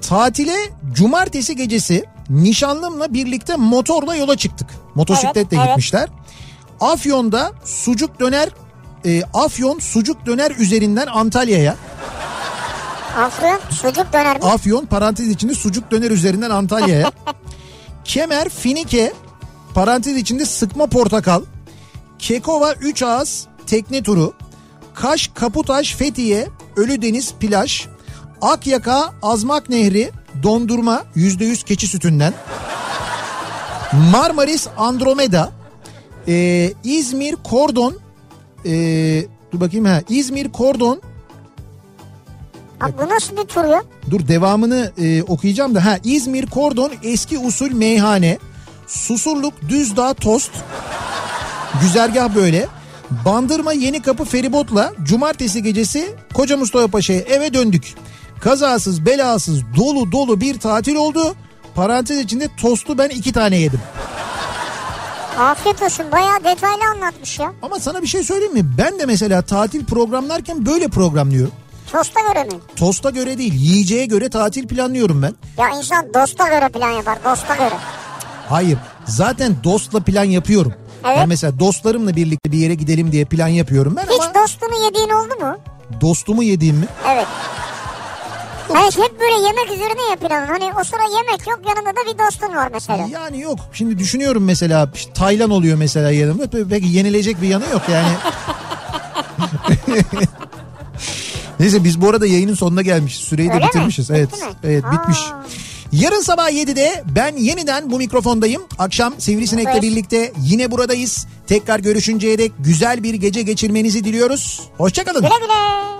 Tatile cumartesi gecesi nişanlımla birlikte motorla yola çıktık. Motosikletle Evet, evet. gitmişler. Afyon'da sucuk döner e, Afyon sucuk döner üzerinden Antalya'ya. Afyon sucuk döner mi? Afyon parantez içinde sucuk döner üzerinden Antalya'ya. Kemer, Finike parantez içinde sıkma portakal. Kekova 3 ağız tekne turu. Kaş, Kaputaş, Fethiye, Ölüdeniz plaj. Akyaka, Azmak Nehri, dondurma %100 keçi sütünden. Marmaris, Andromeda. Ee, İzmir, Kordon. Ee, dur bakayım ha. İzmir, Kordon, Abi bu nasıl bir tur ya? Dur devamını e, okuyacağım da. Ha İzmir Kordon eski usul meyhane. Susurluk Düzdağ Tost. Güzergah böyle. Bandırma Yeni Kapı feribotla cumartesi gecesi Koca Mustafa Paşa'ya eve döndük. Kazasız belasız dolu dolu bir tatil oldu. Parantez içinde tostu ben iki tane yedim. Afiyet olsun bayağı detaylı anlatmış ya. Ama sana bir şey söyleyeyim mi? Ben de mesela tatil programlarken böyle programlıyorum. Tosta göre mi? Tosta göre değil yiyeceğe göre tatil planlıyorum ben. Ya insan dosta göre plan yapar dosta göre. Hayır. Zaten dostla plan yapıyorum. Evet. Yani mesela dostlarımla birlikte bir yere gidelim diye plan yapıyorum ben Hiç ama dostunu yediğin oldu mu? dostumu yediğim mi? Evet. Hani hep böyle yemek üzerine ya planın. Hani o sıra yemek yok yanında da bir dostun var mesela. Yani yok. Şimdi düşünüyorum mesela işte Taylan oluyor mesela yanımda. Pe- Peki yenilecek bir yanı yok yani. Neyse biz bu arada yayının sonuna gelmişiz. Süreyi de Öyle mi? bitirmişiz. Bitti Evet. mi? Evet Aa. bitmiş. Yarın sabah 7'de ben yeniden bu mikrofondayım. Akşam Sivrisinek'le Evet. birlikte yine buradayız. Tekrar görüşünceye dek güzel bir gece geçirmenizi diliyoruz. Hoşçakalın. Güle güle.